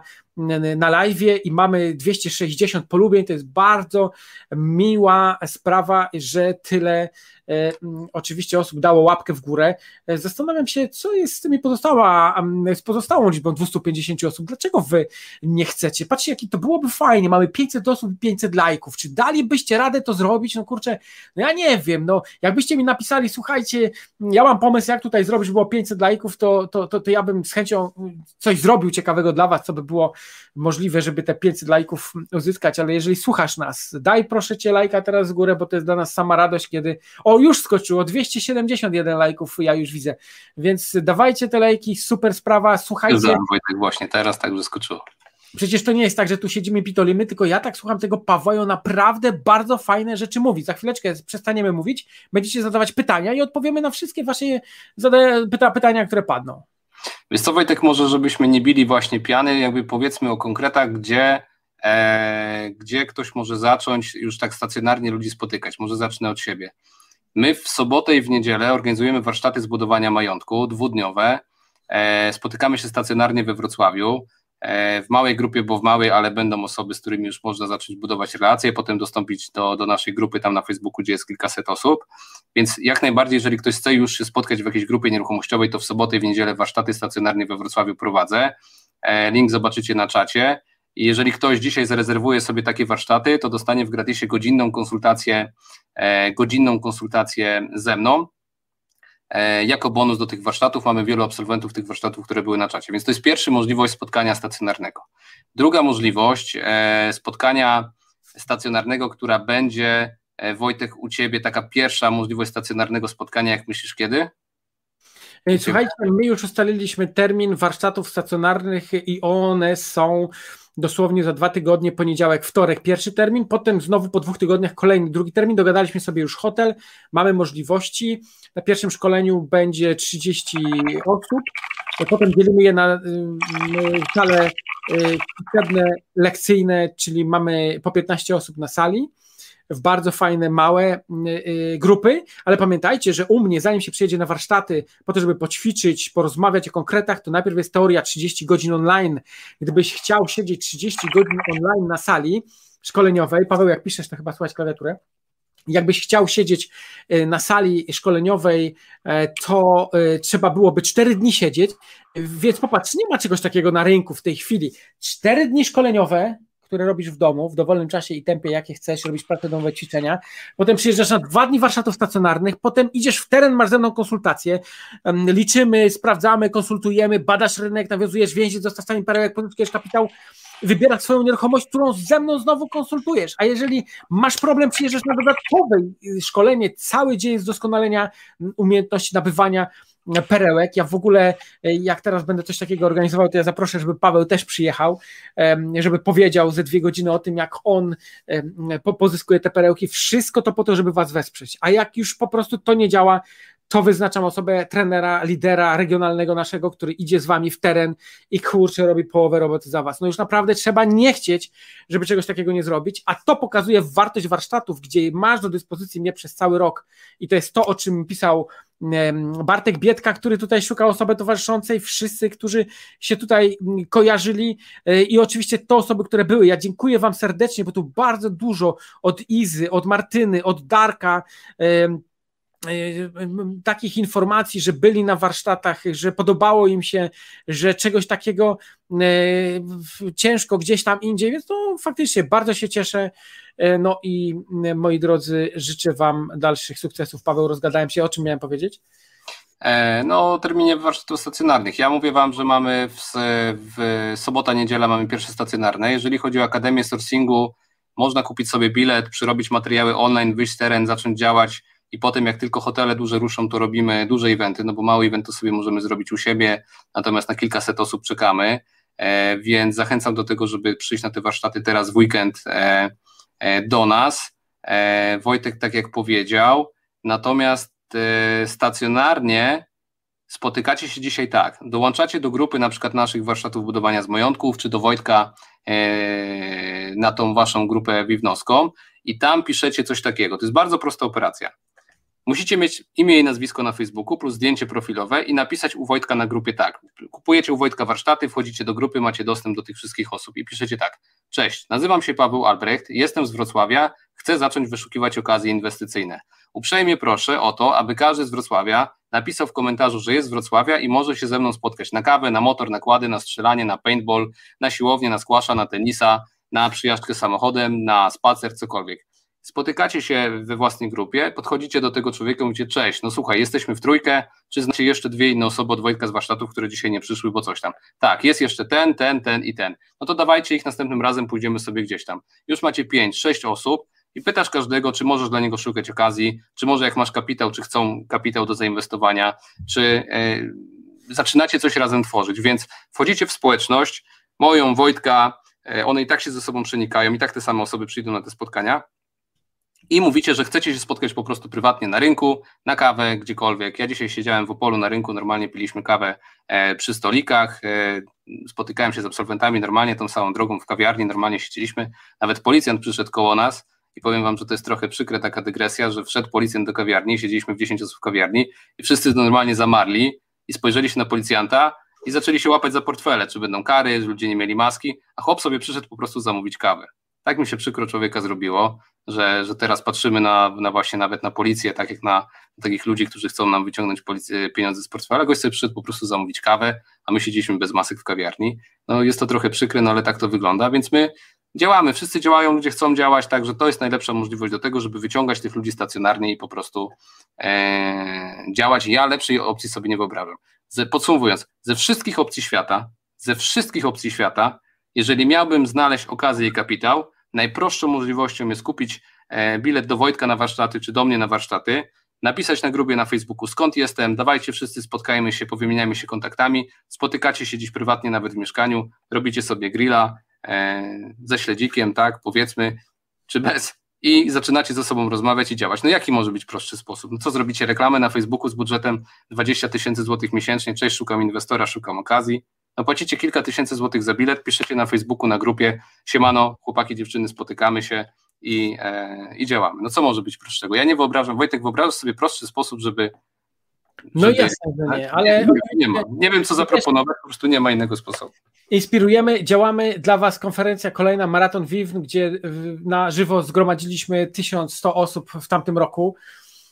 na live i mamy 260 polubień. To jest bardzo miła sprawa, że tyle E, oczywiście osób dało łapkę w górę. E, zastanawiam się, co jest z tymi pozostała, z pozostałą liczbą 250 osób. Dlaczego wy nie chcecie? Patrzcie, jaki to byłoby fajnie. Mamy 500 osób i 500 lajków. Czy dalibyście radę to zrobić? No kurczę, No ja nie wiem, no jakbyście mi napisali, słuchajcie, ja mam pomysł, jak tutaj zrobić, było 500 lajków, to, to, to, to ja bym z chęcią coś zrobił ciekawego dla was, co by było możliwe, żeby te 500 lajków uzyskać, ale jeżeli słuchasz nas, daj proszę cię lajka teraz w górę, bo to jest dla nas sama radość, kiedy, o już skoczyło, 271 lajków, ja już widzę, więc dawajcie te lajki, super sprawa, słuchajcie. Wojtek właśnie teraz tak wyskoczyło. Przecież to nie jest tak, że tu siedzimy pitolimy, tylko ja tak słucham tego Pawła i on naprawdę bardzo fajne rzeczy mówi. Za chwileczkę przestaniemy mówić, będziecie zadawać pytania i odpowiemy na wszystkie wasze pyta pytania, które padną. Wiesz co Wojtek, może żebyśmy nie bili właśnie piany, jakby powiedzmy o konkretach, gdzie, e, gdzie ktoś może zacząć już tak stacjonarnie ludzi spotykać. Może zacznę od siebie. My w sobotę i w niedzielę organizujemy warsztaty zbudowania majątku dwudniowe. E, spotykamy się stacjonarnie we Wrocławiu. E, w małej grupie, bo w małej, ale będą osoby, z którymi już można zacząć budować relacje, potem dostąpić do, do naszej grupy tam na Facebooku, gdzie jest kilkaset osób. Więc jak najbardziej, jeżeli ktoś chce już się spotkać w jakiejś grupie nieruchomościowej, to w sobotę i w niedzielę warsztaty stacjonarnie we Wrocławiu prowadzę. E, link zobaczycie na czacie. I jeżeli ktoś dzisiaj zarezerwuje sobie takie warsztaty, to dostanie w gratisie godzinną konsultację, e, godzinną konsultację ze mną. E, jako bonus do tych warsztatów mamy wielu absolwentów tych warsztatów, które były na czacie. Więc to jest pierwsza możliwość spotkania stacjonarnego. Druga możliwość e, spotkania stacjonarnego, która będzie, e, Wojtek, u Ciebie taka pierwsza możliwość stacjonarnego spotkania, jak myślisz kiedy? Słuchajcie, my już ustaliliśmy termin warsztatów stacjonarnych i one są dosłownie za dwa tygodnie, poniedziałek, wtorek, pierwszy termin, potem znowu po dwóch tygodniach kolejny, drugi termin, dogadaliśmy sobie już hotel, mamy możliwości, na pierwszym szkoleniu będzie 30 osób, potem dzielimy je na y, sale potrzebne lekcyjne, czyli mamy po 15 osób na sali, w bardzo fajne, małe y, y, grupy, ale pamiętajcie, że u mnie, zanim się przyjedzie na warsztaty, po to, żeby poćwiczyć, porozmawiać o konkretach, to najpierw jest teoria 30 godzin online. Gdybyś chciał siedzieć 30 godzin online na sali szkoleniowej, Paweł, jak piszesz, to chyba słuchać klawiaturę, Jakbyś chciał siedzieć y, na sali szkoleniowej, to trzeba byłoby 4 dni siedzieć. Więc popatrz, nie ma czegoś takiego na rynku w tej chwili. 4 dni szkoleniowe, które robisz w domu, w dowolnym czasie i tempie, jakie chcesz, robisz pracę domowe, ćwiczenia, potem przyjeżdżasz na dwa dni warsztatów stacjonarnych, potem idziesz w teren, masz ze mną konsultację, liczymy, sprawdzamy, konsultujemy, badasz rynek, nawiązujesz więzi z dostawcami perełek, pozyskujesz kapitał, wybierasz swoją nieruchomość, którą ze mną znowu konsultujesz, a jeżeli masz problem, przyjeżdżasz na dodatkowe szkolenie, cały dzień z doskonalenia umiejętności nabywania perełek. Ja w ogóle, e, jak teraz będę coś takiego organizował, to ja zaproszę, żeby Paweł też przyjechał, żeby powiedział ze dwie godziny o tym, jak on pozyskuje te perełki. Wszystko to po to, żeby was wesprzeć. A jak już po prostu to nie działa, to wyznaczam osobę trenera, lidera regionalnego naszego, który idzie z wami w teren i kurczę robi połowę roboty za was. No już naprawdę trzeba nie chcieć, żeby czegoś takiego nie zrobić, a to pokazuje wartość warsztatów, gdzie masz do dyspozycji mnie przez cały rok i to jest to, o czym pisał Bartek Biedka, który tutaj szukał osoby towarzyszącej, wszyscy, którzy się tutaj mm, kojarzyli e, i oczywiście te osoby, które były. Ja dziękuję Wam serdecznie, bo tu bardzo dużo od Izy, od Martyny, od Darka E, takich informacji, że byli na warsztatach, że podobało im się, że czegoś takiego e, ciężko gdzieś tam indziej, więc to faktycznie bardzo się cieszę. E, no i moi drodzy, życzę Wam dalszych sukcesów. Paweł, rozgadałem się, o czym miałem powiedzieć? No, o terminie warsztatów stacjonarnych. Ja mówię Wam, że mamy w, w sobota, niedziela mamy pierwsze stacjonarne. Jeżeli chodzi o Akademię Sourcingu, można kupić sobie bilet, przyrobić materiały online, wyjść teren, zacząć działać i potem jak tylko hotele duże ruszą, to robimy duże eventy, no bo mały event to sobie możemy zrobić u siebie, natomiast na kilkaset osób czekamy, e, więc zachęcam do tego, żeby przyjść na te warsztaty teraz w weekend e, e, do nas. Wojtek tak jak powiedział, natomiast stacjonarnie spotykacie się dzisiaj tak, dołączacie do grupy na przykład naszych warsztatów budowania z majątków, czy do Wojtka na tą waszą grupę wiwnowską i tam piszecie coś takiego. To jest bardzo prosta operacja. Musicie mieć imię i nazwisko na Facebooku plus zdjęcie profilowe i napisać u Wojtka na grupie tak. Kupujecie u Wojtka warsztaty, wchodzicie do grupy, macie dostęp do tych wszystkich osób i piszecie tak. Cześć, nazywam się Paweł Albrecht, jestem z Wrocławia, chcę zacząć wyszukiwać okazje inwestycyjne. Uprzejmie proszę o to, aby każdy z Wrocławia napisał w komentarzu, że jest z Wrocławia i może się ze mną spotkać na kawę, na motor, nakłady, na strzelanie, na paintball, na siłownię, na squasha, na tenisa, na przyjażdżkę samochodem, na spacer, cokolwiek. Spotykacie się we własnej grupie, podchodzicie do tego człowieka i mówicie, cześć, no słuchaj, jesteśmy w trójkę, czy znacie jeszcze dwie inne osoby od Wojtka z warsztatów, które dzisiaj nie przyszły, bo coś tam. Tak, jest jeszcze ten, ten, ten i ten. No to dawajcie ich następnym razem, pójdziemy sobie gdzieś tam. Już macie pięć, sześć osób i pytasz każdego, czy możesz dla niego szukać okazji, czy może jak masz kapitał, czy chcą kapitał do zainwestowania, czy yy, zaczynacie coś razem tworzyć, więc wchodzicie w społeczność, moją, Wojtka, e, one i tak się ze sobą przenikają, i tak te same osoby przyjdą na te spotkania, i mówicie, że chcecie się spotkać po prostu prywatnie na rynku, na kawę, gdziekolwiek. Ja dzisiaj siedziałem w Opolu na rynku, normalnie piliśmy kawę e, przy stolikach, e, spotykałem się z absolwentami normalnie tą samą drogą w kawiarni, normalnie siedzieliśmy, nawet policjant przyszedł koło nas i powiem wam, że to jest trochę przykre taka dygresja, że wszedł policjant do kawiarni, siedzieliśmy w 10 osób w kawiarni i wszyscy normalnie zamarli i spojrzeli się na policjanta i zaczęli się łapać za portfele, czy będą kary, że ludzie nie mieli maski, a chłop sobie przyszedł po prostu zamówić kawę. Tak mi się przykro człowieka zrobiło, że, że teraz patrzymy na, na właśnie nawet na policję, tak jak na takich ludzi, którzy chcą nam wyciągnąć policję, pieniądze z portfela, gość sobie przyszedł po prostu zamówić kawę, a my siedzieliśmy bez masek w kawiarni. No jest to trochę przykre, no ale tak to wygląda, więc my działamy, wszyscy działają, ludzie chcą działać, także to jest najlepsza możliwość do tego, żeby wyciągać tych ludzi stacjonarnie i po prostu e, działać. Ja lepszej opcji sobie nie wyobrażam. Ze, podsumowując, ze wszystkich opcji świata, ze wszystkich opcji świata, jeżeli miałbym znaleźć okazję i kapitał, najprostszą możliwością jest kupić e, bilet do Wojtka na warsztaty, czy do mnie na warsztaty, napisać na grupie na Facebooku skąd jestem, dawajcie wszyscy, spotkajmy się, powymieniajmy się kontaktami, spotykacie się dziś prywatnie nawet w mieszkaniu, robicie sobie grilla e, ze śledzikiem, tak, powiedzmy, czy bez i zaczynacie ze sobą rozmawiać i działać. No jaki może być prostszy sposób? No co zrobicie? Reklamę na Facebooku z budżetem 20 tysięcy złotych miesięcznie, cześć, szukam inwestora, szukam okazji, no płacicie kilka tysięcy złotych za bilet, piszecie na Facebooku, na grupie, siemano, chłopaki, dziewczyny, spotykamy się i, e, i działamy. No co może być prostszego? Ja nie wyobrażam, Wojtek, wyobrażasz sobie prostszy sposób, żeby no jasne, że nie, ale... Nie, nie, ma. nie wiem, co zaproponować, po prostu nie ma innego sposobu. Inspirujemy, działamy dla Was konferencja kolejna Maraton Vivn, gdzie na żywo zgromadziliśmy 1100 osób w tamtym roku.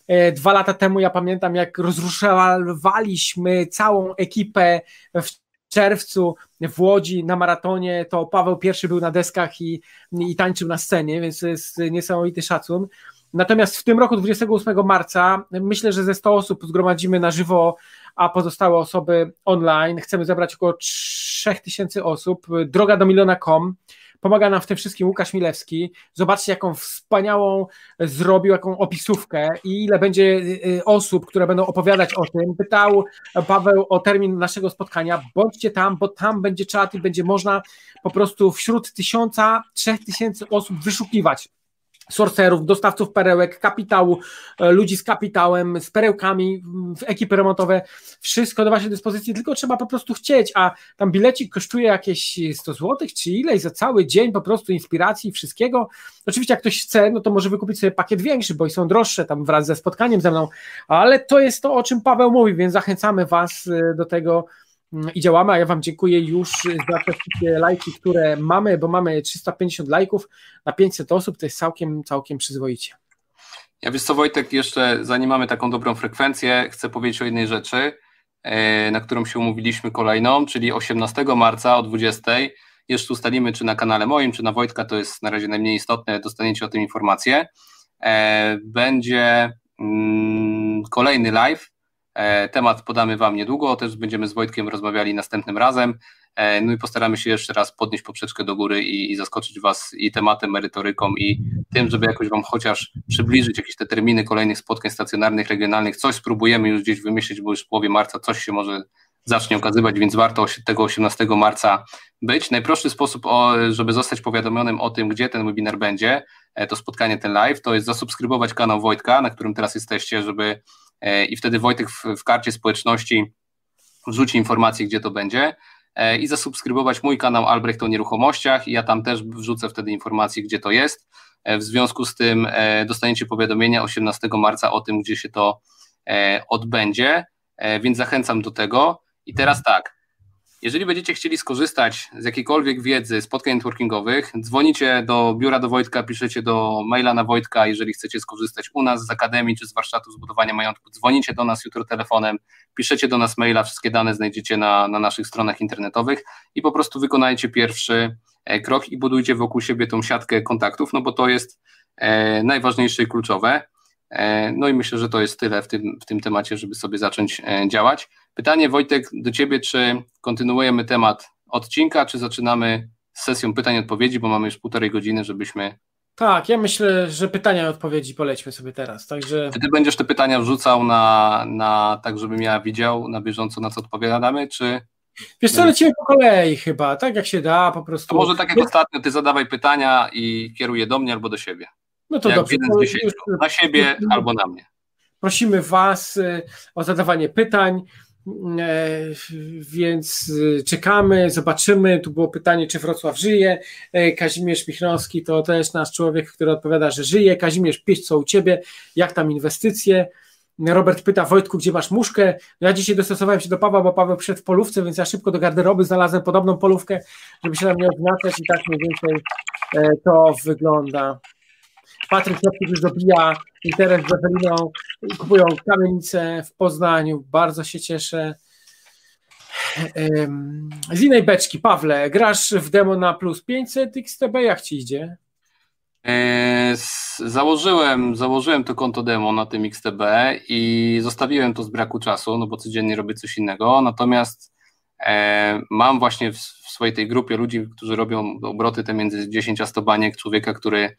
E, dwa lata temu ja pamiętam, jak rozruszaliśmy całą ekipę w czerwcu w Łodzi na maratonie, to Paweł pierwszy był na deskach i, i tańczył na scenie, więc to jest niesamowity szacun. Natomiast w tym roku, 28 marca, myślę, że ze 100 osób zgromadzimy na żywo, a pozostałe osoby online. Chcemy zebrać około 3000 osób. Droga do miliona.com. Pomaga nam w tym wszystkim Łukasz Milewski. Zobaczcie, jaką wspaniałą zrobił, jaką opisówkę i ile będzie y, y, osób, które będą opowiadać o tym. Pytał Paweł o termin naszego spotkania. Bądźcie tam, bo tam będzie czat i będzie można po prostu wśród tysiąca, trzech tysięcy osób wyszukiwać sorcerów, dostawców perełek, kapitału, e, ludzi z kapitałem, z perełkami, ekipy remontowe, wszystko do Waszej dyspozycji, tylko trzeba po prostu chcieć, a tam bilecik kosztuje jakieś 100 zł czy ileś za cały dzień po prostu inspiracji, wszystkiego. Oczywiście jak ktoś chce, no to może wykupić sobie pakiet większy, bo i są droższe tam wraz ze spotkaniem ze mną, ale to jest to, o czym Paweł mówi, więc zachęcamy Was e, do tego, i działamy, a ja Wam dziękuję już za te wszystkie lajki, które mamy, bo mamy 350 lajków na 500 osób, to jest całkiem, całkiem przyzwoicie. Ja wiesz co Wojtek, jeszcze zanim mamy taką dobrą frekwencję, chcę powiedzieć o jednej rzeczy, e, na którą się umówiliśmy kolejną, czyli 18 marca o 20. Jeszcze ustalimy, czy na kanale moim, czy na Wojtka, to jest na razie najmniej istotne, dostaniecie o tym informację. E, będzie mm, kolejny live temat podamy Wam niedługo, też będziemy z Wojtkiem rozmawiali następnym razem. E, no i postaramy się jeszcze raz podnieść poprzeczkę do góry i, i zaskoczyć Was i tematem, merytoryką i tym, żeby jakoś Wam chociaż przybliżyć jakieś te terminy kolejnych spotkań stacjonarnych, regionalnych. Coś spróbujemy już gdzieś wymyślić, bo już w połowie marca coś się może zacznie okazywać, więc warto tego 18 marca być. Najprostszy sposób, żeby zostać powiadomionym o tym, gdzie ten webinar będzie, e, to spotkanie, ten live, to jest zasubskrybować kanał Wojtka, na którym teraz jesteście, żeby E, i wtedy Wojtek w, w karcie społeczności wrzuci informację, gdzie to będzie e, i zasubskrybować mój kanał Albrecht o nieruchomościach i ja tam też wrzucę wtedy informację, gdzie to jest. E, w związku z tym dostaniecie powiadomienia 18 marca o tym, gdzie się to odbędzie, więc zachęcam do tego. I teraz tak, jeżeli będziecie chcieli skorzystać z jakiejkolwiek wiedzy, spotkań networkingowych, dzwonicie do biura do Wojtka, piszecie do maila na Wojtka, jeżeli chcecie skorzystać u nas z Akademii czy z warsztatu zbudowania majątku, dzwonicie do nas jutro telefonem, piszecie do nas maila, wszystkie dane znajdziecie na, na naszych stronach internetowych i po prostu wykonajcie pierwszy e, krok i budujcie wokół siebie tą siatkę kontaktów, no bo to jest najważniejsze i kluczowe. No i myślę, że to jest tyle w tym, w tym temacie, żeby sobie zacząć działać. Pytanie Wojtek do Ciebie, czy kontynuujemy temat odcinka, czy zaczynamy z sesją pytań i odpowiedzi, bo mamy już półtorej godziny, żebyśmy tak, ja myślę, że pytania i odpowiedzi polećmy sobie teraz. Także... Czy ty będziesz te pytania wrzucał na, na tak, żebym ja widział na bieżąco, na co odpowiadamy, czy. Wiesz co, lecimy po kolei chyba, tak jak się da, po prostu. To może tak jak ostatnio, ty zadawaj pytania i kieruję do mnie albo do siebie. No to jak dobrze. Jeden z dziesięciu, na siebie albo na mnie. Prosimy Was y, o zadawanie pytań. E, więc y, czekamy, zobaczymy. Tu było pytanie, czy Wrocław żyje. E, Kazimierz Michnowski to też nasz człowiek, który odpowiada, że żyje. Kazimierz, pisz co u Ciebie, jak tam inwestycje. Robert pyta, Wojtku, gdzie masz muszkę? No ja dzisiaj dostosowałem się do Pawła, bo Paweł przyszedł w polówce, więc ja szybko do garderoby znalazłem podobną polówkę, żeby się na mnie odznaczać i tak mniej więcej e, to wygląda. Patryk Kropki już dobija interes z kupują kamienicę w Poznaniu, bardzo się cieszę. Z innej beczki, Pawle, grasz w demo na plus 500 XTB, jak ci idzie? E, założyłem, założyłem to konto demo na tym XTB i zostawiłem to z braku czasu, no bo codziennie robię coś innego, natomiast e, mam właśnie w, w swojej tej grupie ludzi, którzy robią obroty te między 10 a 100 baniek, człowieka, który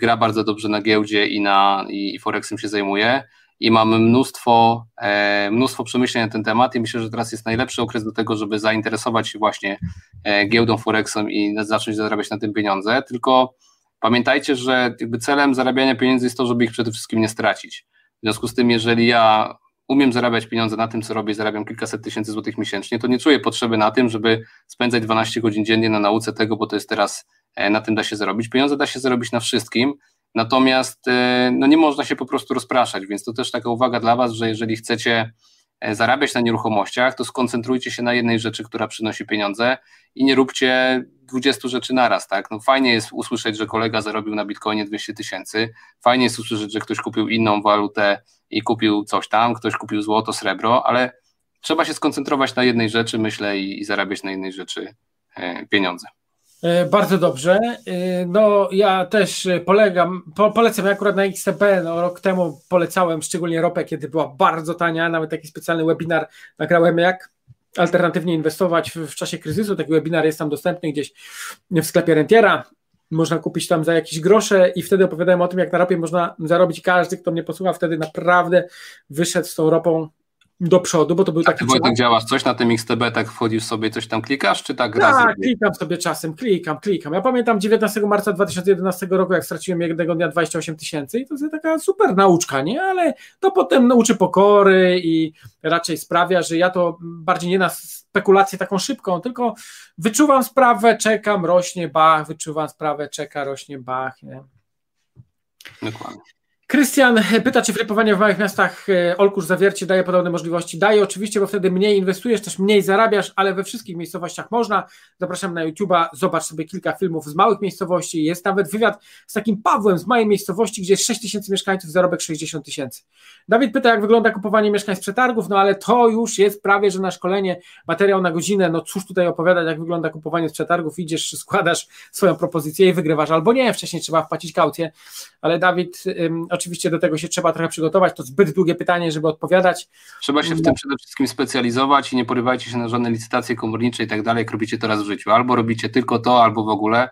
gra bardzo dobrze na giełdzie i, na, i, i Forexem się zajmuje i mamy mnóstwo, e, mnóstwo przemyśleń na ten temat i myślę, że teraz jest najlepszy okres do tego, żeby zainteresować się właśnie e, giełdą Forexem i zacząć zarabiać na tym pieniądze, tylko pamiętajcie, że jakby celem zarabiania pieniędzy jest to, żeby ich przede wszystkim nie stracić. W związku z tym, jeżeli ja umiem zarabiać pieniądze na tym, co robię, zarabiam kilkaset tysięcy złotych miesięcznie, to nie czuję potrzeby na tym, żeby spędzać 12 godzin dziennie na nauce tego, bo to jest teraz E, na tym da się zarobić. Pieniądze da się zarobić na wszystkim, natomiast e, no nie można się po prostu rozpraszać, więc to też taka uwaga dla Was, że jeżeli chcecie e, zarabiać na nieruchomościach, to skoncentrujcie się na jednej rzeczy, która przynosi pieniądze i nie róbcie 20 rzeczy naraz, tak? No fajnie jest usłyszeć, że kolega zarobił na Bitcoinie 200 tysięcy, fajnie jest usłyszeć, że ktoś kupił inną walutę i kupił coś tam, ktoś kupił złoto, srebro, ale trzeba się skoncentrować na jednej rzeczy, myślę, i, i zarabiać na jednej rzeczy pieniądze. E, bardzo dobrze. E, no ja też polegam, po, polecam akurat na XTP, no rok temu polecałem szczególnie ropę, kiedy była bardzo tania, nawet taki specjalny webinar nagrałem jak alternatywnie inwestować w, w czasie kryzysu, taki webinar jest tam dostępny gdzieś w sklepie Rentiera, można kupić tam za jakieś grosze i wtedy opowiadałem o tym, jak na ropie można zarobić. Każdy, kto mnie posłucha, wtedy naprawdę wyszedł z tą ropą do przodu, bo to był taki. Ty Wojtek działasz coś na tym XTB, tak wchodzisz sobie, coś tam klikasz, czy tak? Tak, klikam sobie czasem, klikam, klikam. Ja pamiętam 19 marca 2011 roku, jak straciłem jednego dnia 28 tysięcy i to jest taka super nauczka, nie? Ale to potem nauczy pokory i raczej sprawia, że ja to bardziej nie na spekulację taką szybką, tylko wyczuwam sprawę, czekam, rośnie bach, wyczuwam sprawę, czeka, rośnie bach, nie? Dokładnie. Krystian pyta, czy flipowanie w małych miastach e, Olkusz Zawiercie daje podobne możliwości? Daje oczywiście, bo wtedy mniej inwestujesz, też mniej zarabiasz, ale we wszystkich miejscowościach można. Zapraszam na YouTube'a, zobacz sobie kilka filmów z małych miejscowości. Jest nawet wywiad z takim Pawłem z małej miejscowości, gdzie jest 6 tysięcy mieszkańców, zarobek 60 tysięcy. Dawid pyta, jak wygląda kupowanie mieszkań z przetargów, no ale to już jest prawie, że na szkolenie, materiał na godzinę, no cóż tutaj opowiadać, jak wygląda kupowanie z przetargów, idziesz, składasz swoją propozycję i wygrywasz, albo nie, wcześniej trzeba wpłacić kaucję, ale Dawid, oczywiście do tego się trzeba trochę przygotować, to zbyt długie pytanie, żeby odpowiadać. Trzeba się w tym przede wszystkim specjalizować i nie porywajcie się na żadne licytacje komornicze i tak dalej, jak robicie teraz w życiu. Albo robicie tylko to, albo w ogóle,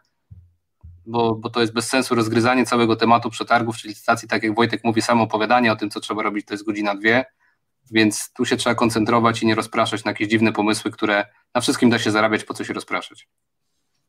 bo, bo to jest bez sensu rozgryzanie całego tematu przetargów czy licytacji, tak jak Wojtek mówi, samo opowiadanie o tym, co trzeba robić, to jest godzina, dwie, więc tu się trzeba koncentrować i nie rozpraszać na jakieś dziwne pomysły, które na wszystkim da się zarabiać, po co się rozpraszać.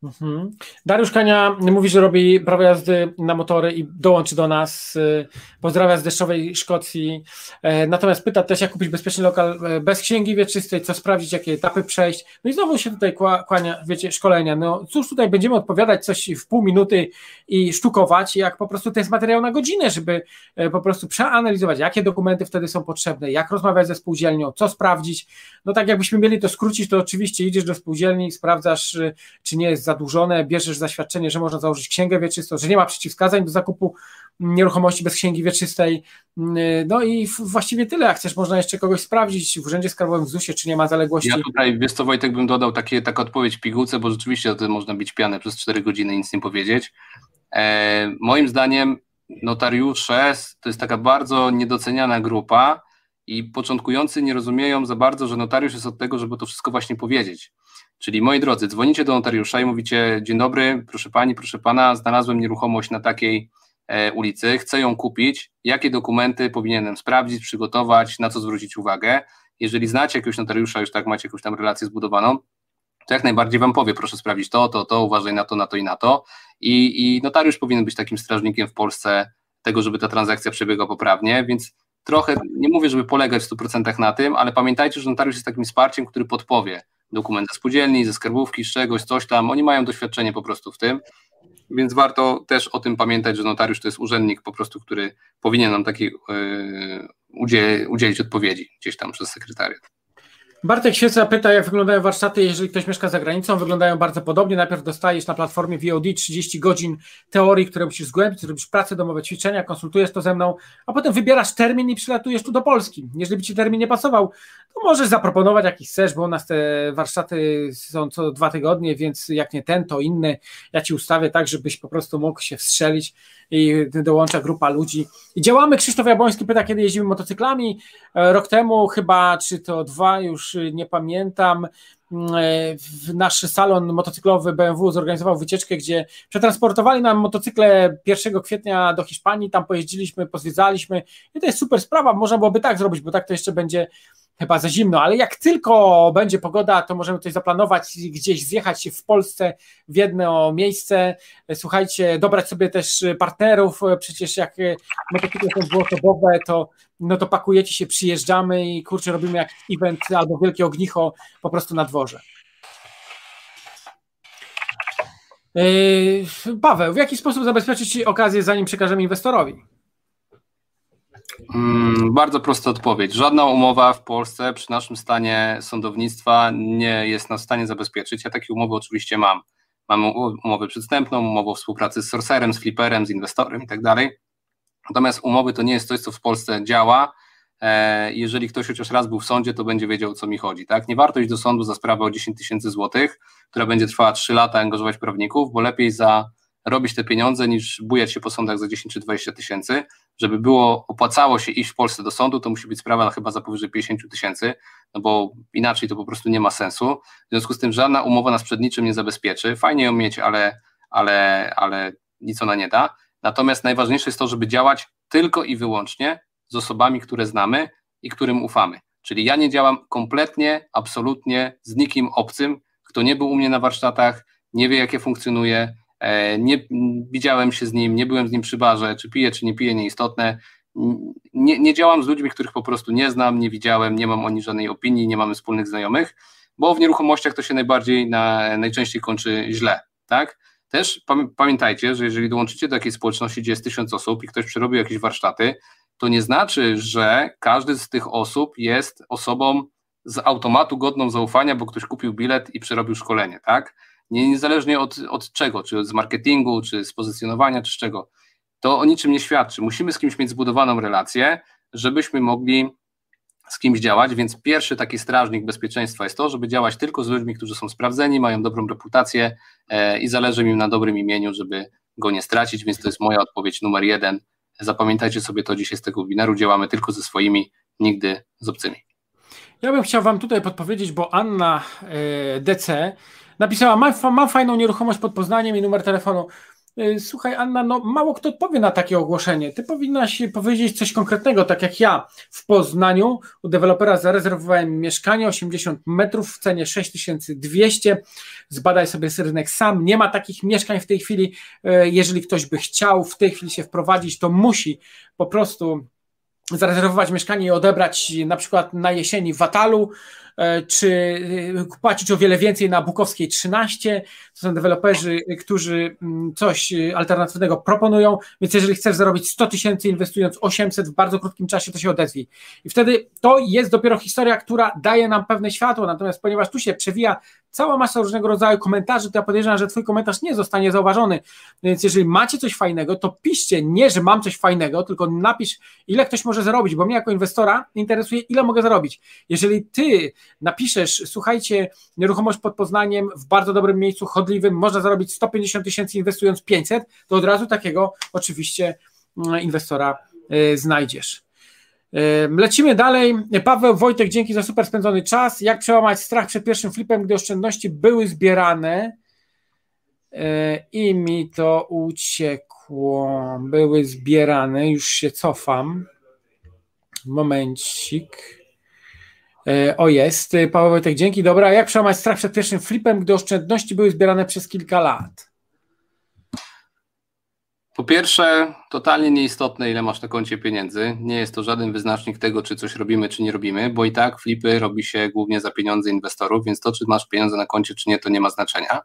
Mhm. Dariusz Kania mówi, że robi prawo jazdy na motory i dołączy do nas. Y, pozdrawia z deszczowej Szkocji. E, natomiast pyta też, jak kupić bezpieczny lokal e, bez księgi wieczystej, co sprawdzić, jakie etapy przejść. No i znowu się tutaj kłania, wiecie, szkolenia. No cóż, tutaj będziemy odpowiadać coś w pół minuty i sztukować, jak po prostu to jest materiał na godzinę, żeby e, po prostu przeanalizować, jakie dokumenty wtedy są potrzebne, jak rozmawiać ze spółdzielnią, co sprawdzić. No tak jakbyśmy mieli to skrócić, to oczywiście idziesz do spółdzielni, sprawdzasz, czy nie jest zadłużone, bierzesz zaświadczenie, że można założyć księgę wieczystą, że nie ma przeciwwskazań do zakupu nieruchomości bez księgi wieczystej. No i właściwie tyle. Jak chcesz, można jeszcze kogoś sprawdzić w Urzędzie Skarbowym w ZUS-ie, czy nie ma zaległości. Ja tutaj, wiesz co Wojtek, bym dodał takie, taką odpowiedź pigułce, bo rzeczywiście o tym można bić pianę przez 4 godziny nic nie powiedzieć. E, moim zdaniem notariusze to jest taka bardzo niedoceniana grupa i początkujący nie rozumieją za bardzo, że notariusz jest od tego, żeby to wszystko właśnie powiedzieć. Czyli moi drodzy, dzwonicie do notariusza i mówicie: Dzień dobry, proszę pani, proszę pana, znalazłem nieruchomość na takiej e, ulicy, chcę ją kupić. Jakie dokumenty powinienem sprawdzić, przygotować, na co zwrócić uwagę? Jeżeli znacie jakiegoś notariusza, już tak macie jakąś tam relację zbudowaną, to jak najbardziej wam powie, proszę sprawdzić to, to, to, uważaj na to, na to i na to. I, i notariusz powinien być takim strażnikiem w Polsce tego, żeby ta transakcja przebiegła poprawnie, więc trochę, nie mówię, żeby polegać w 100% na tym, ale pamiętajcie, że notariusz jest takim wsparciem, który podpowie dokument ze spółdzielni, ze skarbówki, z czegoś, coś tam, oni mają doświadczenie po prostu w tym, więc warto też o tym pamiętać, że notariusz to jest urzędnik po prostu, który powinien nam takiej yy, udzielić odpowiedzi gdzieś tam przez sekretariat. Bartek Świeca pyta, jak wyglądają warsztaty, jeżeli ktoś mieszka za granicą. Wyglądają bardzo podobnie. Najpierw dostajesz na platformie VOD 30 godzin teorii, które musisz zgłębić, robisz pracę domowe, ćwiczenia, konsultujesz to ze mną, a potem wybierasz termin i przylatujesz tu do Polski. Jeżeli by ci termin nie pasował, to możesz zaproponować jakiś chcesz, bo u nas te warsztaty są co dwa tygodnie, więc jak nie ten, to inny. Ja ci ustawię tak, żebyś po prostu mógł się wstrzelić i dołącza grupa ludzi. I działamy. Krzysztof Jabłoński pyta, kiedy jeździmy motocyklami. E, rok temu chyba, czy to dwa, już nie pamiętam, mm, e, nasz salon motocyklowy BMW zorganizował wycieczkę, gdzie przetransportowali nam motocykle 1 kwietnia do Hiszpanii, tam pojeździliśmy, pozwiedzaliśmy i to jest super sprawa, można byłoby tak zrobić, bo tak to jeszcze będzie chyba za zimno, ale jak tylko będzie pogoda, to możemy coś zaplanować, gdzieś zjechać w Polsce w jedno miejsce. Słuchajcie, dobrać sobie też partnerów, przecież jak motocykle są dwuosobowe, to no to pakujecie się, przyjeżdżamy i kurczę, robimy jak event albo wielkie ognicho po prostu na dworze. Yy, Paweł, w jaki sposób zabezpieczyć okazję, zanim przekażemy inwestorowi? Mm, bardzo prosta odpowiedź. Żadna umowa w Polsce przy naszym stanie sądownictwa nie jest nas w stanie zabezpieczyć. Ja takie umowy oczywiście mam. Mam umowę przedstępną, umowę o współpracy z sorcerem, z fliperem, z inwestorem i tak. Natomiast umowy to nie jest coś, co w Polsce działa. E, jeżeli ktoś chociaż raz był w sądzie, to będzie wiedział, o co mi chodzi. Tak? Nie warto iść do sądu za sprawę o 10 tysięcy złotych, która będzie trwała 3 lata, angażować prawników, bo lepiej za robić te pieniądze niż bujać się po sądach za 10 czy 20 tysięcy. Żeby było, opłacało się iść w Polsce do sądu, to musi być sprawa chyba za powyżej 50 tysięcy, no bo inaczej to po prostu nie ma sensu. W związku z tym żadna umowa nas przed niczym nie zabezpieczy. Fajnie ją mieć, ale, ale, ale nic ona nie da. Natomiast najważniejsze jest to, żeby działać tylko i wyłącznie z osobami, które znamy i którym ufamy. Czyli ja nie działam kompletnie, absolutnie z nikim obcym, kto nie był u mnie na warsztatach, nie wie, jak ja funkcjonuję, E, nie widziałem się z nim, nie byłem z nim przy barze, czy piję, czy nie piję, nieistotne. Nie, nie działam z ludźmi, których po prostu nie znam, nie widziałem, nie mam o nich żadnej opinii, nie mamy wspólnych znajomych, bo w nieruchomościach to się najbardziej, na, najczęściej kończy źle, tak? Też pamiętajcie, że jeżeli dołączycie do jakiejś społeczności, gdzie jest tysiąc osób i ktoś przerobił jakieś warsztaty, to nie znaczy, że każdy z tych osób jest osobą z automatu godną zaufania, bo ktoś kupił bilet i przerobił szkolenie, tak? Nie, niezależnie od, od czego, czy z marketingu, czy z pozycjonowania, czy z czego, to o niczym nie świadczy. Musimy z kimś mieć zbudowaną relację, żebyśmy mogli z kimś działać, więc pierwszy taki strażnik bezpieczeństwa jest to, żeby działać tylko z ludźmi, którzy są sprawdzeni, mają dobrą reputację e, i zależy im na dobrym imieniu, żeby go nie stracić, więc to jest moja odpowiedź numer jeden. Zapamiętajcie sobie to dzisiaj z tego webinaru, działamy tylko ze swoimi, nigdy z obcymi. Ja bym chciał Wam tutaj podpowiedzieć, bo Anna e, DC Napisała, mam, mam fajną nieruchomość pod Poznaniem i numer telefonu. Y, słuchaj, Anna, no mało kto odpowie na takie ogłoszenie. Ty powinnaś powiedzieć coś konkretnego, tak jak ja w Poznaniu u dewelopera zarezerwowałem mieszkanie 80 metrów w cenie 6200. Zbadaj sobie rynek sam. Nie ma takich mieszkań w tej chwili. Y, jeżeli ktoś by chciał w tej chwili się wprowadzić, to musi po prostu zarezerwować mieszkanie i odebrać na przykład na jesieni w Atalu, czy e, płacić o wiele więcej na Bukowskiej 13. To są deweloperzy, którzy mm, coś alternatywnego proponują, więc jeżeli chcesz zarobić 100 tysięcy inwestując 800 w bardzo krótkim czasie, to się odezwij. I wtedy to jest dopiero historia, która daje nam pewne światło, natomiast ponieważ tu się przewija cała masa różnego rodzaju komentarzy, to ja podejrzewam, że twój komentarz nie zostanie zauważony, więc jeżeli macie coś fajnego, to piszcie nie, że mam coś fajnego, tylko napisz, ile ktoś może zarobić, bo mnie jako inwestora interesuje, ile mogę zarobić. Jeżeli ty napiszesz, słuchajcie, nieruchomość pod Poznaniem w bardzo dobrym miejscu, chodliwym, można zarobić 150 tysięcy inwestując 500, to od razu takiego oczywiście mm, inwestora y, znajdziesz. Lecimy dalej. Paweł Wojtek, dzięki za super spędzony czas. Jak przełamać strach przed pierwszym flipem, gdy oszczędności były zbierane i mi to uciekło? Były zbierane, już się cofam. Momencik. O jest, Paweł Wojtek, dzięki. Dobra, jak przełamać strach przed pierwszym flipem, gdy oszczędności były zbierane przez kilka lat? Po pierwsze, totalnie nieistotne, ile masz na koncie pieniędzy. Nie jest to żaden wyznacznik tego, czy coś robimy, czy nie robimy, bo i tak flipy robi się głównie za pieniądze inwestorów, więc to, czy masz pieniądze na koncie, czy nie, to nie ma znaczenia.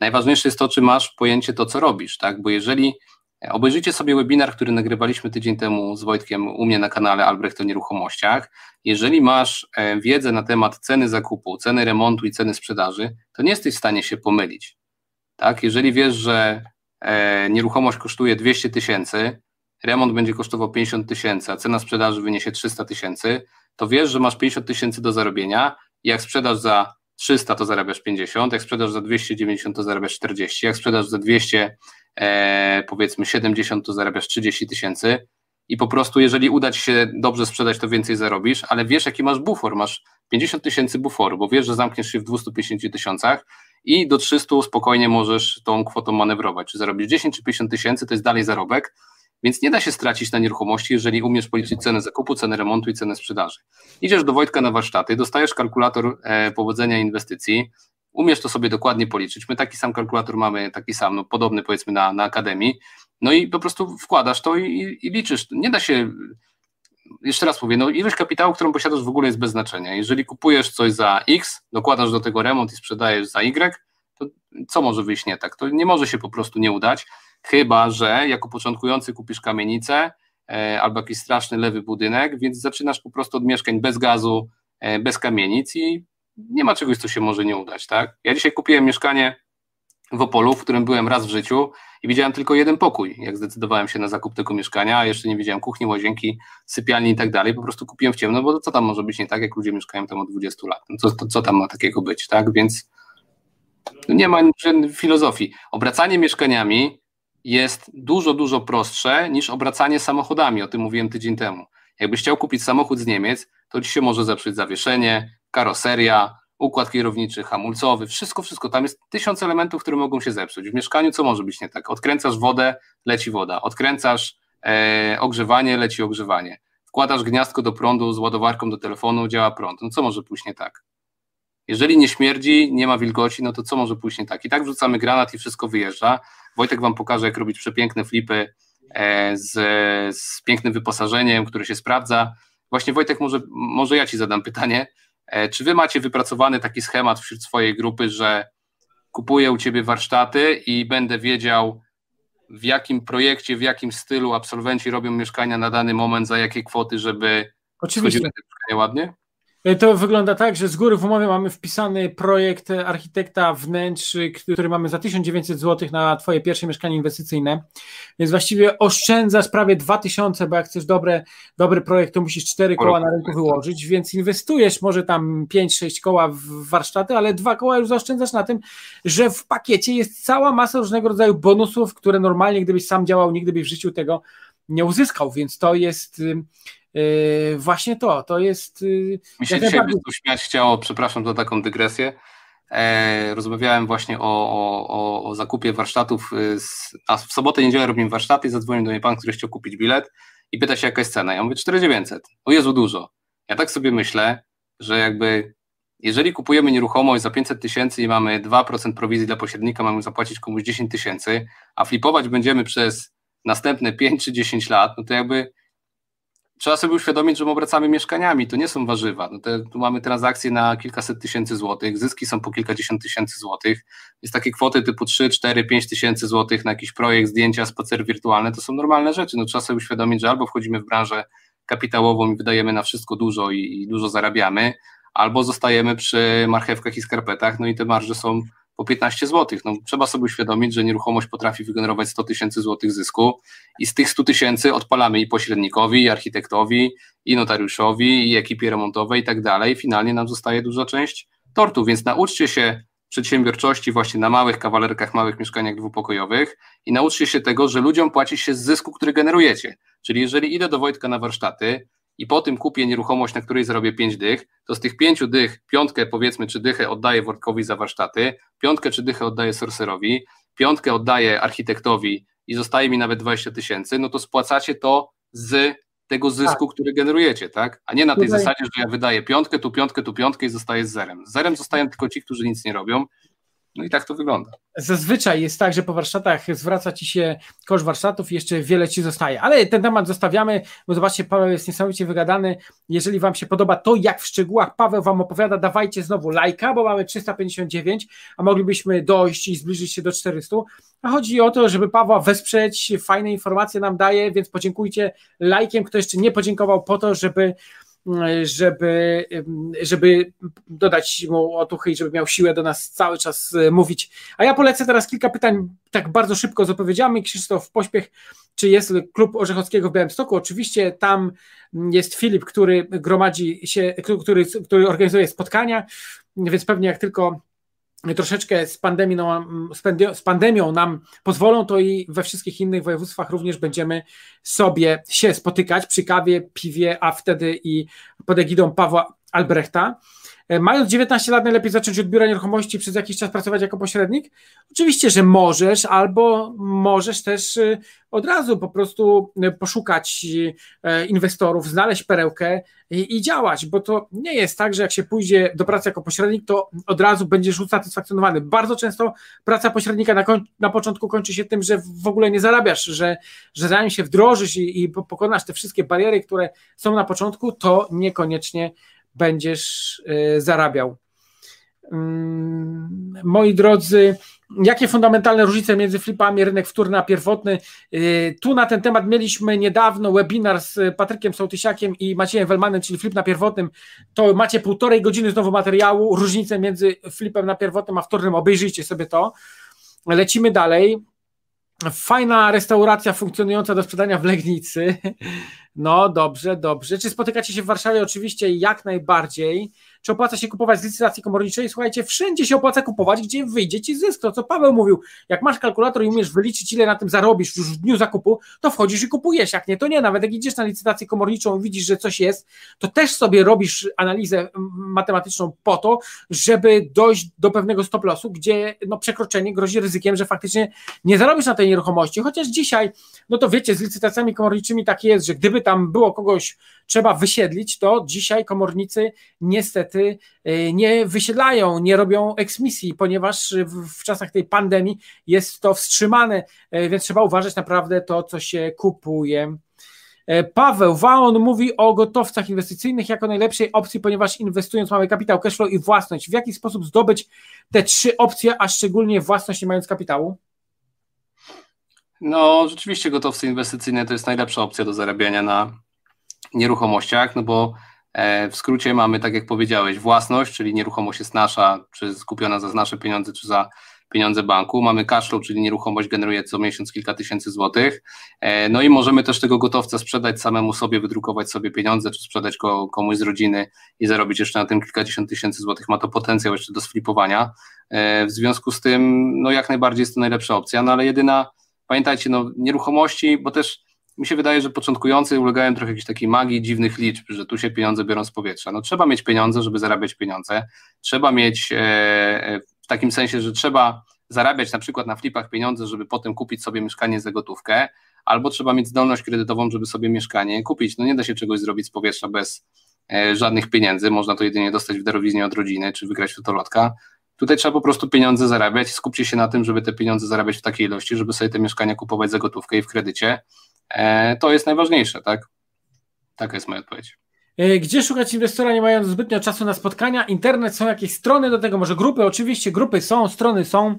Najważniejsze jest to, czy masz pojęcie to, co robisz, tak? Bo jeżeli obejrzycie sobie webinar, który nagrywaliśmy tydzień temu z Wojtkiem u mnie na kanale Albrecht o nieruchomościach, jeżeli masz e, wiedzę na temat ceny zakupu, ceny remontu i ceny sprzedaży, to nie jesteś w stanie się pomylić. Tak? Jeżeli wiesz, że e, nieruchomość kosztuje 200 tysięcy, remont będzie kosztował 50 tysięcy, a cena sprzedaży wyniesie 300 tysięcy, to wiesz, że masz 50 tysięcy do zarobienia jak sprzedasz za 300 to zarabiasz 50, jak sprzedasz za 290 to zarabiasz 40, jak sprzedasz za 200 e, powiedzmy 70 to zarabiasz 30 tysięcy i po prostu jeżeli uda Ci się dobrze sprzedać to więcej zarobisz, ale wiesz jaki masz bufor, masz 50 tysięcy buforu, bo wiesz, że zamkniesz się w 250 tysiącach i do 300 spokojnie możesz tą kwotą manewrować. Czy zarobisz 10 czy 50 tysięcy, to jest dalej zarobek, więc nie da się stracić na nieruchomości, jeżeli umiesz policzyć cenę zakupu, cenę remontu i cenę sprzedaży. Idziesz do Wojtka na warsztaty, dostajesz kalkulator e, powodzenia inwestycji, umiesz to sobie dokładnie policzyć. My taki sam kalkulator mamy, taki sam, no, podobny powiedzmy na, na Akademii, no i po prostu wkładasz to i, i liczysz. Nie da się jeszcze raz mówię, no ilość kapitału, którą posiadasz w ogóle jest bez znaczenia. Jeżeli kupujesz coś za X, dokładasz do tego remont i sprzedajesz za Y, to co może wyjść nie tak? To nie może się po prostu nie udać, chyba że jako początkujący kupisz kamienicę e, albo jakiś straszny lewy budynek, więc zaczynasz po prostu od mieszkań bez gazu, e, bez kamienic i nie ma czegoś, co się może nie udać, tak? Ja dzisiaj kupiłem mieszkanie w Opolu, w którym byłem raz w życiu i widziałem tylko jeden pokój, jak zdecydowałem się na zakup tego mieszkania, a jeszcze nie widziałem kuchni, łazienki, sypialni i tak dalej, po prostu kupiłem w ciemno, bo co tam może być nie tak, jak ludzie mieszkają tam od 20 lat, no co, to, co tam ma takiego być, tak, więc nie ma filozofii. Obracanie mieszkaniami jest dużo, dużo prostsze niż obracanie samochodami, o tym mówiłem tydzień temu. Jakbyś chciał kupić samochód z Niemiec, to ci się może zepsuć zawieszenie, karoseria, układ kierowniczy, hamulcowy, wszystko, wszystko. Tam jest tysiąc elementów, które mogą się zepsuć. W mieszkaniu co może być nie tak? Odkręcasz wodę, leci woda. Odkręcasz e, ogrzewanie, leci ogrzewanie. Wkładasz gniazdko do prądu z ładowarką do telefonu, działa prąd. No co może pójść nie tak? Jeżeli nie śmierdzi, nie ma wilgoci, no to co może pójść nie tak? I tak wrzucamy granat i wszystko wyjeżdża. Wojtek Wam pokaże, jak robić przepiękne flipy e, z, z pięknym wyposażeniem, które się sprawdza. Właśnie Wojtek, może, może ja Ci zadam pytanie, E, czy wy macie wypracowany taki schemat wśród swojej grupy, że kupuję u ciebie warsztaty i będę wiedział, w jakim projekcie, w jakim stylu absolwenci robią mieszkania na dany moment, za jakie kwoty, żeby Oczywiście. ładnie? E, to wygląda tak, że z góry w umowie mamy wpisany projekt architekta wnętrz, który mamy za 1900 zł na Twoje pierwsze mieszkanie inwestycyjne, więc właściwie oszczędzasz prawie 2000, bo jak chcesz dobre, dobry projekt, to musisz 4 koła na rynku wyłożyć, więc inwestujesz może tam 5-6 koła w warsztaty, ale dwa koła już zaoszczędzasz na tym, że w pakiecie jest cała masa różnego rodzaju bonusów, które normalnie gdybyś sam działał, nigdy byś w życiu tego nie uzyskał, więc to jest właśnie to, to jest. Yy, Mi się dzisiaj bardzo... śmiać chciało, przepraszam za taką dygresję. E, rozmawiałem właśnie o, o, o, zakupie warsztatów, y, z, a w sobotę, niedzielę robimy warsztaty i zadzwonił do mnie pan, który chciał kupić bilet i pyta się jaka jest cena. Ja mówię 4900. O Jezu, dużo. Ja tak sobie myślę, że jakby jeżeli kupujemy nieruchomość za 500 tysięcy i mamy 2% prowizji dla pośrednika, mamy zapłacić komuś 10 tysięcy, a flipować będziemy przez następne 5 czy 10 lat, no to jakby trzeba sobie uświadomić, że my obracamy mieszkaniami, to nie są warzywa. No te, tu mamy transakcje na kilkaset tysięcy złotych, zyski są po kilkadziesiąt tysięcy złotych. Jest takie kwoty typu 3, 4, 5 tysięcy złotych na jakiś projekt, zdjęcia, spacer wirtualny, to są normalne rzeczy. No trzeba sobie uświadomić, że albo wchodzimy w branżę kapitałową i wydajemy na wszystko dużo i, i dużo zarabiamy, albo zostajemy przy marchewkach i skarpetach, no i te marże są po 15 zł. No, trzeba sobie uświadomić, że nieruchomość potrafi wygenerować 100 tysięcy złotych zysku i z tych 100 tysięcy odpalamy i pośrednikowi, i architektowi, i notariuszowi, i ekipie remontowej i tak dalej. Finalnie nam zostaje duża część tortu, więc nauczcie się przedsiębiorczości właśnie na małych kawalerkach, małych mieszkaniach dwupokojowych i nauczcie się tego, że ludziom płaci się z zysku, który generujecie. Czyli jeżeli idę do Wojtka na warsztaty i po tym kupię nieruchomość, na której zarobię 5 dych, to z tych 5 dych piątkę powiedzmy czy dychę oddaję Wojtkowi za warsztaty, piątkę czy dychę oddaję sorcerowi, piątkę oddaję architektowi i zostaje mi nawet 20 tysięcy, no to spłacacie to z tego zysku, tak. który generujecie, tak? A nie na tej Tutaj... zasadzie, że ja wydaję piątkę, tu piątkę, tu piątkę i zostaję z zerem. Z zerem zostają tylko ci, którzy nic nie robią. No i tak to wygląda. Zazwyczaj jest tak, że po warsztatach zwraca ci się koszt warsztatów i jeszcze wiele ci zostaje. Ale ten temat zostawiamy, bo zobaczcie, Paweł jest niesamowicie wygadany. Jeżeli Wam się podoba to, jak w szczegółach Paweł Wam opowiada, dawajcie znowu lajka, bo mamy 359, a moglibyśmy dojść i zbliżyć się do 400. A chodzi o to, żeby Pawła wesprzeć, fajne informacje nam daje, więc podziękujcie lajkiem, kto jeszcze nie podziękował po to, żeby żeby, żeby dodać mu otuchy i żeby miał siłę do nas cały czas e, mówić. A ja polecę teraz kilka pytań tak bardzo szybko z odpowiedziami. Krzysztof Pośpiech, czy jest klub Orzechowskiego w Białymstoku? Oczywiście tam jest Filip, który gromadzi się, który, który organizuje spotkania, więc pewnie jak tylko troszeczkę z pandemią, z pandemią nam pozwolą, to i we wszystkich innych województwach również będziemy sobie się spotykać przy kawie, piwie, a wtedy i pod egidą Pawła Albrechta. E, mając 19 lat, najlepiej zacząć od biura nieruchomości przez jakiś czas pracować jako pośrednik? Oczywiście, że możesz, albo możesz też e, od razu po prostu e, poszukać inwestorów, znaleźć perełkę i, i, działać, bo to nie jest tak, że jak się pójdzie do pracy jako pośrednik, to od razu będziesz usatysfakcjonowany. Bardzo często praca pośrednika na, na początku kończy się tym, że w ogóle nie zarabiasz, że, że zanim się wdrożysz i, i pokonasz te wszystkie bariery, które są na początku, to niekoniecznie będziesz y, zarabiał. Mm, moi drodzy, jakie fundamentalne różnice między flipami rynek wtórny a pierwotny? Y, tu na ten temat mieliśmy niedawno webinar z Patrykiem Sołtysiakiem i Maciejem Welmanem, czyli flip na pierwotnym. To macie półtorej godziny znowu materiału, różnice między flipem na pierwotnym a wtórnym, obejrzyjcie sobie to. Lecimy dalej. Fajna restauracja funkcjonująca do sprzedania w Legnicy. No dobrze, dobrze. Czy spotykacie się w Warszawie? Oczywiście jak najbardziej. Czy opłaca się kupować z licytacji komorniczej? Słuchajcie, wszędzie się opłaca kupować, gdzie wyjdzie ci zysk. To co Paweł mówił, jak masz kalkulator i umiesz wyliczyć, ile na tym zarobisz już w dniu zakupu, to wchodzisz i kupujesz. Jak nie, to nie. Nawet jak idziesz na licytację komorniczą i widzisz, że coś jest, to też sobie robisz analizę matematyczną po to, żeby dojść do pewnego stop lossu, gdzie no, przekroczenie grozi ryzykiem, że faktycznie nie zarobisz na tej nieruchomości. Chociaż dzisiaj, no to wiecie, z licytacjami komorniczymi tak jest, że gdyby tam było kogoś trzeba wysiedlić, to dzisiaj komornicy niestety e, nie wysiedlają, nie robią eksmisji, ponieważ w czasach tej pandemii jest to wstrzymane, e, więc trzeba uważać naprawdę to, co się kupuje. E, Paweł Waon mówi o gotowcach inwestycyjnych jako najlepszej opcji, ponieważ inwestując mamy kapitał, cashflow i własność. W jaki sposób zdobyć te trzy opcje, a szczególnie własność nie mając kapitału? No, rzeczywiście gotowce inwestycyjne to jest najlepsza opcja do zarabiania na nieruchomościach, no bo e, w skrócie mamy, tak jak powiedziałeś, własność, czyli nieruchomość jest nasza, czy skupiona za nasze pieniądze, czy za pieniądze banku. Mamy cashflow, czyli nieruchomość generuje co miesiąc kilka tysięcy złotych. E, no i możemy też tego gotowca sprzedać samemu sobie, wydrukować sobie pieniądze, czy sprzedać go komuś z rodziny i zarobić jeszcze na tym kilkadziesiąt tysięcy złotych. Ma to potencjał jeszcze do sflipowania. E, w związku z tym, no jak najbardziej jest to najlepsza opcja, no ale jedyna, pamiętajcie, no nieruchomości, bo też mi się wydaje, że początkujący ulegają trochę jakiejś takiej magii dziwnych liczb, że tu się pieniądze biorą z powietrza. No trzeba mieć pieniądze, żeby zarabiać pieniądze. Trzeba mieć e, w takim sensie, że trzeba zarabiać na przykład na flipach pieniądze, żeby potem kupić sobie mieszkanie za gotówkę, albo trzeba mieć zdolność kredytową, żeby sobie mieszkanie kupić. No nie da się czegoś zrobić z powietrza bez e, żadnych pieniędzy, można to jedynie dostać w darowiznie od rodziny, czy wygrać w totolotka. Tutaj trzeba po prostu pieniądze zarabiać, skupcie się na tym, żeby te pieniądze zarabiać w takiej ilości, żeby sobie te mieszkania kupować za gotówkę i w kredycie, to jest najważniejsze, tak? Taka jest moja odpowiedź. E, gdzie szukać inwestora, nie mając zbytnio czasu na spotkania? Internet, są jakieś strony do tego, może grupy? Oczywiście grupy są, strony są,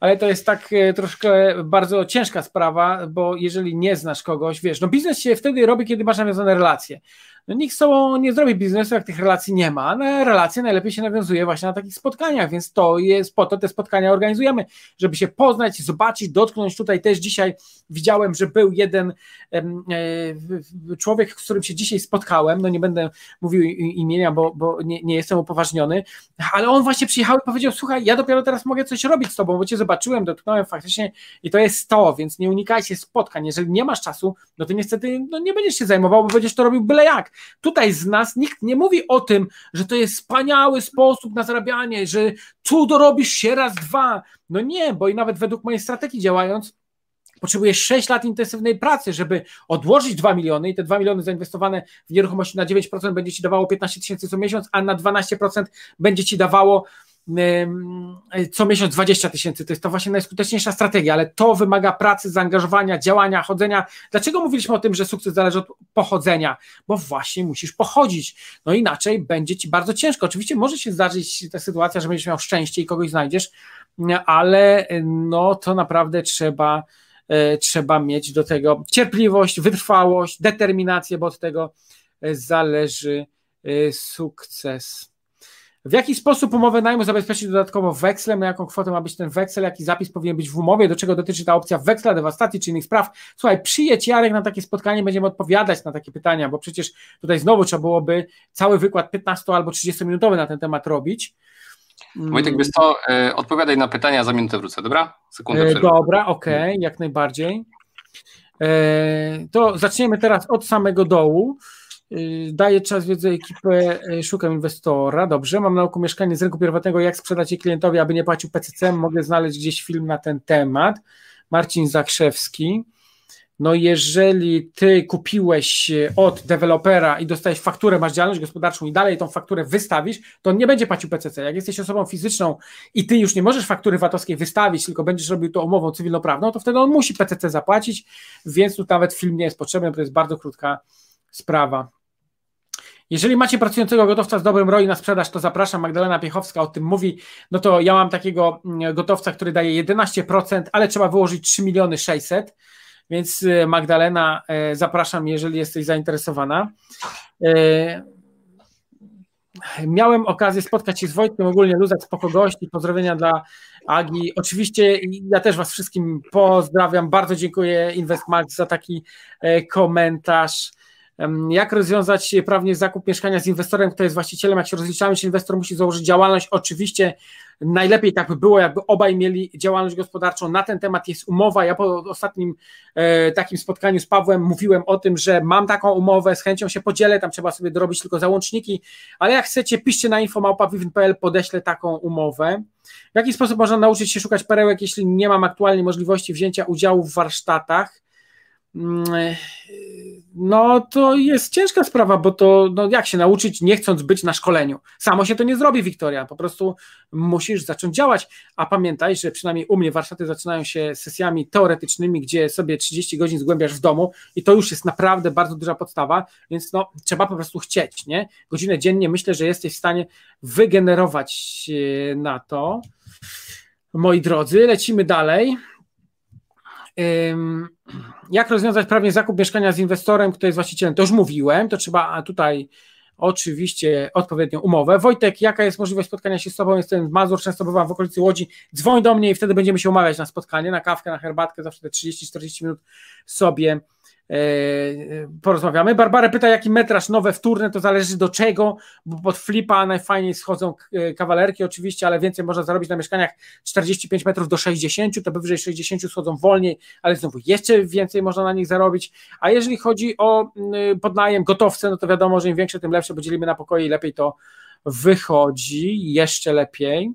ale to jest tak e, troszkę bardzo ciężka sprawa, bo jeżeli nie znasz kogoś, wiesz, no biznes się wtedy robi, kiedy masz nawiązane relacje. No nikt z sobą nie zrobi biznesu, jak tych relacji nie ma. No, relacje najlepiej się nawiązuje właśnie na takich spotkaniach, więc to jest po to te spotkania organizujemy, żeby się poznać, zobaczyć, dotknąć. Tutaj też dzisiaj widziałem, że był jeden e, człowiek, z którym się dzisiaj spotkałem, no nie będę mówił imienia, bo, bo nie, nie jestem upoważniony, ale on właśnie przyjechał i powiedział, słuchaj, ja dopiero teraz mogę coś robić z tobą, bo cię zobaczyłem, dotknąłem faktycznie i to jest to, więc nie unikajcie spotkań. Jeżeli nie masz czasu, no to niestety no nie będziesz się zajmował, bo będziesz to robił byle jak. Tutaj z nas nikt nie mówi o tym, że to jest wspaniały sposób na zarabianie, że cudo robisz się raz, dwa. No nie, bo i nawet według mojej strategii działając, potrzebujesz 6 lat intensywnej pracy, żeby odłożyć 2 miliony i te 2 miliony zainwestowane w nieruchomości na 9% będzie ci dawało 15 tysięcy co miesiąc, a na 12% będzie ci dawało co miesiąc 20 tysięcy. To jest to właśnie najskuteczniejsza strategia, ale to wymaga pracy, zaangażowania, działania, chodzenia. Dlaczego mówiliśmy o tym, że sukces zależy od pochodzenia? Bo właśnie musisz pochodzić. No inaczej będzie ci bardzo ciężko. Oczywiście może się zdarzyć ta sytuacja, że będziesz miał szczęście i kogoś znajdziesz, ale no to naprawdę trzeba, e, trzeba mieć do tego cierpliwość, wytrwałość, determinację, bo od tego e, zależy e, sukces. W jaki sposób umowę najmu zabezpieczyć dodatkowo wekslem, na jaką kwotę ma być ten weksel, jaki zapis powinien być w umowie, do czego dotyczy ta opcja weksla, dewastacji czy innych spraw. Słuchaj, przyjedź Jarek na takie spotkanie, będziemy odpowiadać na takie pytania, bo przecież tutaj znowu trzeba byłoby cały wykład 15 albo 30 minutowy na ten temat robić. Wojtek, wiesz to e, odpowiadaj na pytania, za minutę wrócę, dobra? Sekundę e, Dobra, okej, okay, jak najbardziej. E, to zaczniemy teraz od samego dołu. Y, daję czas, wiedzę, ekipę, y, szukam inwestora, dobrze, mam na oku mieszkanie z rynku pierwotnego, jak sprzedać je klientowi, aby nie płacił PCC, mogę znaleźć gdzieś film na ten temat. Marcin Zakrzewski. No jeżeli ty kupiłeś y, od dewelopera i dostałeś fakturę, masz działalność gospodarczą i dalej tą fakturę wystawisz, to on nie będzie płacił PCC. Jak jesteś osobą fizyczną i ty już nie możesz faktury VAT-owskiej wystawić, tylko będziesz robił to umową cywilnoprawną, to wtedy on musi PCC zapłacić, więc tu nawet film nie jest potrzebny, to jest bardzo krótka sprawa. Jeżeli macie pracującego gotowca z dobrym ROI na sprzedaż, to zapraszam. Magdalena Piechowska o tym mówi. No to ja mam takiego mm, gotowca, który daje 11%, ale trzeba wyłożyć 3 miliony 600. Więc y, Magdalena, e, zapraszam, jeżeli jesteś zainteresowana. E, miałem okazję spotkać się z Wojtkiem, ogólnie luzać spoko gości, pozdrowienia dla Agi. Oczywiście ja też Was wszystkim pozdrawiam, bardzo dziękuję InvestMax za taki e, komentarz. Jak rozwiązać prawnie zakup mieszkania z inwestorem, kto jest właścicielem? Jak się rozliczamy, czy inwestor musi założyć działalność? Oczywiście najlepiej tak by było, jakby obaj mieli działalność gospodarczą. Na ten temat jest umowa. Ja po ostatnim e, takim spotkaniu z Pawłem mówiłem o tym, że mam taką umowę, z chęcią się podzielę, tam trzeba sobie dorobić tylko załączniki, ale jak chcecie, piszcie na infomałpa.pl, podeślę taką umowę. W jaki sposób można nauczyć się szukać perełek, jeśli nie mam aktualnie możliwości wzięcia udziału w warsztatach? No to jest ciężka sprawa, bo to no jak się nauczyć, nie chcąc być na szkoleniu? Samo się to nie zrobi, Wiktoria, po prostu musisz zacząć działać, a pamiętaj, że przynajmniej u mnie warsztaty zaczynają się sesjami teoretycznymi, gdzie sobie 30 godzin zgłębiasz w domu i to już jest naprawdę bardzo duża podstawa, więc no trzeba po prostu chcieć, nie? Godzinę dziennie myślę, że jesteś w stanie wygenerować na to. Moi drodzy, lecimy dalej. Jak rozwiązać prawnie zakup mieszkania z inwestorem, kto jest właścicielem? To już mówiłem, to trzeba tutaj oczywiście odpowiednią umowę. Wojtek, jaka jest możliwość spotkania się z Tobą? Jestem w Mazur, często bywam w okolicy Łodzi. Dzwoń do mnie i wtedy będziemy się umawiać na spotkanie, na kawkę, na herbatkę, zawsze te 30-40 minut sobie porozmawiamy. Barbara pyta, jaki metraż nowe wtórne, to zależy do czego, bo pod flipa najfajniej schodzą e, kawalerki oczywiście, ale więcej można zarobić na mieszkaniach 45 metrów do 60, to powyżej 60 schodzą wolniej, ale znowu jeszcze więcej można na nich zarobić, a jeżeli chodzi o podnajem gotowce, no to wiadomo, że im większe, tym lepsze, bo dzielimy na pokoje i lepiej to wychodzi, jeszcze lepiej.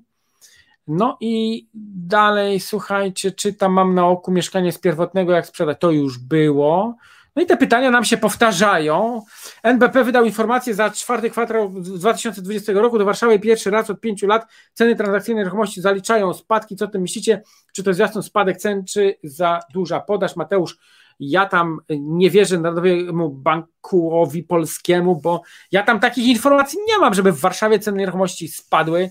No i dalej, słuchajcie, czytam, mam na oku mieszkanie z pierwotnego, jak sprzedać, to już było. No i te pytania nam się powtarzają. NBP wydał informację za czwarty kwartał 2020 roku do Warszawy pierwszy raz od pięciu lat ceny transakcyjnej nieruchomości zaliczają spadki. Co o tym myślicie? Czy to zwiastun spadek cen, czy za duża podaż? Mateusz, ja tam nie wierzę Narodowemu Bankowi Polskiemu, bo ja tam takich informacji nie mam, żeby w Warszawie ceny nieruchomości spadły.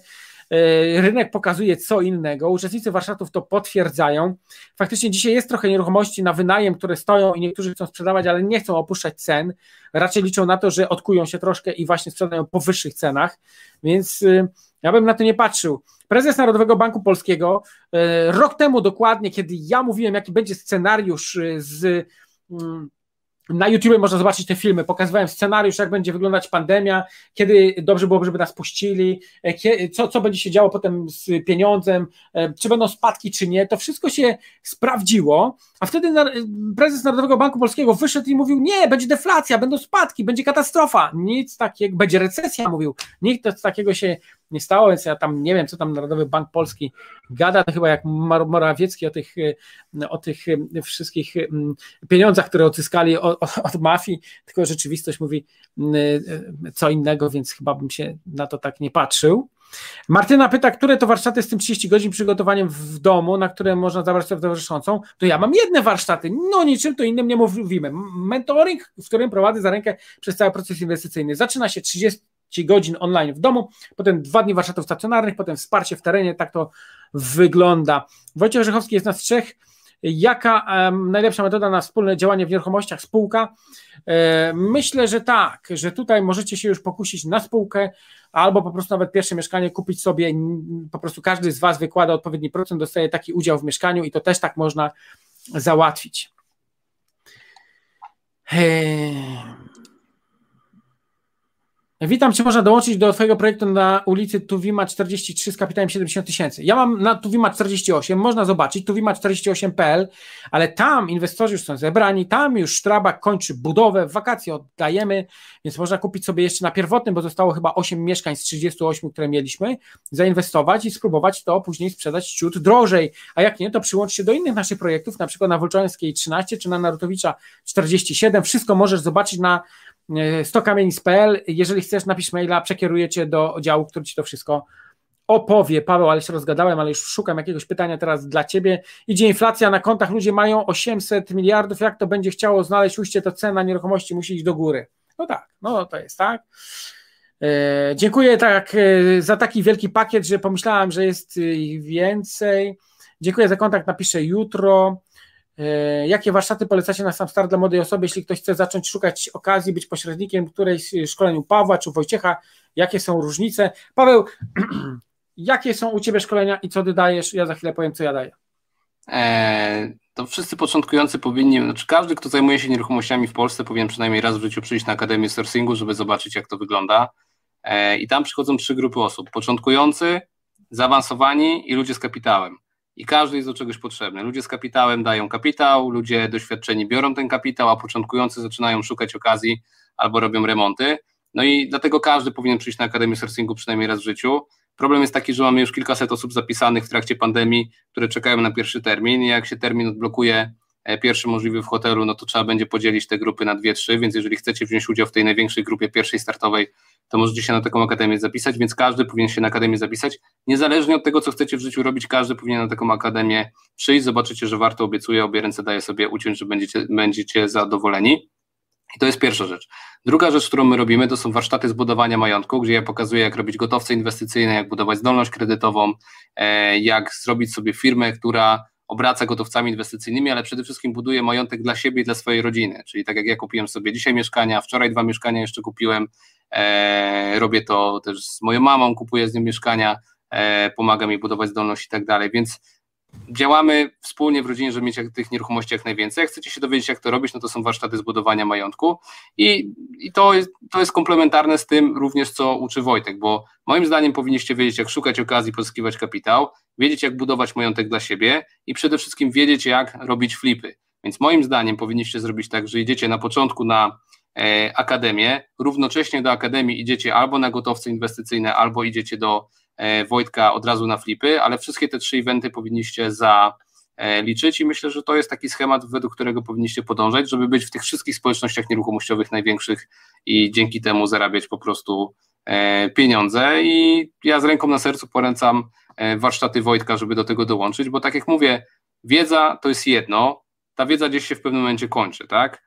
Rynek pokazuje co innego, uczestnicy warsztatów to potwierdzają. Faktycznie dzisiaj jest trochę nieruchomości na wynajem, które stoją i niektórzy chcą sprzedawać, ale nie chcą opuszczać cen, raczej liczą na to, że odkują się troszkę i właśnie sprzedają po wyższych cenach, więc ja bym na to nie patrzył. Prezes Narodowego Banku Polskiego rok temu dokładnie, kiedy ja mówiłem, jaki będzie scenariusz z mm, na YouTube można zobaczyć te filmy. Pokazywałem scenariusz, jak będzie wyglądać pandemia, kiedy dobrze byłoby, żeby nas puścili, e, co, co będzie się działo potem z pieniądzem, e, czy będą spadki, czy nie. To wszystko się sprawdziło, a wtedy prezes Narodowego Banku Polskiego wyszedł i mówił: Nie, będzie deflacja, będą spadki, będzie katastrofa. Nic takiego, będzie recesja, mówił. Nikt takiego się nie stało, więc ja tam nie wiem, co tam Narodowy Bank Polski gada, to chyba jak Morawiecki o tych, e, o tych e, wszystkich pieniądzach, które odzyskali od, od mafii, tylko rzeczywistość mówi e, co innego, więc chyba bym się na to tak nie patrzył. Martyna pyta, które to warsztaty z tym 30 godzin przygotowaniem w domu, na które można zabrać osobę towarzyszącą. To ja mam jedne warsztaty, no niczym to innym nie mówimy. Mentoring, w którym prowadzę za rękę przez cały proces inwestycyjny. Zaczyna się 30 godzin online w domu, potem dwa dni warsztatów stacjonarnych, potem wsparcie w terenie, tak to wygląda. Wojciech Rzechowski jest nas trzech. Jaka um, najlepsza metoda na wspólne działanie w nieruchomościach? Spółka? E, myślę, że tak, że tutaj możecie się już pokusić na spółkę, albo po prostu nawet pierwsze mieszkanie kupić sobie, po prostu każdy z Was wykłada odpowiedni procent, dostaje taki udział w mieszkaniu i to też tak można załatwić. Witam, czy można dołączyć do Twojego projektu na ulicy Tuwima 43 z kapitałem 70 tysięcy? Ja mam na Tuwima 48, można zobaczyć, tuwima48.pl, ale tam inwestorzy już są zebrani, tam już Strabak kończy budowę, wakacje oddajemy, więc można kupić sobie jeszcze na pierwotnym, bo zostało chyba 8 mieszkań z 38, które mieliśmy, zainwestować i spróbować to później sprzedać ciut drożej, a jak nie, to przyłącz się do innych naszych projektów, na przykład na Wolczońskiej 13 czy na Narutowicza 47, wszystko możesz zobaczyć na stokamienic.pl. Jeżeli chcesz, napisz maila, przekieruję cię do działu, który ci to wszystko opowie. Paweł, ale się rozgadałem, ale już szukam jakiegoś pytania teraz dla ciebie. Idzie inflacja na kontach, ludzie mają 800 miliardów, jak to będzie chciało znaleźć ujście, to cena nieruchomości musi iść do góry. No tak, no to jest tak. E, dziękuję tak e, za taki wielki pakiet, że pomyślałem, że jest ich więcej. Dziękuję za kontakt, napiszę jutro. E, jakie warsztaty polecacie na sam start dla młodej osoby, jeśli ktoś chce zacząć szukać okazji, być pośrednikiem którejś szkoleniu Pawła czy Wojciecha? Jakie są różnice? Paweł, jakie są u Ciebie szkolenia i co Ty dajesz? Ja za chwilę powiem, co ja daję. Eee, to wszyscy początkujący powinni, znaczy każdy, kto zajmuje się nieruchomościami w Polsce, powinien przynajmniej raz w życiu przyjść na Akademię Sourcingu, żeby zobaczyć, jak to wygląda. Eee, I tam przychodzą trzy grupy osób: początkujący, zaawansowani i ludzie z kapitałem i każdy jest do czegoś potrzebny. Ludzie z kapitałem dają kapitał, ludzie doświadczeni biorą ten kapitał, a początkujący zaczynają szukać okazji albo robią remonty. No i dlatego każdy powinien przyjść na Akademię Sourcingu przynajmniej raz w życiu. Problem jest taki, że mamy już kilkaset osób zapisanych w trakcie pandemii, które czekają na pierwszy termin i jak się termin odblokuje pierwszy możliwy w hotelu, no to trzeba będzie podzielić te grupy na dwie, trzy, więc jeżeli chcecie wziąć udział w tej największej grupie pierwszej startowej, to możecie się na taką akademię zapisać, więc każdy powinien się na akademię zapisać. Niezależnie od tego, co chcecie w życiu robić, każdy powinien na taką akademię przyjść. Zobaczycie, że warto, obiecuję, obie ręce daję sobie uciąć, że będziecie, będziecie zadowoleni. I to jest pierwsza rzecz. Druga rzecz, którą my robimy, to są warsztaty zbudowania majątku, gdzie ja pokazuję, jak robić gotowce inwestycyjne, jak budować zdolność kredytową, e, jak zrobić sobie firmę, która obraca gotowcami inwestycyjnymi, ale przede wszystkim buduje majątek dla siebie i dla swojej rodziny. Czyli tak jak ja kupiłem sobie dzisiaj mieszkania, wczoraj dwa mieszkania jeszcze kupiłem, e, robię to też z moją mamą, kupuję z nią mieszkania, e, pomaga mi budować zdolność i tak dalej, więc działamy wspólnie w rodzinie, żeby mieć tych nieruchomości jak najwięcej. Jak chcecie się dowiedzieć, jak to robić, no to są warsztaty zbudowania majątku i, i to, jest, to jest komplementarne z tym również, co uczy Wojtek, bo moim zdaniem powinniście wiedzieć, jak szukać okazji, pozyskiwać kapitał, wiedzieć, jak budować majątek dla siebie i przede wszystkim wiedzieć, jak robić flipy. Więc moim zdaniem powinniście zrobić tak, że idziecie na początku na e, akademię, równocześnie do akademii idziecie albo na gotowce inwestycyjne, albo idziecie do Wojtka od razu na flipy, ale wszystkie te trzy eventy powinniście zaliczyć i myślę, że to jest taki schemat, według którego powinniście podążać, żeby być w tych wszystkich społecznościach nieruchomościowych największych i dzięki temu zarabiać po prostu e, pieniądze i ja z ręką na sercu polecam e, warsztaty Wojtka, żeby do tego dołączyć, bo tak jak mówię, wiedza to jest jedno, ta wiedza gdzieś się w pewnym momencie kończy, tak?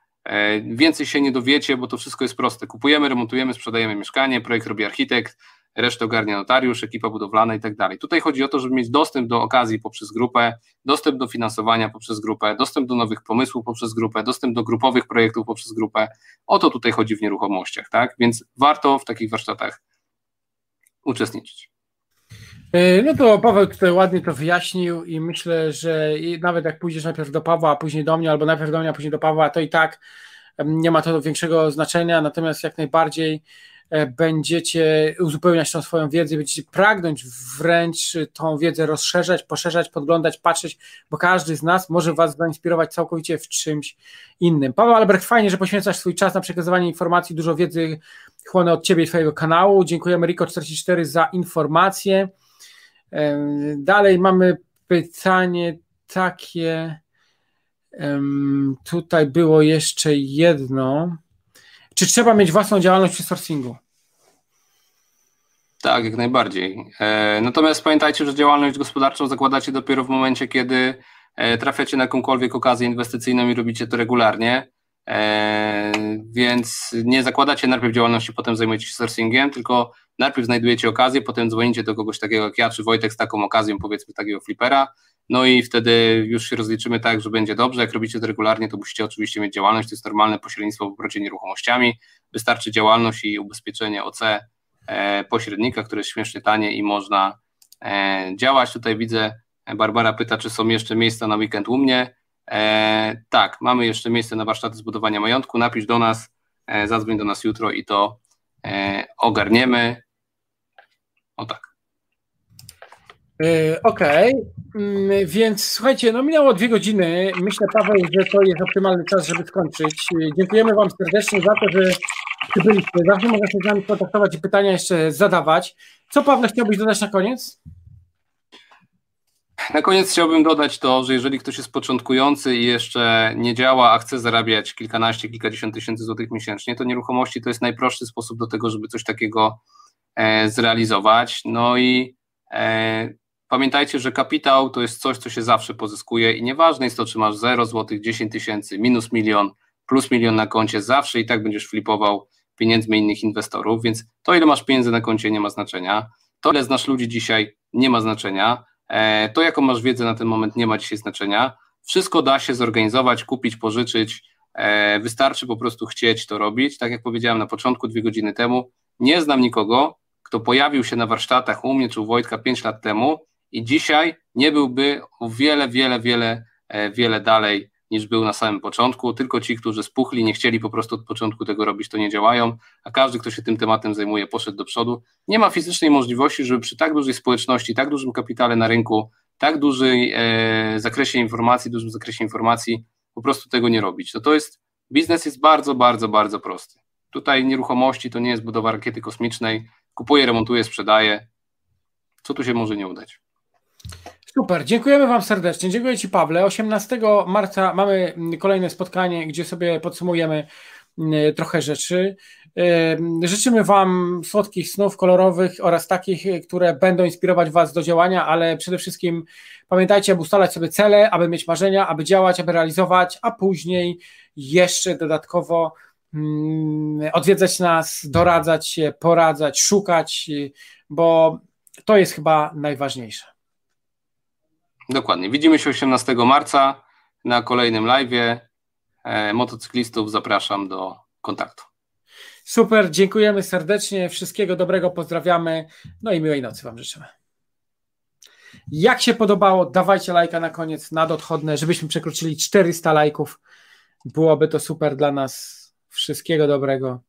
Więcej się nie dowiecie, bo to wszystko jest proste. Kupujemy, remontujemy, sprzedajemy mieszkanie, projekt robi architekt, resztę ogarnia notariusz, ekipa budowlana i tak dalej. Tutaj chodzi o to, żeby mieć dostęp do okazji poprzez grupę, dostęp do finansowania poprzez grupę, dostęp do nowych pomysłów poprzez grupę, dostęp do grupowych projektów poprzez grupę. O to tutaj chodzi w nieruchomościach, tak? Więc warto w takich warsztatach uczestniczyć. E, no to Paweł tutaj ładnie to wyjaśnił i myślę, że nawet jak pójdziesz najpierw do Pawła, a później do mnie, albo najpierw do mnie, a później do Pawła, to i tak nie ma to większego znaczenia, natomiast jak najbardziej będziecie uzupełniać tą swoją wiedzę, będziecie pragnąć wręcz tą wiedzę rozszerzać, poszerzać, podglądać, patrzeć, bo każdy z nas może Was zainspirować całkowicie w czymś innym. Paweł Albrecht, fajnie, że poświęcasz swój czas na przekazywanie informacji, dużo wiedzy chłonę od Ciebie i Twojego kanału. Dziękujemy Riko44 za informacje. Dalej mamy pytanie takie. Tutaj było jeszcze jedno. Czy trzeba mieć własną działalność przy sourcingu? Tak, jak najbardziej. E, natomiast pamiętajcie, że działalność gospodarczą zakładacie dopiero w momencie, kiedy e, trafiacie na jakąkolwiek okazję inwestycyjną i robicie to regularnie. E, więc nie zakładacie najpierw działalności, potem zajmujecie się sourcingiem, tylko najpierw znajdujecie okazję, potem dzwonicie do kogoś takiego jak ja, czy Wojtek z taką okazją, powiedzmy takiego flipera, no i wtedy już się rozliczymy tak, że będzie dobrze. Jak robicie to regularnie, to musicie oczywiście mieć działalność, to jest normalne pośrednictwo w obrocie nieruchomościami. Wystarczy działalność i ubezpieczenie OC e, pośrednika, które jest śmiesznie tanie i można e, działać. Tutaj widzę, Barbara pyta, czy są jeszcze miejsca na weekend u mnie. E, tak, mamy jeszcze miejsce na warsztaty zbudowania majątku. Napisz do nas, e, zadzwoń do nas jutro i to e, ogarniemy. O tak. E, okej, okay. Mm, więc słuchajcie, no minęło dwie godziny. Myślę, Paweł, że to jest optymalny czas, żeby skończyć. Dziękujemy Wam serdecznie za to, że byliście. Zawsze można się z nami kontaktować i pytania jeszcze zadawać. Co, Paweł, chciałbyś dodać na koniec? Na koniec chciałbym dodać to, że jeżeli ktoś jest początkujący i jeszcze nie działa, a chce zarabiać kilkanaście, kilkadziesiąt tysięcy złotych miesięcznie, to nieruchomości to jest najprostszy sposób do tego, żeby coś takiego e, zrealizować. No i e, pamiętajcie, że kapitał to jest coś, co się zawsze pozyskuje i nieważne jest to, czy masz 0 złotych, 10 tysięcy, minus milion, plus milion na koncie, zawsze i tak będziesz flipował pieniędzmi innych inwestorów, więc to, ile masz pieniędzy na koncie, nie ma znaczenia. To, ile znasz ludzi dzisiaj, nie ma znaczenia E, to, jaką masz wiedzę na ten moment, nie ma dzisiaj znaczenia. Wszystko da się zorganizować, kupić, pożyczyć. E, wystarczy po prostu chcieć to robić. Tak jak powiedziałem na początku, dwie godziny temu, nie znam nikogo, kto pojawił się na warsztatach u mnie czy u Wojtka pięć lat temu i dzisiaj nie byłby o wiele, wiele, wiele, e, wiele dalej niż był na samym początku. Tylko ci, którzy spuchli, nie chcieli po prostu od początku tego robić, to nie działają, a każdy, kto się tym tematem zajmuje, poszedł do przodu. Nie ma fizycznej możliwości, żeby przy tak dużej społeczności, tak dużym kapitale na rynku, tak dużej e, zakresie informacji, dużym zakresie informacji, po prostu tego nie robić. To, to jest, biznes jest bardzo, bardzo, bardzo prosty. Tutaj nieruchomości to nie jest budowa rakiety kosmicznej. Kupuję, remontuję, sprzedaję. Co tu się może nie udać? Super, dziękujemy Wam serdecznie. Dziękuję Ci, Pawle. 18 marca mamy kolejne spotkanie, gdzie sobie podsumujemy mm, trochę rzeczy. Życzymy Wam słodkich snów kolorowych oraz takich, które będą inspirować Was do działania, ale przede wszystkim pamiętajcie, aby ustalać sobie cele, aby mieć marzenia, aby działać, aby realizować, a później jeszcze dodatkowo mm, odwiedzać nas, doradzać się, poradzać, szukać, bo to jest chyba najważniejsze. Dokładnie. Widzimy się 18 marca na kolejnym live. E, motocyklistów zapraszam do kontaktu. Super, dziękujemy serdecznie. Wszystkiego dobrego, pozdrawiamy. No i miłej nocy Wam życzymy. Jak się podobało, dawajcie lajka na koniec nadodchodne, żebyśmy przekroczyli 400 lajków. Byłoby to super dla nas. Wszystkiego dobrego.